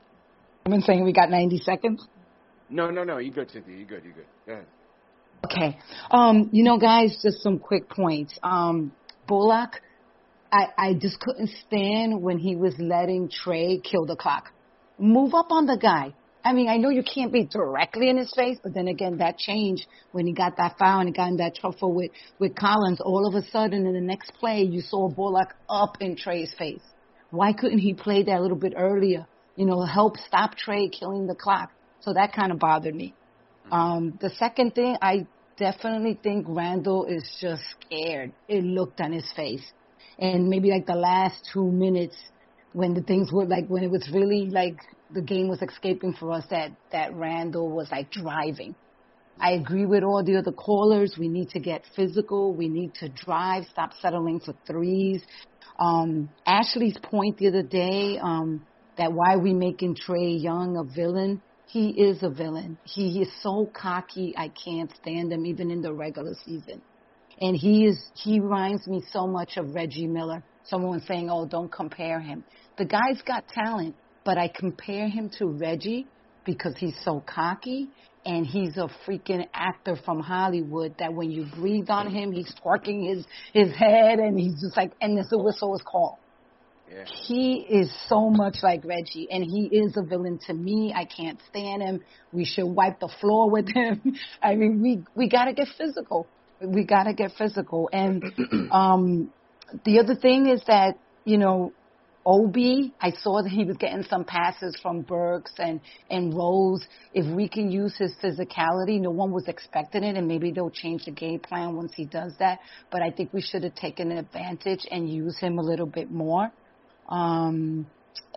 been saying we got 90 seconds. No, no, no. You good, Cynthia. You good. You good. Go ahead. Okay. Um, you know, guys, just some quick points. Um, Bullock, I, I just couldn't stand when he was letting Trae kill the clock. Move up on the guy. I mean, I know you can't be directly in his face, but then again, that changed when he got that foul and he got in that trouble with, with Collins. All of a sudden, in the next play, you saw Bullock up in Trae's face. Why couldn't he play that a little bit earlier? You know, help stop Trae killing the clock. So that kind of bothered me. Um, the second thing, I definitely think Randle is just scared. It looked on his face. And maybe like the last two minutes when the things were like, when it was really like the game was escaping for us, that, that Randle was like driving. I agree with all the other callers. We need to get physical. We need to drive, stop settling for threes. Um, Ashley's point the other day, um, that why we making Trae Young a villain. He is a villain. He is so cocky. I can't stand him even in the regular season. And he is, he reminds me so much of Reggie Miller. Someone saying, oh, don't compare him. The guy's got talent, but I compare him to Reggie because he's so cocky and he's a freaking actor from Hollywood that when you breathe on him, he's twerking his, his head and he's just like, and the whistle is called. Yeah. He is so much like Reggie, and he is a villain to me. I can't stand him. We should wipe the floor with him. I mean, we we gotta get physical. We gotta get physical. And um, the other thing is that you know, Obi. I saw that he was getting some passes from Burks and and Rose. If we can use his physicality, no one was expecting it, and maybe they'll change the game plan once he does that. But I think we should have taken advantage and use him a little bit more. Um,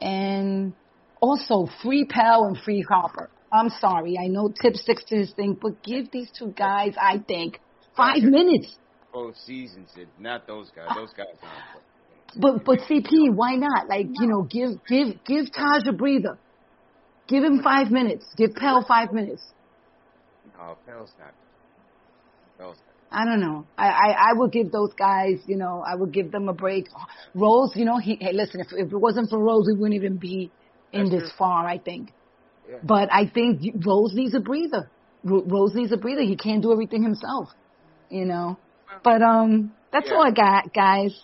and also free Pell and free Harper. I'm sorry. I know Thibs sticks to his thing, but give these two guys, I think, five minutes. Both seasons, not those guys. Those guys. But but CP, why not? Like you know, give give give Taj a breather. Give him five minutes. Give Pell five minutes. No, Pell's not. Pell's not. I don't know. I, I I would give those guys, you know, I would give them a break. Rose, you know, he hey listen, if if it wasn't for Rose, we wouldn't even be in this far. I think. Yeah. But I think Rose needs a breather. Ro- Rose needs a breather. He can't do everything himself, you know. But um, that's Yeah. all I got, guys.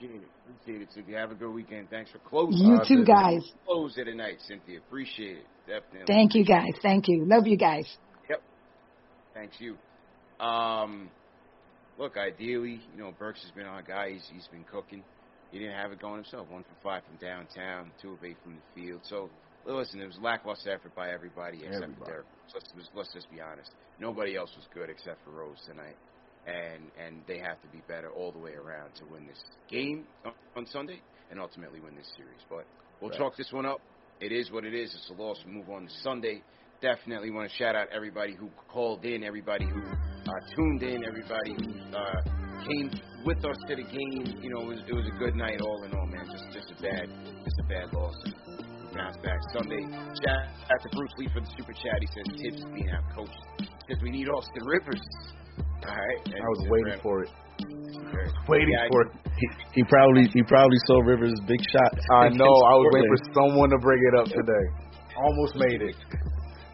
Appreciate it. Appreciate it, Cynthia. Have a good weekend. Thanks for closing. You Uh, too, guys. Close it tonight, Cynthia. Appreciate it. Definitely. Thank you, guys. Thank you. Love you guys. Yep. Thanks you. Um, look, ideally, you know, Burks has been our guy. He's, he's been cooking. He didn't have it going himself. One for five from downtown, two of eight from the field. So, listen, it was lackluster effort by everybody except Everybody. for Derrick. Let's, let's, let's just be honest. Nobody else was good except for Rose tonight. And and they have to be better all the way around to win this game on, Sunday and ultimately win this series. But we'll Right. chalk this one up. It is what it is. It's a loss. We move on to Sunday. Definitely want to shout out everybody who called in, everybody who uh, tuned in, everybody who uh, came with us to the game. You know, it was, it was a good night all in all, man. Just just a bad just a bad loss. Bounce back Sunday. Chat after Bruce Lee for the super chat. He says Thibs being out coach. Says we need Austin Rivers. All right. I was waiting for it. Waiting Waiting for it. He, he probably he probably saw Rivers' big shot. I know. I was waiting for someone to bring it up today. Almost made it.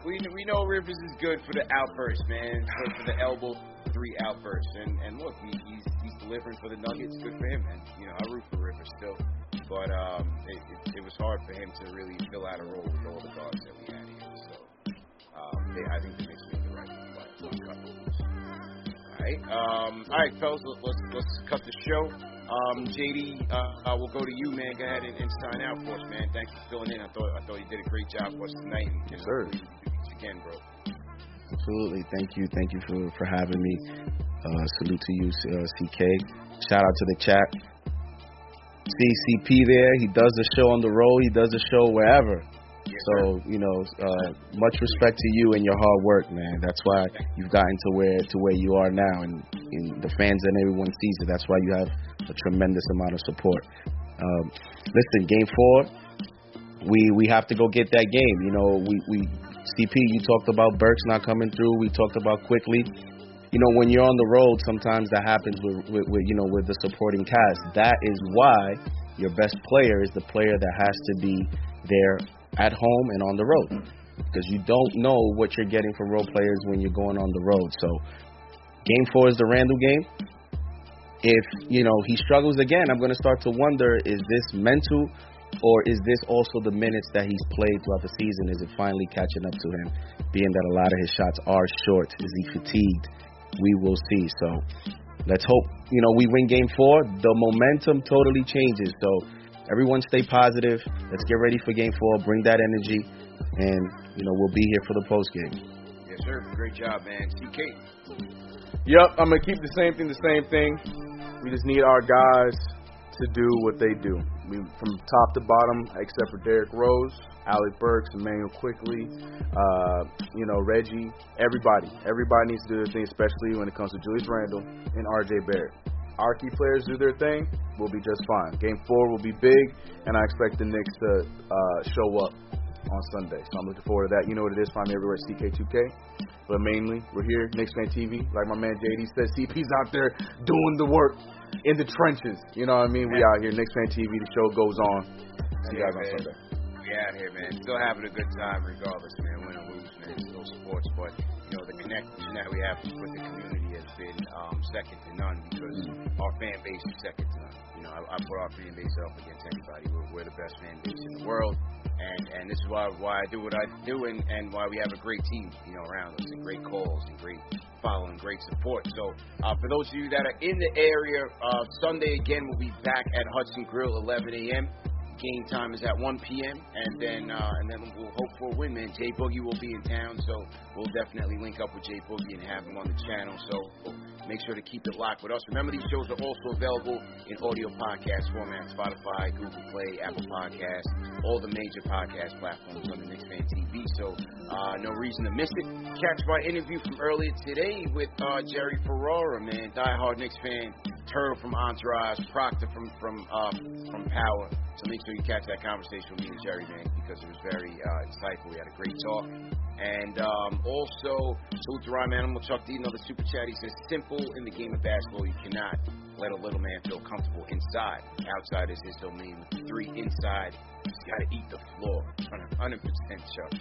We we know Rivers is good for the outburst, man. Good for the elbow three outbursts. And and look, he, he's he's delivering for the Nuggets. Good for him, and you know I root for Rivers still, but um, it, it, it was hard for him to really fill out a role with all the guards that we had here. So um, they, I think the Knicks made the right move by by cutting loose. All right, um, all right, fellas, let's let's cut the show. Um, JD, uh, uh, we'll go to you, man. Go ahead and, and sign out for us, man. Thanks for filling in. I thought I thought you did a great job for us tonight. And, Yes, sir. hopefully you again, bro. Absolutely. Thank you. Thank you for, for having me. Uh, salute to you, uh, CK. Shout out to the chat. CCP there. He does the show on the road. He does the show wherever. So you know, uh, much respect to you and your hard work, man. That's why you've gotten to where to where you are now, and, and the fans and everyone sees it. That's why you have a tremendous amount of support. Um, listen, game four, we we have to go get that game. You know, we we CP, you talked about Burks not coming through. We talked about Quickley. You know, when you're on the road, sometimes that happens with, with, with you know with the supporting cast. That is why your best player is the player that has to be there at home and on the road, because you don't know what you're getting from role players when you're going on the road. So, game four is the Randle game. If you know he struggles again, I'm going to start to wonder: is this mental, or is this also the minutes that he's played throughout the season? Is it finally catching up to him? Being that a lot of his shots are short, is he fatigued? We will see. So let's hope you know we win Game Four. The momentum totally changes. So everyone stay positive. Let's get ready for Game Four. Bring that energy, and you know we'll be here for the post game. Yes, sir. Great job, man. CK. Yep, I'm gonna keep the same thing. The same thing. We just need our guys to do what they do. We from top to bottom, except for Derrick Rose, Alec Burks, Immanuel Quickley, uh, you know Reggie. Everybody, everybody needs to do their thing, especially when it comes to Julius Randle and R.J. Barrett. Our key players do their thing, we'll be just fine. Game four will be big, and I expect the Knicks to uh, show up on Sunday. So I'm looking forward to that. You know what it is. Find me everywhere at CK2K. But mainly, we're here, Knicks Fan TV. Like my man JD said, CP's out there doing the work in the trenches. You know what I mean? We out here, Knicks Fan TV. The show goes on. See you guys on. Sunday. We out here, man. Still having a good time, regardless, man. Win or lose, man. Still sports, but the connection that we have with the community has been um, second to none because our fan base is second to none. You know, I, I put our fan base up against anybody. We're, we're the best fan base in the world, and and this is why why I do what I do, and and why we have a great team, you know, around us, and great calls, and great following, great support. So, uh, for those of you that are in the area, uh, Sunday again, we'll be back at Hudson Grill, 11 a.m. Game time is at 1 p.m. and then uh, and then we'll hope for a win, man. Jay Boogie will be in town, so we'll definitely link up with Jay Boogie and have him on the channel. So make sure to keep it locked with us. Remember, these shows are also available in audio podcast format: Spotify, Google Play, Apple Podcasts, all the major podcast platforms on the Knicks Fan TV. So uh, no reason to miss it. Catch my interview from earlier today with uh, Jerry Ferrara, man, diehard Knicks fan. Turtle from Entourage, Proctor from from uh, from Power. So make sure you catch that conversation with me and Jerry, man, because it was very uh, insightful. We had a great talk. And um, also, salute to Rhyme Animal Chuck D, another super chat. He says, simple in the game of basketball, you cannot let a little man feel comfortable inside. Outside is his domain. Three inside, he's got to eat the floor. 100% Chuck.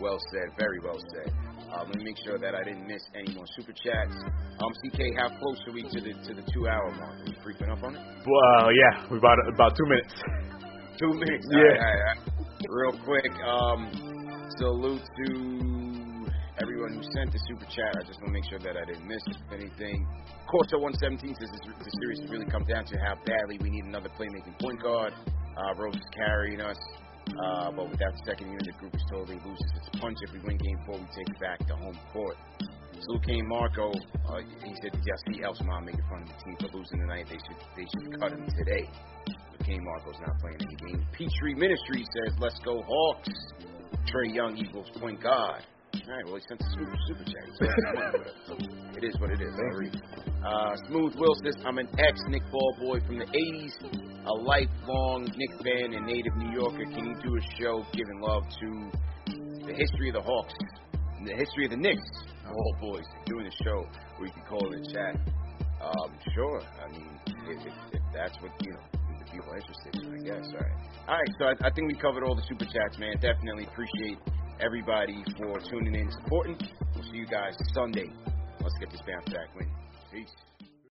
Well said, very well said. Uh, let me make sure that I didn't miss any more super chats. Um, CK, how close are we to the to the two hour mark? Are we creeping up on it? Well, yeah, we're about about two minutes. Two minutes. Yeah. All right, all right. Real quick, um, salute to everyone who sent the super chat. I just want to make sure that I didn't miss anything. Corso 117 says this, the series has really come down to how badly we need another playmaking point guard. Uh, Rose is carrying us. Uh, but without the second unit, the group is totally loses its punch. If we win game four, we take it back to home court. So Kane Marco, uh, he said, did y'all see Elsman making fun of the team for losing tonight? They should they should cut him today. Kane Marco's not playing any game. Petrie Ministry says, let's go Hawks. Trae Young equals point guard. All right, well, he sent a super, super chat. He spent some money with us, so it is what it is. Uh, Smooth Will says, I'm an ex-Knick Ball boy from the 80s, a lifelong Knick fan and native New Yorker. Can you do a show giving love to the history of the Hawks, the history of the Knicks, all boys, doing a show where you can call in the chat? Um, sure. I mean, if, if, if that's what, you know, interested I guess. All right. All right, so I, I think we covered all the super chats, man. Definitely appreciate everybody for tuning in supporting. We'll see you guys Sunday Let's get this bounce back win. Peace.